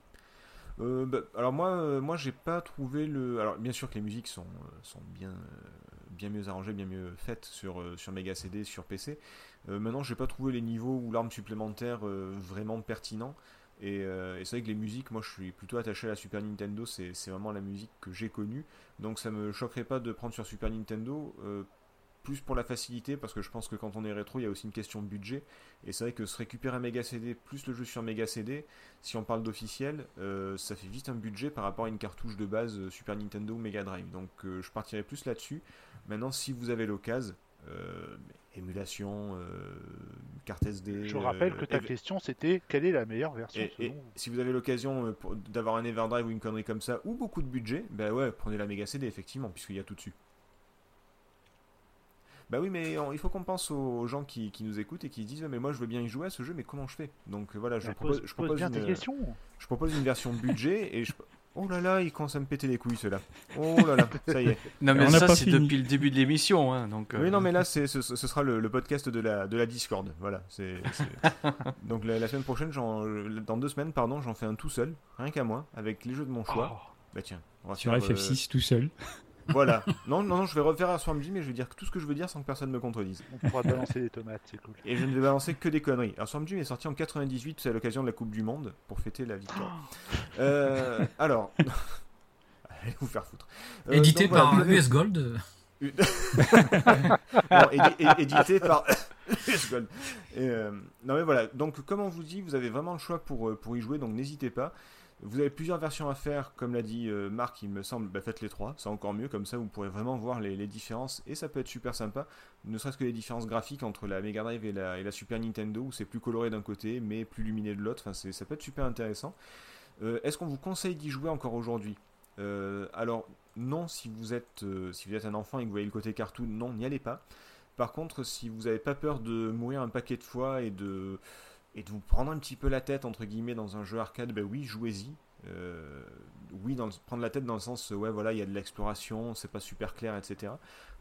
Euh, bah, alors moi, euh, moi j'ai pas trouvé le. Alors bien sûr que les musiques sont, euh, sont bien, euh, bien mieux arrangées, bien mieux faites sur, euh, sur Mega CD, sur PC. Euh, maintenant, j'ai pas trouvé les niveaux ou l'arme supplémentaire euh, vraiment pertinents. Et, euh, et c'est vrai que les musiques, moi je suis plutôt attaché à la Super Nintendo, c'est vraiment la musique que j'ai connue. Donc ça me choquerait pas de prendre sur Super Nintendo. euh, plus pour la facilité, parce que je pense que quand on est rétro, il y a aussi une question de budget. Et c'est vrai que se récupérer un Mega CD plus le jeu sur Mega CD, si on parle d'officiel, euh, ça fait vite un budget par rapport à une cartouche de base Super Nintendo ou Mega Drive. Donc je partirai plus là-dessus. Maintenant, si vous avez l'occasion, émulation, euh, carte SD. Je rappelle euh, que ta éve- question c'était quelle est la meilleure version et, selon si vous avez l'occasion euh, d'avoir un Everdrive ou une connerie comme ça, ou beaucoup de budget, ben ouais, prenez la Mega CD, effectivement, puisqu'il y a tout dessus. Bah oui, mais on- il faut qu'on pense aux gens qui, qui nous écoutent et qui se disent mais moi je veux bien y jouer à ce jeu, mais comment je fais? Donc euh, voilà, je Bah, propose, pose, je pose propose bien une, tes questions. je propose une version budget et je. Oh là là, il commence à me péter les couilles ceux-là. Oh là là, ça y est. Non, mais on ça, pas c'est depuis le début de l'émission. Hein, donc, Oui, euh, non, mais là, c'est, ce, ce sera le, le podcast de la, de la Discord. Voilà. C'est, Donc la, la semaine prochaine, j'en- dans deux semaines, pardon, j'en fais un tout seul, rien qu'à moi, avec les jeux de mon choix. Oh, Bah tiens, on va Sur faire, euh, FF6 tout seul. Voilà. Non, non, non, je vais refaire un Swarm Gym mais je vais dire tout ce que je veux dire sans que personne me contredise. on pourra balancer des tomates, c'est cool. Et je ne vais balancer que des conneries. Alors Swarm Gym est sorti en 98, c'est à l'occasion de la Coupe du Monde, pour fêter la victoire. Euh, alors... Allez vous faire foutre. Euh, Édité donc, voilà, par US Gold. Non, édi- édité par US Gold. Et, euh, non mais voilà, donc comme on vous dit, vous avez vraiment le choix pour, euh, pour y jouer, donc n'hésitez pas. Vous avez plusieurs versions à faire, comme l'a dit euh, Marc, il me semble, bah, faites les trois, c'est encore mieux, comme ça vous pourrez vraiment voir les, différences, et ça peut être super sympa, ne serait-ce que les différences graphiques entre la Mega Drive et la, Super Nintendo, où c'est plus coloré d'un côté, mais plus lumineux de l'autre, enfin, ça peut être super intéressant. Euh, Est-ce qu'on vous conseille d'y jouer encore aujourd'hui? Euh, Alors, non, si vous, êtes, si vous êtes un enfant et que vous voyez le côté cartoon, non, n'y allez pas. Par contre, si vous n'avez pas peur de mourir un paquet de fois et de, et de vous prendre un petit peu la tête, entre guillemets, dans un jeu arcade, ben oui, jouez-y. Euh, oui, dans le- prendre la tête dans le sens, euh, ouais, voilà, il y a de l'exploration, c'est pas super clair, etc.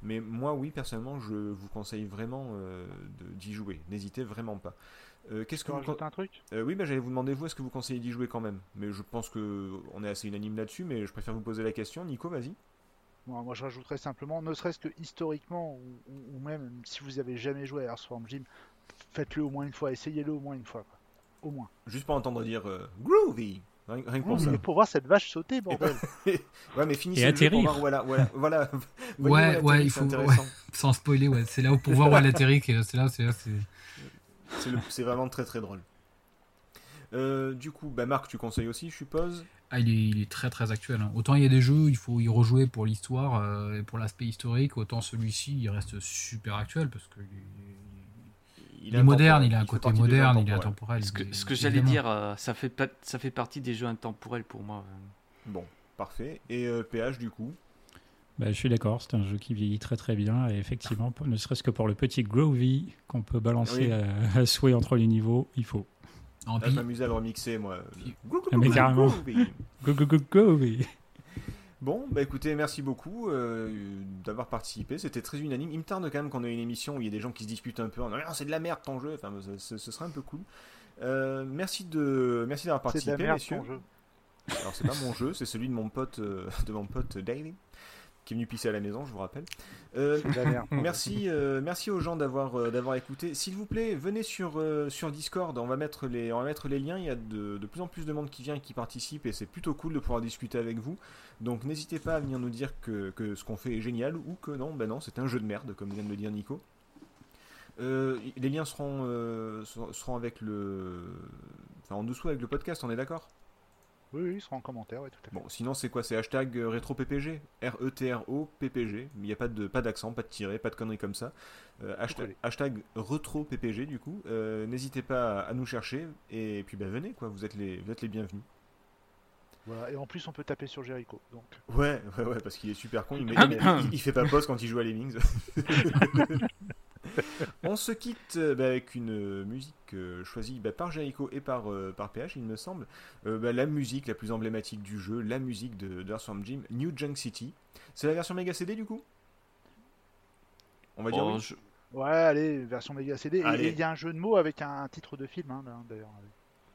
Mais moi, oui, personnellement, je vous conseille vraiment euh, d'y jouer. N'hésitez vraiment pas. Euh, Qu'est-ce que vous un truc? Euh, oui, bah, j'allais vous demander, vous, est-ce que vous conseillez d'y jouer quand même? Mais je pense que on est assez unanime là-dessus, mais je préfère vous poser la question. Nico, vas-y. Moi, moi, je rajouterais simplement, ne serait-ce que historiquement, ou, ou- ou même si vous avez jamais joué à Earthworm Jim, faites-le au moins une fois, essayez-le au moins une fois. quoi. Au moins. Juste pour entendre dire euh, groovy. Rien, rien que pour ça. Mais pour voir cette vache sauter, bordel. Ouais, mais finissez Et pour atterrir. voir. Voilà, voilà, Ouais, ouais, il c'est faut-. Sans spoiler, ouais. C'est là où pour voir où elle atterrit. C'est là, c'est là, c'est. C'est le- C'est vraiment très très drôle. Euh, du coup, bah Marc, tu conseilles aussi, je suppose? Ah, il est, il est très très actuel. hein. Autant il y a des jeux, il faut y rejouer pour l'histoire euh, et pour l'aspect historique, autant celui-ci, il reste super actuel parce que il, est moderne, il a un côté moderne, il est intemporel. Ce que, il- ce que j'allais dire, euh, ça, fait, pa- ça fait partie des jeux intemporels pour moi. Bon, parfait. Et euh, PH, du coup? Bah, je suis d'accord, c'est un jeu qui vieillit très très bien et effectivement, ne serait-ce que pour le petit Groovy qu'on peut balancer Oui. à, à souhait entre les niveaux, il faut. En Là, je m'amusais à le remixer, moi. Puis- Ah, mais carrément. Groovy. Go go go Groovy Bon, bah écoutez, merci beaucoup euh, d'avoir participé. C'était très unanime. Il me tarde quand même qu'on ait une émission où il y a des gens qui se disputent un peu en disant Ah, c'est de la merde ton jeu. Enfin, ce, serait un peu cool. Euh, merci de merci d'avoir C'est de la participé, merde messieurs. ton jeu. Alors c'est pas mon jeu, c'est celui de mon pote euh, de mon pote Daily qui est venu pisser à la maison, je vous rappelle. Euh. Merci, euh, merci aux gens d'avoir euh, d'avoir écouté. S'il vous plaît, venez sur, euh, sur Discord. On va mettre les on va mettre les liens. Il y a de, de plus en plus de monde qui vient et qui participe et c'est plutôt cool de pouvoir discuter avec vous. Donc n'hésitez pas à venir nous dire que, que ce qu'on fait est génial ou que non, ben non, c'est un jeu de merde comme vient de le dire Nico. Les liens seront ser- seront avec le enfin en dessous avec le podcast. On est d'accord? Oui, oui, il sera en commentaire, oui, tout à fait. Bon, sinon c'est quoi C'est hashtag euh, rétro-PPG R-E-T-R-O-P-P-G. Il n'y a pas de pas d'accent, pas de tiret, pas de conneries comme ça. Euh, hashtag, hashtag retro-PPG du coup. Euh, N'hésitez pas à, nous chercher et puis bah, venez quoi, vous êtes les, vous êtes les bienvenus. Voilà. Et en plus, on peut taper sur Jericho. Donc, Ouais, ouais, ouais, parce qu'il est super con. Il, met- il met- il- il fait pas pause quand il joue à Lemmings. On se quitte euh, bah, avec une euh, musique euh, choisie bah, par Jericho et par, euh, par PH, il me semble. Euh, bah, la musique la plus emblématique du jeu, la musique de, de Earthworm Jim, New Junk City. C'est la version Mega CD du coup? On va dire Oh, oui. je- Ouais, allez, version Mega CD. Et- Allez. Et il y a un jeu de mots avec un, titre de film, hein, d'ailleurs.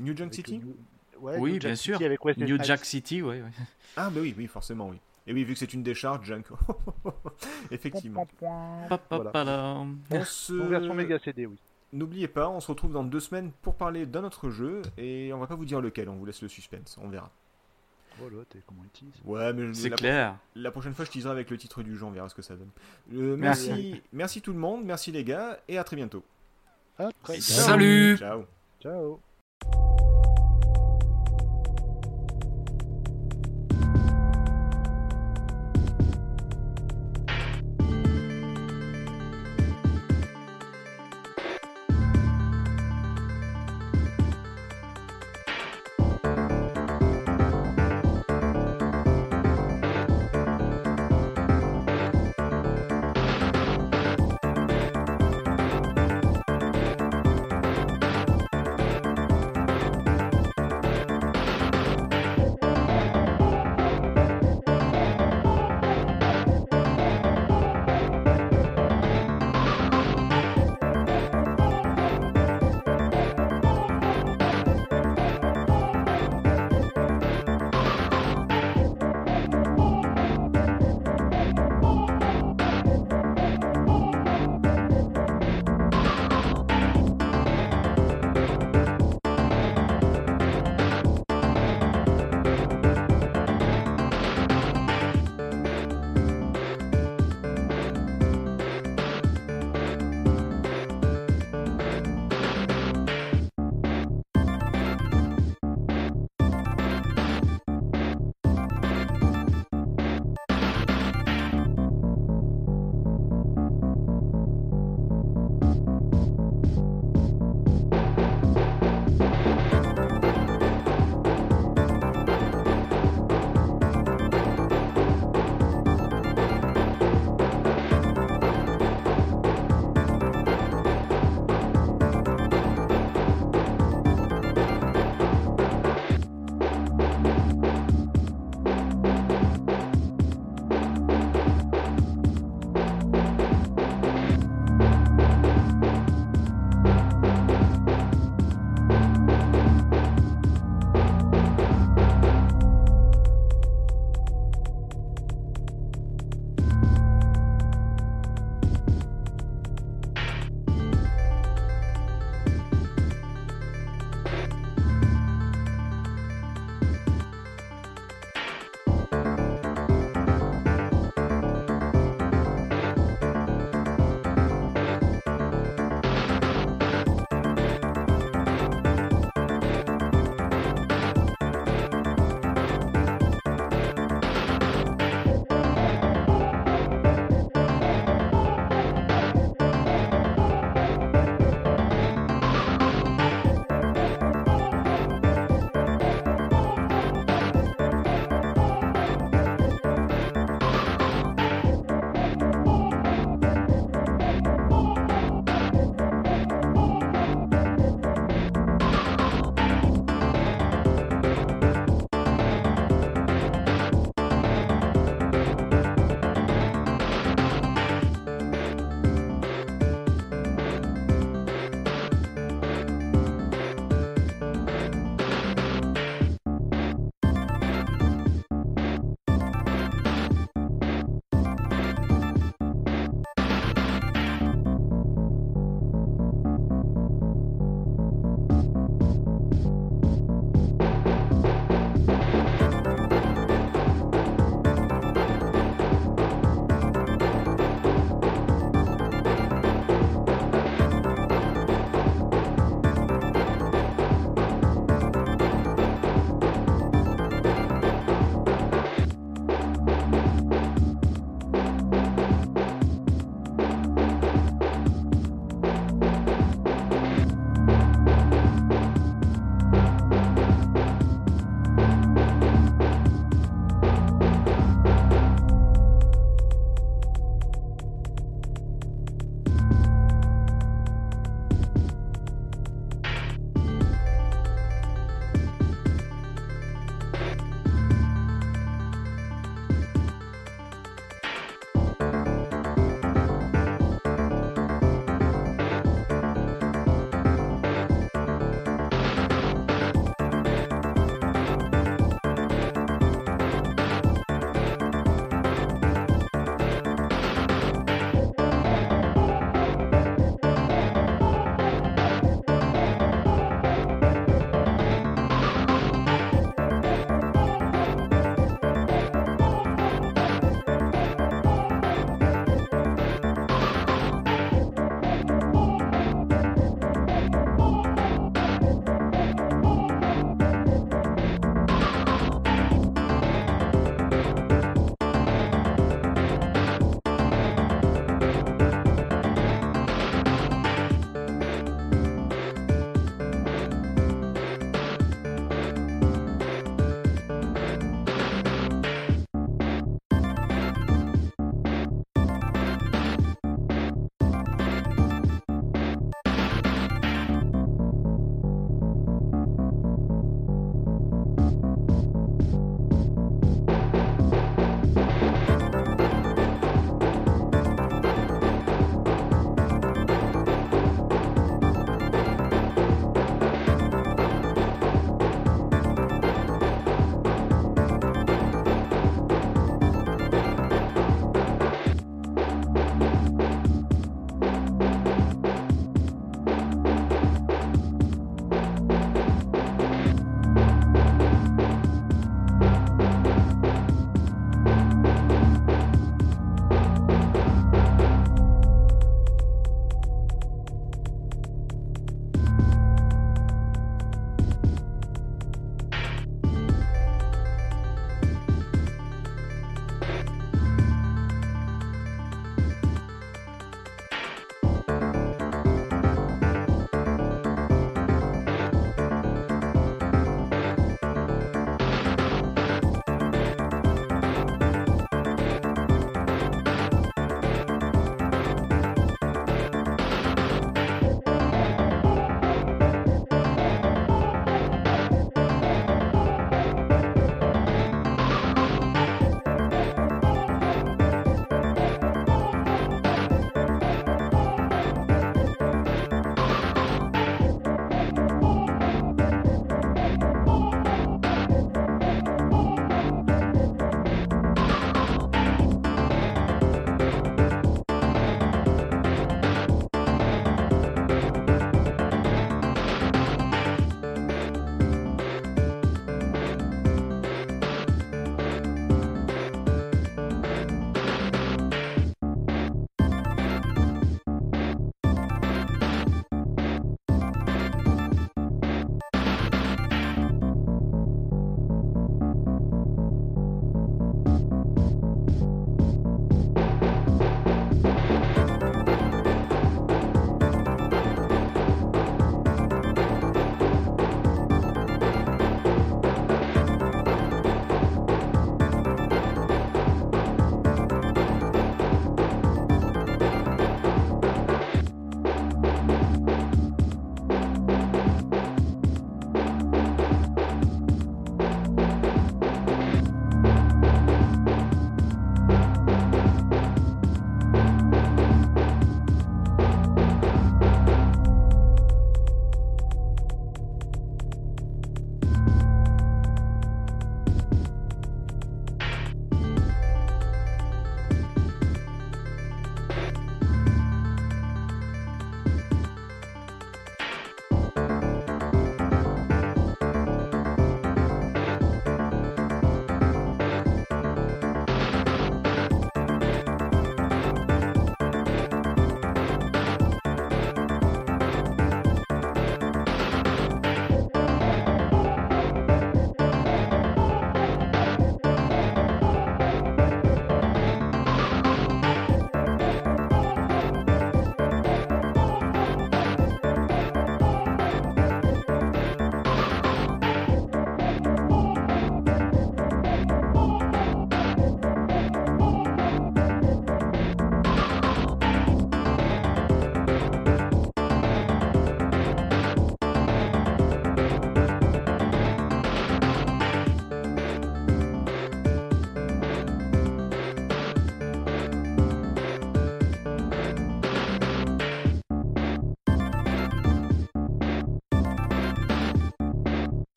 New Junk avec City? le New- Ouais, Oui, New bien Jack sûr. City avec Wesley New. Jack City, ouais. ouais. Ah bah oui, oui, forcément oui. Et oui, vu que c'est une décharge, Junk. Effectivement. Voilà. là. On se... Donc, version Mega CD, oui. N'oubliez pas, on se retrouve dans deux semaines pour parler d'un autre jeu et on va pas vous dire lequel, on vous laisse le suspense, on verra. Voilà, t'es comment il tease. Ouais, mais C'est la, clair. la prochaine fois je teaserai avec le titre du jeu, on verra ce que ça donne. Euh, merci, merci tout le monde, merci les gars et à très bientôt. À très bientôt. Salut Ciao. Ciao.